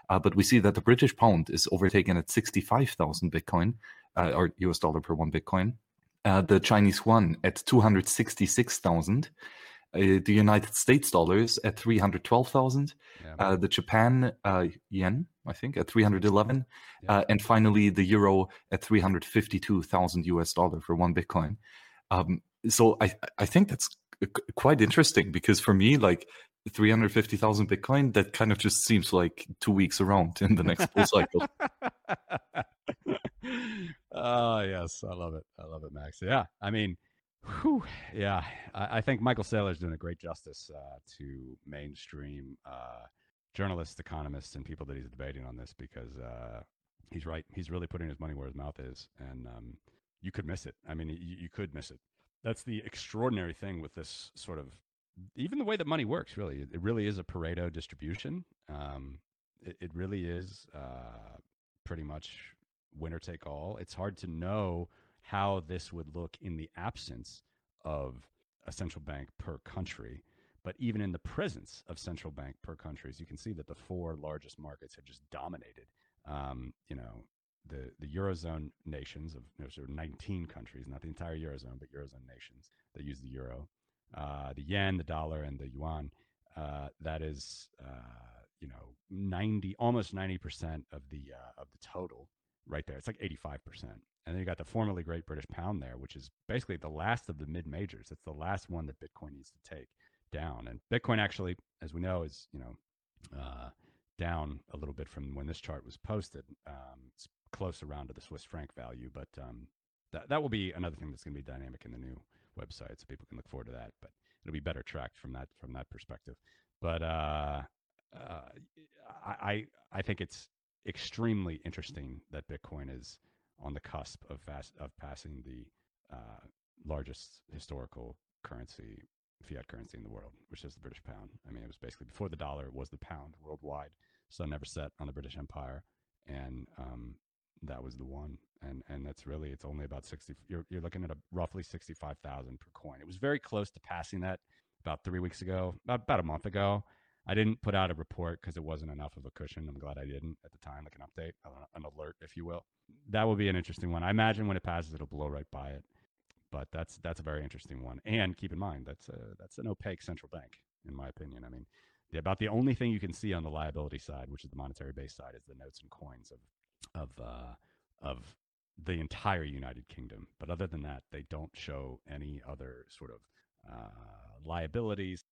Speaker 1: Uh, but we see that the British pound is overtaken at 65,000 Bitcoin uh, or US dollar per one Bitcoin. the Chinese yuan at 266,000 uh, the United States dollars at 312,000, yeah. uh, the Japan uh, yen, I think, at 311, yeah. Uh, and finally the euro at 352,000 US dollar for one Bitcoin. Um, so I, I think that's quite interesting because for me, like 350,000 Bitcoin, that kind of just seems like two weeks around in the next bull cycle.
Speaker 2: oh, yes. I love it. I love it, Max. Yeah. I mean, Whew, yeah, I, I, think Michael Saylor's doing a great justice uh, to mainstream uh, journalists, economists, and people that he's debating on this because uh, he's right. He's really putting his money where his mouth is, and um, you could miss it. I mean, you, you, could miss it. That's the extraordinary thing with this sort of, even the way that money works. Really, it, really is a Pareto distribution. Um, it, it, really is uh, pretty much winner take all. It's hard to know how this would look in the absence of a central bank per country. But even in the presence of central bank per countries, you can see that the four largest markets have just dominated. Um, you know, the the eurozone nations of of 19 countries, not the entire eurozone, but eurozone nations that use the euro, uh, the yen, the dollar, and the yuan. Uh, that is, uh, you know, 90, almost 90 percent of the uh, of the total right there. It's like 85 percent. And then you got the formerly great British pound there, which is basically the last of the mid majors. It's the last one that Bitcoin needs to take down. And Bitcoin actually, as we know, is you know uh, down a little bit from when this chart was posted. Um, it's close around to the Swiss franc value, but um, that that will be another thing that's going to be dynamic in the new website, so people can look forward to that. But it'll be better tracked from that from that perspective. But uh, uh, I I think it's extremely interesting that Bitcoin is on the cusp of fast, of passing the uh, largest historical currency, fiat currency in the world, which is the British pound. I mean, it was basically before the dollar it was the pound worldwide. Sun never set on the British Empire, and um, that was the one. And and that's really it's only about sixty. You're you're looking at a roughly sixty five thousand per coin. It was very close to passing that about three weeks ago, about, about a month ago. I didn't put out a report because it wasn't enough of a cushion. I'm glad I didn't at the time, like an update, an alert, if you will. That will be an interesting one. I imagine when it passes, it'll blow right by it. But that's that's a very interesting one. And keep in mind that's a, that's an opaque central bank, in my opinion. I mean, the, about the only thing you can see on the liability side, which is the monetary base side, is the notes and coins of of uh, of the entire United Kingdom. But other than that, they don't show any other sort of uh, liabilities.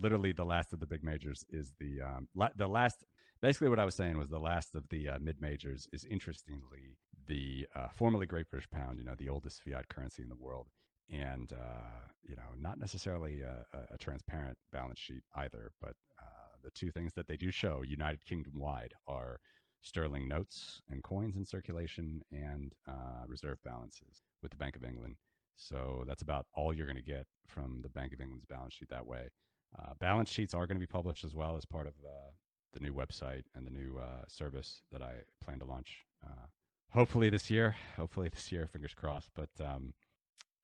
Speaker 2: Literally, the last of the big majors is the um, la- the last. Basically, what I was saying was the last of the uh, mid majors is interestingly the uh, formerly Great British Pound, you know, the oldest fiat currency in the world, and uh, you know, not necessarily a, a, transparent balance sheet either. But uh, the two things that they do show, United Kingdom wide, are sterling notes and coins in circulation and uh, reserve balances with the Bank of England. So that's about all you're going to get from the Bank of England's balance sheet that way. Uh, balance sheets are going to be published as well as part of uh, the new website and the new uh, service that I plan to launch. Uh, hopefully this year. Hopefully this year. Fingers crossed. But um,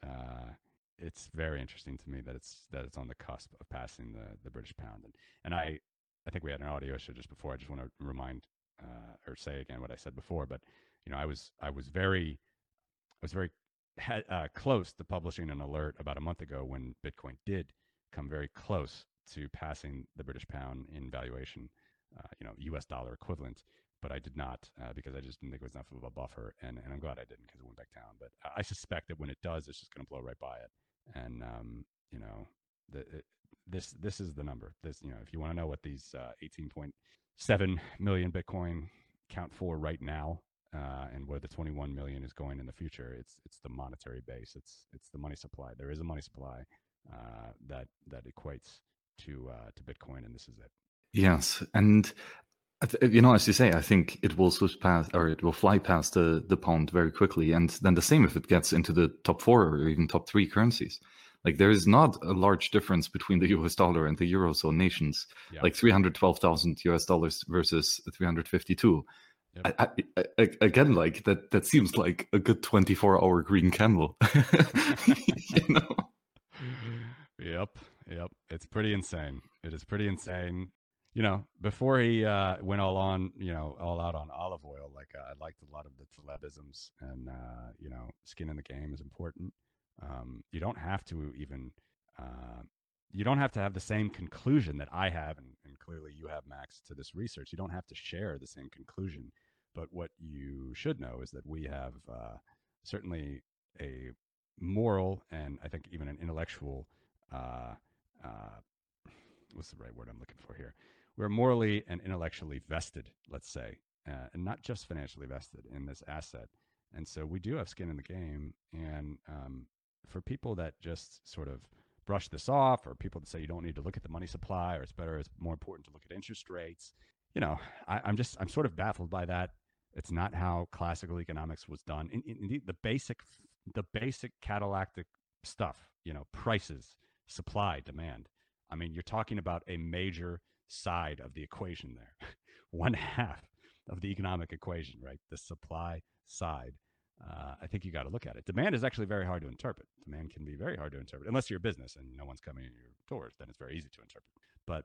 Speaker 2: uh, it's very interesting to me that it's that it's on the cusp of passing the the British pound. And and I I think we had an audio show just before. I just want to remind uh, or say again what I said before. But you know, I was I was very I was very uh, close to publishing an alert about a month ago when Bitcoin did come very close to passing the British pound in valuation, uh, you know, U.S. dollar equivalent. But I did not uh, because I just didn't think it was enough of a buffer, and, and I'm glad I didn't because it went back down. But I suspect that when it does, it's just going to blow right by it. And um, you know, the, it, this this is the number. This you know, if you want to know what these uh, 18.7 million Bitcoin count for right now, uh, and where the 21 million is going in the future. It's it's the monetary base. It's it's the money supply. There is a money supply uh, that that equates to uh, to Bitcoin, and this is it.
Speaker 1: Yes, and you know, as you say, I think it will switch past or it will fly past the the pound very quickly, and then the same if it gets into the top four or even top three currencies. Like there is not a large difference between the US dollar and the eurozone nations. Yeah. Like three hundred twelve thousand US dollars versus three hundred fifty two. Yep. I, I, I, again, like that, that seems like a good 24 hour green candle. you know?
Speaker 2: Yep. Yep. It's pretty insane. It is pretty insane. You know, before he uh, went all on, you know, all out on olive oil, like uh, I liked a lot of the Talebisms and, uh, you know, skin in the game is important. Um, you don't have to even, uh, you don't have to have the same conclusion that I have, and, and clearly you have, Max, to this research. You don't have to share the same conclusion but what you should know is that we have uh, certainly a moral and I think even an intellectual. Uh, uh, what's the right word I'm looking for here? We're morally and intellectually vested, let's say, uh, and not just financially vested in this asset. And so we do have skin in the game. And um, for people that just sort of brush this off, or people that say you don't need to look at the money supply, or it's better, it's more important to look at interest rates. You know, I, I'm just I'm sort of baffled by that it's not how classical economics was done. Indeed, the basic, the basic Catallactic stuff, you know, prices, supply, demand. I mean, you're talking about a major side of the equation there. One half of the economic equation, right? The supply side. Uh, I think you got to look at it. Demand is actually very hard to interpret. Demand can be very hard to interpret unless you're a business and no one's coming in your doors. Then it's very easy to interpret. But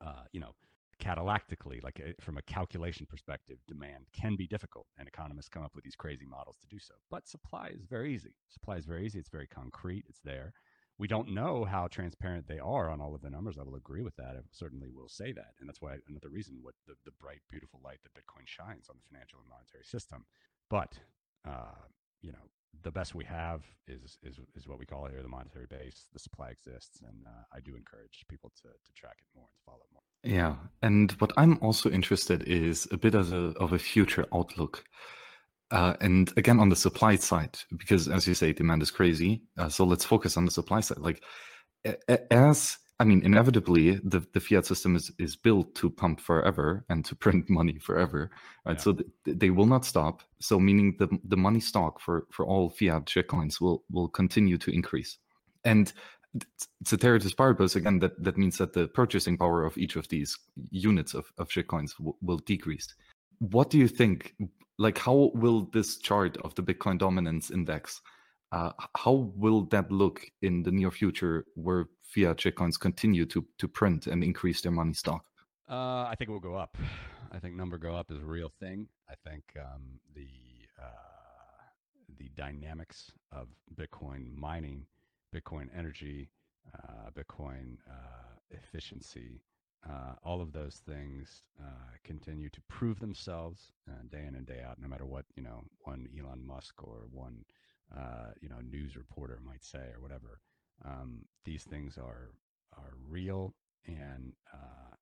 Speaker 2: uh, you know, Catallactically, like a, from a calculation perspective, demand can be difficult, and economists come up with these crazy models to do so. But supply is very easy. Supply is very easy. It's very concrete. It's there. We don't know how transparent they are on all of the numbers. I will agree with that. I certainly will say that, and that's why another reason what the, the bright, beautiful light that Bitcoin shines on the financial and monetary system. But uh, you know, the best we have is is is what we call here the monetary base. The supply exists, and uh, I do encourage people to to track it more and to follow it more.
Speaker 1: Yeah, and what I'm also interested is a bit of a of a future outlook, uh, and again on the supply side, because as you say, demand is crazy. Uh, so let's focus on the supply side. Like as I mean, inevitably, the, the fiat system is, is built to pump forever and to print money forever, right? Yeah. So th- they will not stop. So meaning the the money stock for for all fiat shitcoins will will continue to increase. And ceteris paribus again, that that means that the purchasing power of each of these units of of shitcoins w- will decrease. What do you think? Like, how will this chart of the Bitcoin dominance index? Uh, how will that look in the near future, where fiat shitcoins continue to to print and increase their money stock?
Speaker 2: Uh, I think it will go up. I think number go up is a real thing. I think um, the uh, the dynamics of Bitcoin mining, Bitcoin energy, uh, Bitcoin uh, efficiency, uh, all of those things uh, continue to prove themselves uh, day in and day out, no matter what you know one Elon Musk or one uh, you know news reporter might say or whatever. Um, these things are are real, and uh,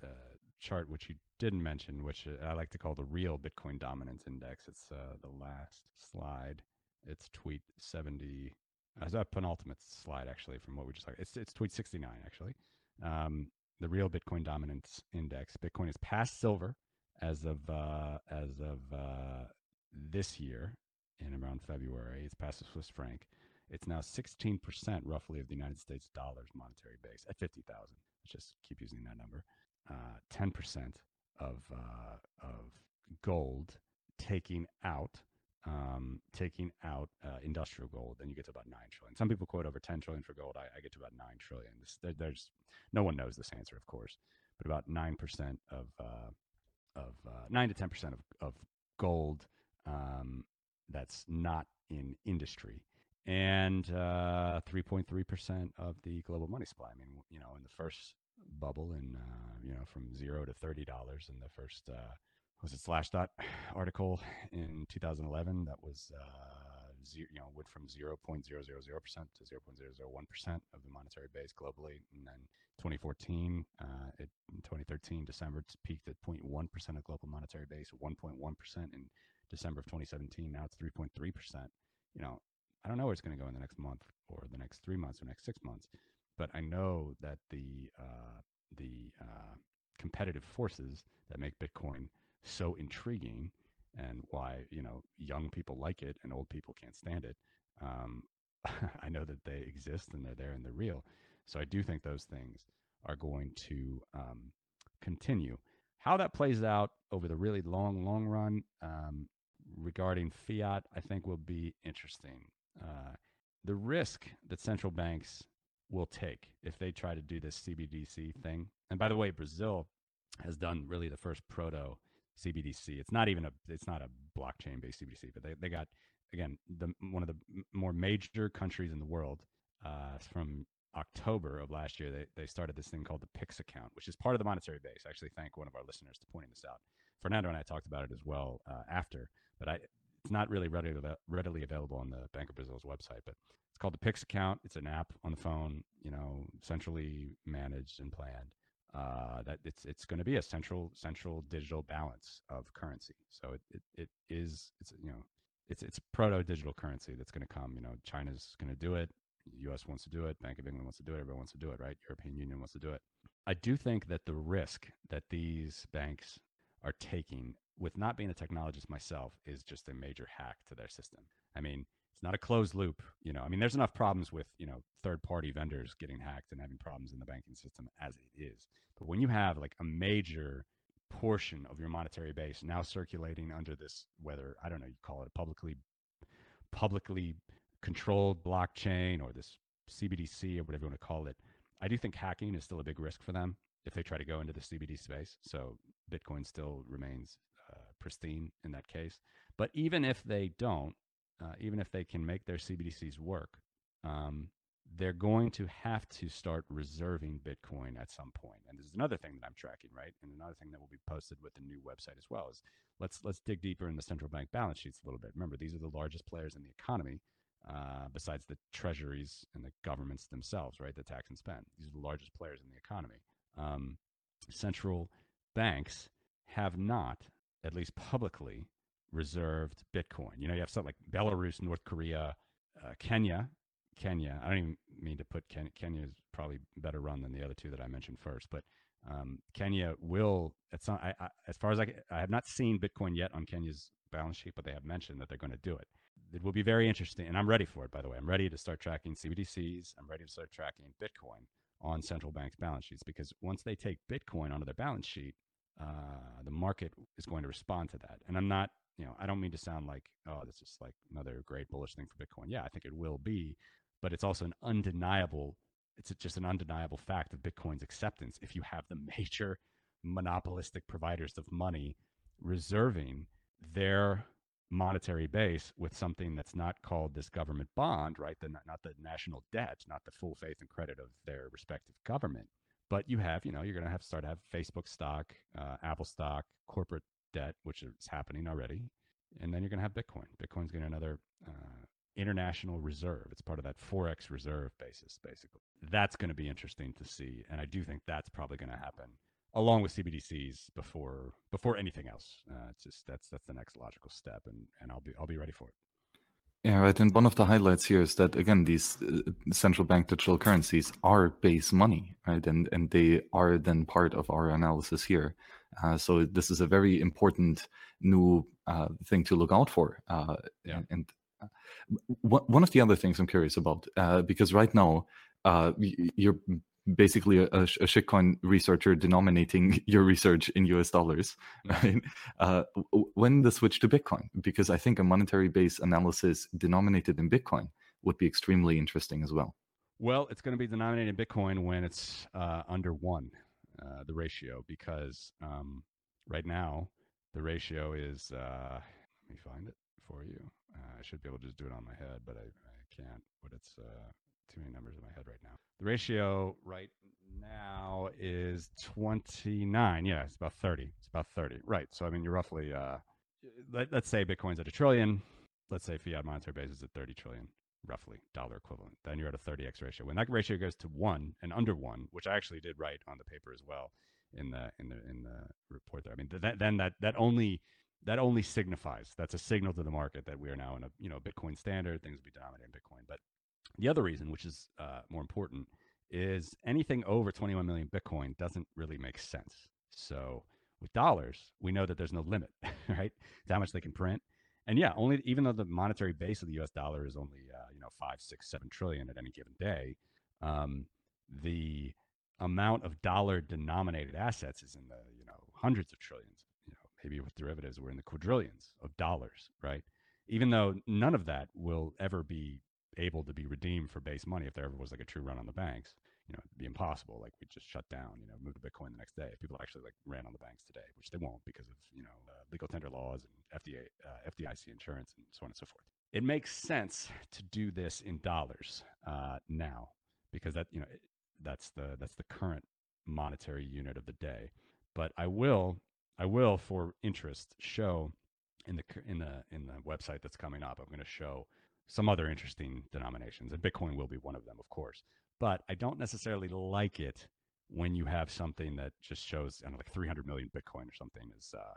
Speaker 2: the chart which you didn't mention, which I like to call the real Bitcoin dominance index. It's uh, the last slide. It's tweet seventy. As a penultimate slide, actually, from what we just talked. It's it's tweet sixty nine, actually. Um, the real Bitcoin dominance index. Bitcoin is past silver as of uh, as of uh, this year in around February. It's past the Swiss franc. It's now 16% roughly of the United States dollar's monetary base at 50,000. Let's just keep using that number. Uh, 10% of uh, of gold taking out um, taking out uh, industrial gold, then you get to about nine trillion. Some people quote over ten trillion for gold. I, I get to about nine trillion. This, there, there's no one knows this answer, of course, but about nine percent of uh, of uh, nine to ten percent of of gold um, that's not in industry, and uh, three point three percent of the global money supply. I mean, you know, in the first bubble, in uh, you know, from zero to thirty dollars in the first uh, was it Slashdot article in 2011 that was uh, zero, you know went from 0.000% to 0.001% of the monetary base globally. And then 2014 uh, it, in 2013 December peaked at 0.1% of global monetary base 1.1% in December of 2017 now it's 3.3% you know I don't know where it's going to go in the next month or the next 3 months or next 6 months but I know that the uh, the uh, competitive forces that make Bitcoin so intriguing and why you know young people like it and old people can't stand it um, i know that they exist and they're there and they're real. So i do think those things are going to um, continue. How that plays out over the really long long run um, regarding fiat i think will be interesting. Uh, the risk that central banks will take if they try to do this cbdc thing and by the way brazil has done really the first proto CBDC. It's not even a it's not a blockchain based CBDC, but they, they got again the one of the more major countries in the world uh, from October of last year. They they started this thing called the Pix account, which is part of the monetary base. I actually thank one of our listeners for pointing this out. Fernando and I talked about it as well uh, after, but I it's not really readily readily available on the Bank of Brazil's website. But it's called the Pix account. It's an app on the phone, you know, centrally managed and planned uh, that it's it's going to be a central central digital balance of currency. So it, it, it is it's you know it's it's proto digital currency that's going to come. You know, China's going to do it. The U.S. wants to do it. Bank of England wants to do it. Everyone wants to do it, right? European Union wants to do it. I do think that the risk that these banks are taking with not being a technologist myself is just a major hack to their system. I mean, it's not a closed loop. You know, I mean, there's enough problems with you know third party vendors getting hacked and having problems in the banking system as it is. But when you have like a major portion of your monetary base now circulating under this, whether I don't know, you call it a publicly publicly controlled blockchain or this CBDC or whatever you want to call it, I do think hacking is still a big risk for them if they try to go into the CBD space. So Bitcoin still remains uh, pristine in that case. But even if they don't, uh, even if they can make their CBDCs work, um, they're going to have to start reserving Bitcoin at some point. And this is another thing that I'm tracking, right? And another thing that will be posted with the new website as well is let's let's dig deeper in the central bank balance sheets a little bit. Remember, these are the largest players in the economy, uh, besides the treasuries and the governments themselves, right? The tax and spend. These are the largest players in the economy. Um, central banks have not, at least publicly, reserved Bitcoin. You know, you have something like Belarus, North Korea, uh, Kenya. Kenya. I don't even mean to put Ken- Kenya is probably better run than the other two that I mentioned first, but um, Kenya will. At some, I, I, as far as I, I have not seen Bitcoin yet on Kenya's balance sheet, but they have mentioned that they're going to do it. It will be very interesting, and I'm ready for it. By the way, I'm ready to start tracking CBDCs. I'm ready to start tracking Bitcoin on central banks' balance sheets because once they take Bitcoin onto their balance sheet, uh, the market is going to respond to that. And I'm not you know, I don't mean to sound like, oh, this is like another great bullish thing for Bitcoin. Yeah, I think it will be, but it's also an undeniable, it's just an undeniable fact of Bitcoin's acceptance. If you have the major monopolistic providers of money reserving their monetary base with something that's not called this government bond, right? The, not the national debt, not the full faith and credit of their respective government, but you have, you know, you're going to have to start to have Facebook stock, uh, Apple stock, corporate debt, which is happening already, and then you're going to have Bitcoin. Bitcoin's going to another uh, international reserve. It's part of that forex reserve basis, basically. That's going to be interesting to see, and I do think that's probably going to happen along with CBDCs before before anything else. Uh, it's just that's that's the next logical step, and and I'll be I'll be ready for it.
Speaker 1: Yeah, right. And one of the highlights here is that again, these uh, central bank digital currencies are base money, right? And and they are then part of our analysis here. Uh, so this is a very important new uh, thing to look out for. Uh, yeah. And, and uh, one of the other things I'm curious about, uh, because right now you're basically a, a, shitcoin researcher denominating your research in US dollars, right? Uh, when the switch to Bitcoin? Because I think a monetary base analysis denominated in Bitcoin would be extremely interesting as well.
Speaker 2: Well, it's going to be denominated in Bitcoin when it's uh, under one, uh, the ratio, because um, right now the ratio is, uh, let me find it for you. Uh, I should be able to just do it on my head, but I, I can't. But it's uh, too many numbers in my head right now. The ratio right now is 29. Yeah, it's about 30. It's about 30. Right. So, I mean, you're roughly, uh, let, us say Bitcoin's at a trillion. Let's say fiat monetary base is at 30 trillion, roughly dollar equivalent. Then you're at a 30x ratio. When that ratio goes to one and under one, which I actually did write on the paper as well in the in the in the report there. I mean, then that that only that only signifies that's a signal to the market that we are now in a you know Bitcoin standard. Things will be denominated in Bitcoin, but the other reason, which is uh, more important, is anything over 21 million Bitcoin doesn't really make sense. So with dollars, we know that there's no limit, right? To how much they can print. And yeah, only even though the monetary base of the U.S. dollar is only uh, know five, six, seven trillion at any given day, um, the amount of dollar-denominated assets is in the you know hundreds of trillions. You know, maybe with derivatives, we're in the quadrillions of dollars, right? Even though none of that will ever be able to be redeemed for base money if there ever was like a true run on the banks you know it'd be impossible like we just shut down you know move to bitcoin the next day if people actually like ran on the banks today which they won't because of you know uh, legal tender laws and fda uh, fdic insurance and so on and so forth it makes sense to do this in dollars uh, now because that you know that's the that's the current monetary unit of the day but i will i will for interest show in the in the in the website that's coming up i'm going to show some other interesting denominations, and Bitcoin will be one of them, of course. But I don't necessarily like it when you have something that just shows like 300 million Bitcoin or something as uh,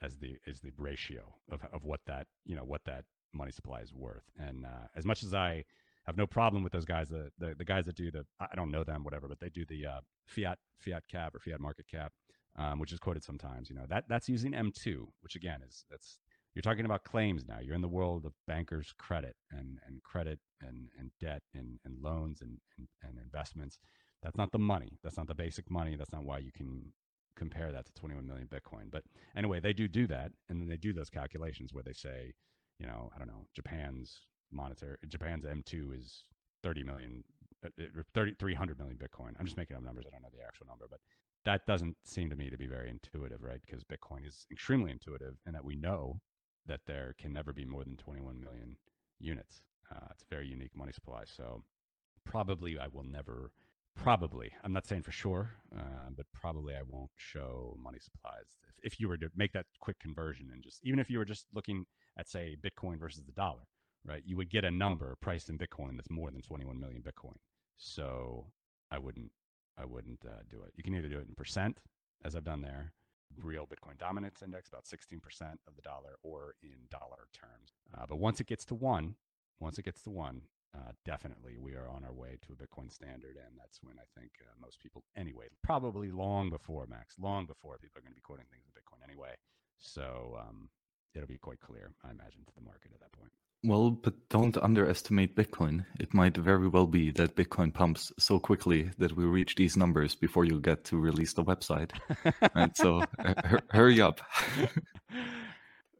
Speaker 2: as the is the ratio of of what that you know what that money supply is worth. And uh, as much as I have no problem with those guys, the, the, the guys that do the I don't know them, whatever, but they do the uh, fiat fiat cap or fiat market cap, um, which is quoted sometimes. You know that that's using M2, which again is that's you're talking about claims now. You're in the world of bankers' credit and, and credit and, and debt and, and loans and, and, and investments. That's not the money. That's not the basic money. That's not why you can compare that to 21 million Bitcoin. But anyway, they do do that. And then they do those calculations where they say, you know, I don't know, Japan's monetary, Japan's M2 is 30 million, uh, uh, 30, 300 million Bitcoin. I'm just making up numbers. I don't know the actual number, but that doesn't seem to me to be very intuitive, right? Because Bitcoin is extremely intuitive and that we know that there can never be more than 21 million units. Uh, it's a very unique money supply. So probably I will never, probably, I'm not saying for sure, uh, but probably I won't show money supplies. If, if you were to make that quick conversion and just, even if you were just looking at, say, Bitcoin versus the dollar, right, you would get a number priced in Bitcoin that's more than 21 million Bitcoin. So I wouldn't, I wouldn't uh, do it. You can either do it in percent, as I've done there, real Bitcoin dominance index, about 16% of the dollar, or in dollar terms. Uh, but once it gets to one, once it gets to one, uh, definitely we are on our way to a Bitcoin standard. And that's when I think uh, most people, anyway, probably long before, Max, long before people are going to be quoting things in Bitcoin anyway. So um, it'll be quite clear, I imagine, to the market at that point.
Speaker 1: Well, but don't underestimate Bitcoin. It might very well be that Bitcoin pumps so quickly that we reach these numbers before you get to release the website. right? So uh, hurry up.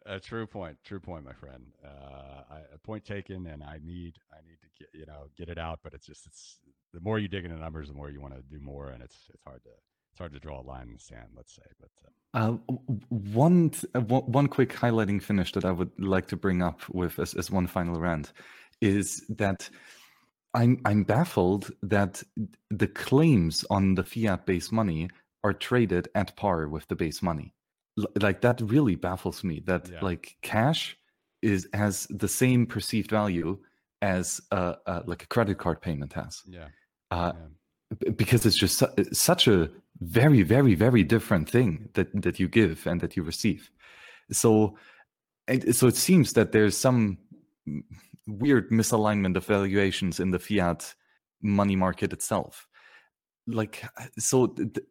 Speaker 2: a true point. True point, my friend. Uh, I, a point taken, and I need I need to get you know get it out. But it's just it's the more you dig into numbers, the more you want to do more, and it's it's hard to it's hard to draw a line in the sand, let's say. But
Speaker 1: uh, uh, one uh, one quick highlighting finish that I would like to bring up with as, as one final rant is that I'm I'm baffled that the claims on the fiat based money are traded at par with the base money. L- like that really baffles me. That
Speaker 2: Yeah.
Speaker 1: like cash is has the same perceived value as uh, uh, like a credit card payment has,
Speaker 2: Yeah.
Speaker 1: uh,
Speaker 2: yeah.
Speaker 1: Because it's just su- such a very very very different thing that that you give and that you receive. So, and so it seems that there's some weird misalignment of valuations in the fiat money market itself. Like, so th- th-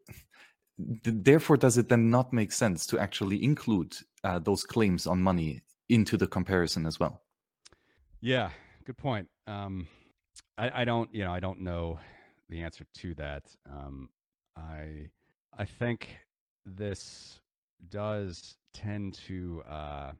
Speaker 1: therefore, does it then not make sense to actually include uh, those claims on money into the comparison as well?
Speaker 2: Yeah, good point. Um, I, I don't, you know, I don't know the answer to that. Um, I, I think this does tend to, uh,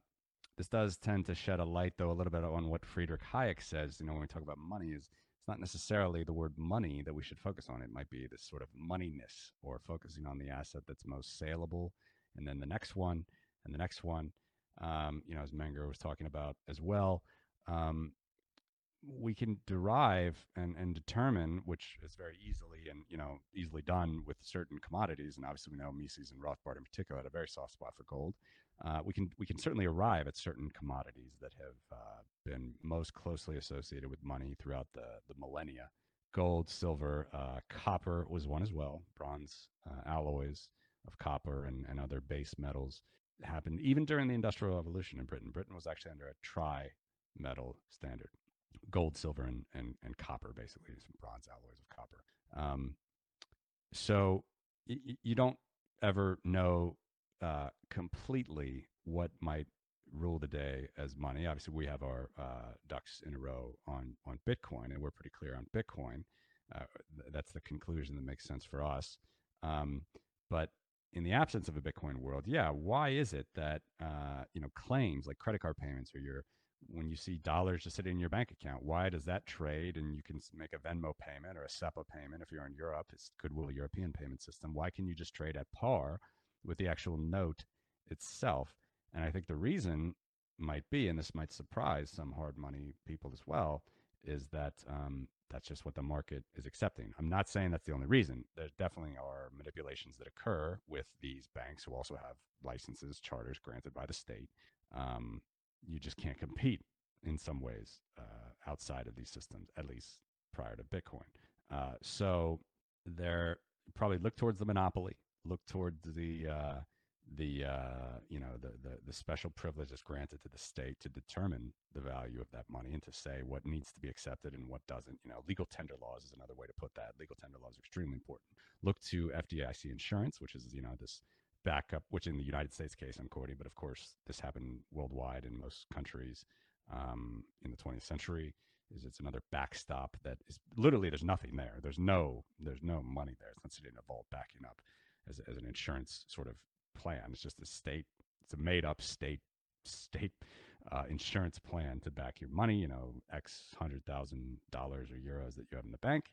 Speaker 2: this does tend to shed a light, though, a little bit on what Friedrich Hayek says. You know, when we talk about money, is it's not necessarily the word money that we should focus on. It might be this sort of moneyness, or focusing on the asset that's most saleable, and then the next one, and the next one. Um, you know, as Menger was talking about as well. Um, we can derive and, and determine, which is very easily and you know easily done with certain commodities, and obviously we know Mises and Rothbard in particular had a very soft spot for gold. Uh, we can we can certainly arrive at certain commodities that have uh, been most closely associated with money throughout the the millennia. Gold, silver, uh, copper was one as well. Bronze uh, alloys of copper and, and other base metals happened even during the Industrial Revolution in Britain. Britain was actually under a tri metal standard gold, silver, and, and, and copper, basically, some bronze alloys of copper. Um, so y- you don't ever know uh, completely what might rule the day as money. Obviously, we have our uh, ducks in a row on on Bitcoin, and we're pretty clear on Bitcoin. Uh, th- that's the conclusion that makes sense for us. Um, but in the absence of a Bitcoin world, yeah, why is it that uh, you know claims like credit card payments or your when you see dollars just sitting in your bank account, why does that trade? And you can make a Venmo payment or a SEPA payment if you're in Europe. It's Goodwill European payment system. Why can you just trade at par with the actual note itself? And I think the reason might be, and this might surprise some hard money people as well, is that um, that's just what the market is accepting. I'm not saying that's the only reason. There definitely are manipulations that occur with these banks who also have licenses, charters granted by the state. Um, you just can't compete in some ways uh, outside of these systems, at least prior to Bitcoin. Uh, so they're probably look towards the monopoly, look towards the uh, the uh, you know the, the the special privileges granted to the state to determine the value of that money and to say what needs to be accepted and what doesn't. You know, legal tender laws is another way to put that. Legal tender laws are extremely important. Look to FDIC insurance, which is you know this backup, which in the United States case I'm quoting, but of course this happened worldwide in most countries um, in the 20th century. Is it's another backstop that is literally there's nothing there. There's no there's no money there. It's not sitting in a vault backing up as, as an insurance sort of plan. It's just a state. It's a made up state state uh, insurance plan to back your money. You know, X hundred thousand dollars or euros that you have in the bank.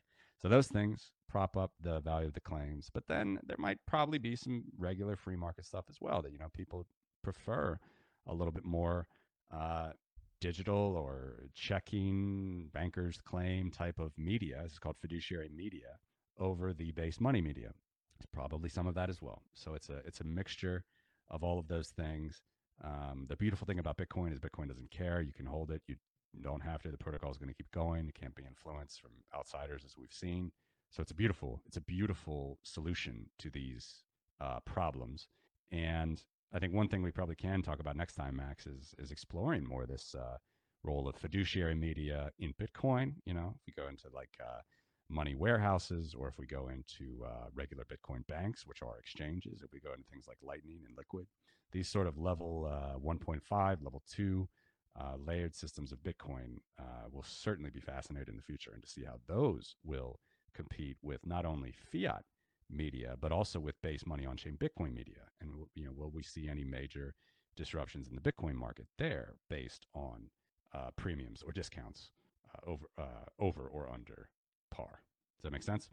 Speaker 2: So those things prop up the value of the claims. But then there might probably be some regular free market stuff as well that you know people prefer a little bit more uh, digital or checking bankers claim type of media. It's called fiduciary media over the base money media. It's probably some of that as well. So it's a it's a mixture of all of those things. Um, the beautiful thing about Bitcoin is Bitcoin doesn't care. You can hold it. You don't have to. The protocol is going to keep going. It can't be influenced from outsiders, as we've seen. So it's a beautiful, it's a beautiful solution to these uh, problems. And I think one thing we probably can talk about next time, Max, is is exploring more this uh, role of fiduciary media in Bitcoin. You know, if we go into like uh, money warehouses, or if we go into uh, regular Bitcoin banks, which are exchanges, if we go into things like Lightning and Liquid, these sort of level uh, 1.5, level two uh, layered systems of Bitcoin uh, will certainly be fascinating in the future, and to see how those will compete with not only fiat media but also with base money on chain Bitcoin media, and you know, will we see any major disruptions in the Bitcoin market there based on uh, premiums or discounts uh, over uh, over or under par? Does that make sense?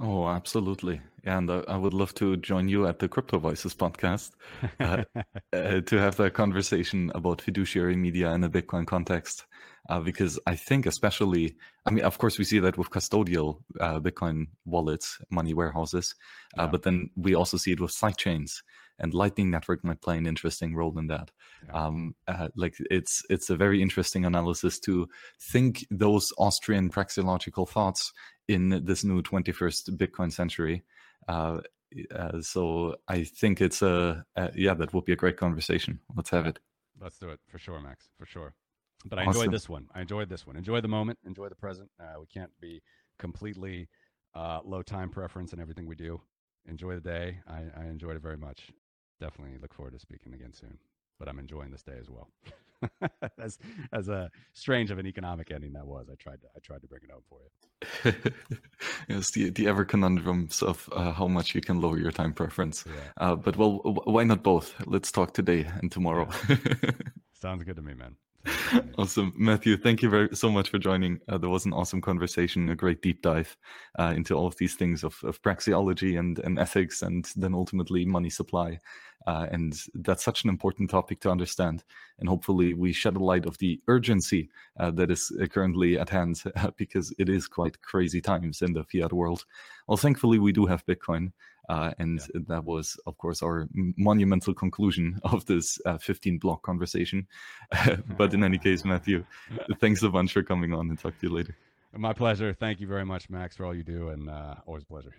Speaker 1: Oh, absolutely. And uh, I would love to join you at the Crypto Voices podcast uh, uh, to have that conversation about fiduciary media in a Bitcoin context. uh, because I think, especially, I mean, of course, we see that with custodial uh, Bitcoin wallets, money warehouses, uh,
Speaker 2: Yeah.
Speaker 1: but then we also see it with sidechains, and Lightning Network might play an interesting role in that.
Speaker 2: Yeah.
Speaker 1: Um, uh, like it's it's a very interesting analysis to think those Austrian praxeological thoughts in this new 21st Bitcoin century. Uh, uh, so I think it's a, uh yeah, that would be a great conversation. Let's have it.
Speaker 2: Let's do it for sure, Max, for sure. But I enjoyed this one. I enjoyed this one. Enjoy the moment. Enjoy the present. Uh, we can't be completely uh, low time preference in everything we do. Enjoy the day. I, I enjoyed it very much. Definitely look forward to speaking again soon. But I'm enjoying this day as well. as as a strange of an economic ending that was, I tried to I tried to bring it home for you.
Speaker 1: yes, the the ever conundrums of uh, how much you can lower your time preference.
Speaker 2: Yeah,
Speaker 1: Uh, but well, w- why not both? Let's talk today and tomorrow.
Speaker 2: sounds good to me, man.
Speaker 1: Awesome, Matthew. Thank you very so much for joining. Uh, there was an awesome conversation, a great deep dive uh, into all of these things of, of praxeology and, and ethics, and then ultimately money supply. Uh, and that's such an important topic to understand. And hopefully, we shed a light of the urgency uh, that is uh, currently at hand, because it is quite crazy times in the fiat world. Well, thankfully, we do have Bitcoin. Uh, and that was, of course, our monumental conclusion of this uh, 15 block conversation. but in any case, Matthew, thanks a bunch for coming on and talk to you later.
Speaker 2: My pleasure. Thank you very much, Max, for all you do, and uh, always a pleasure.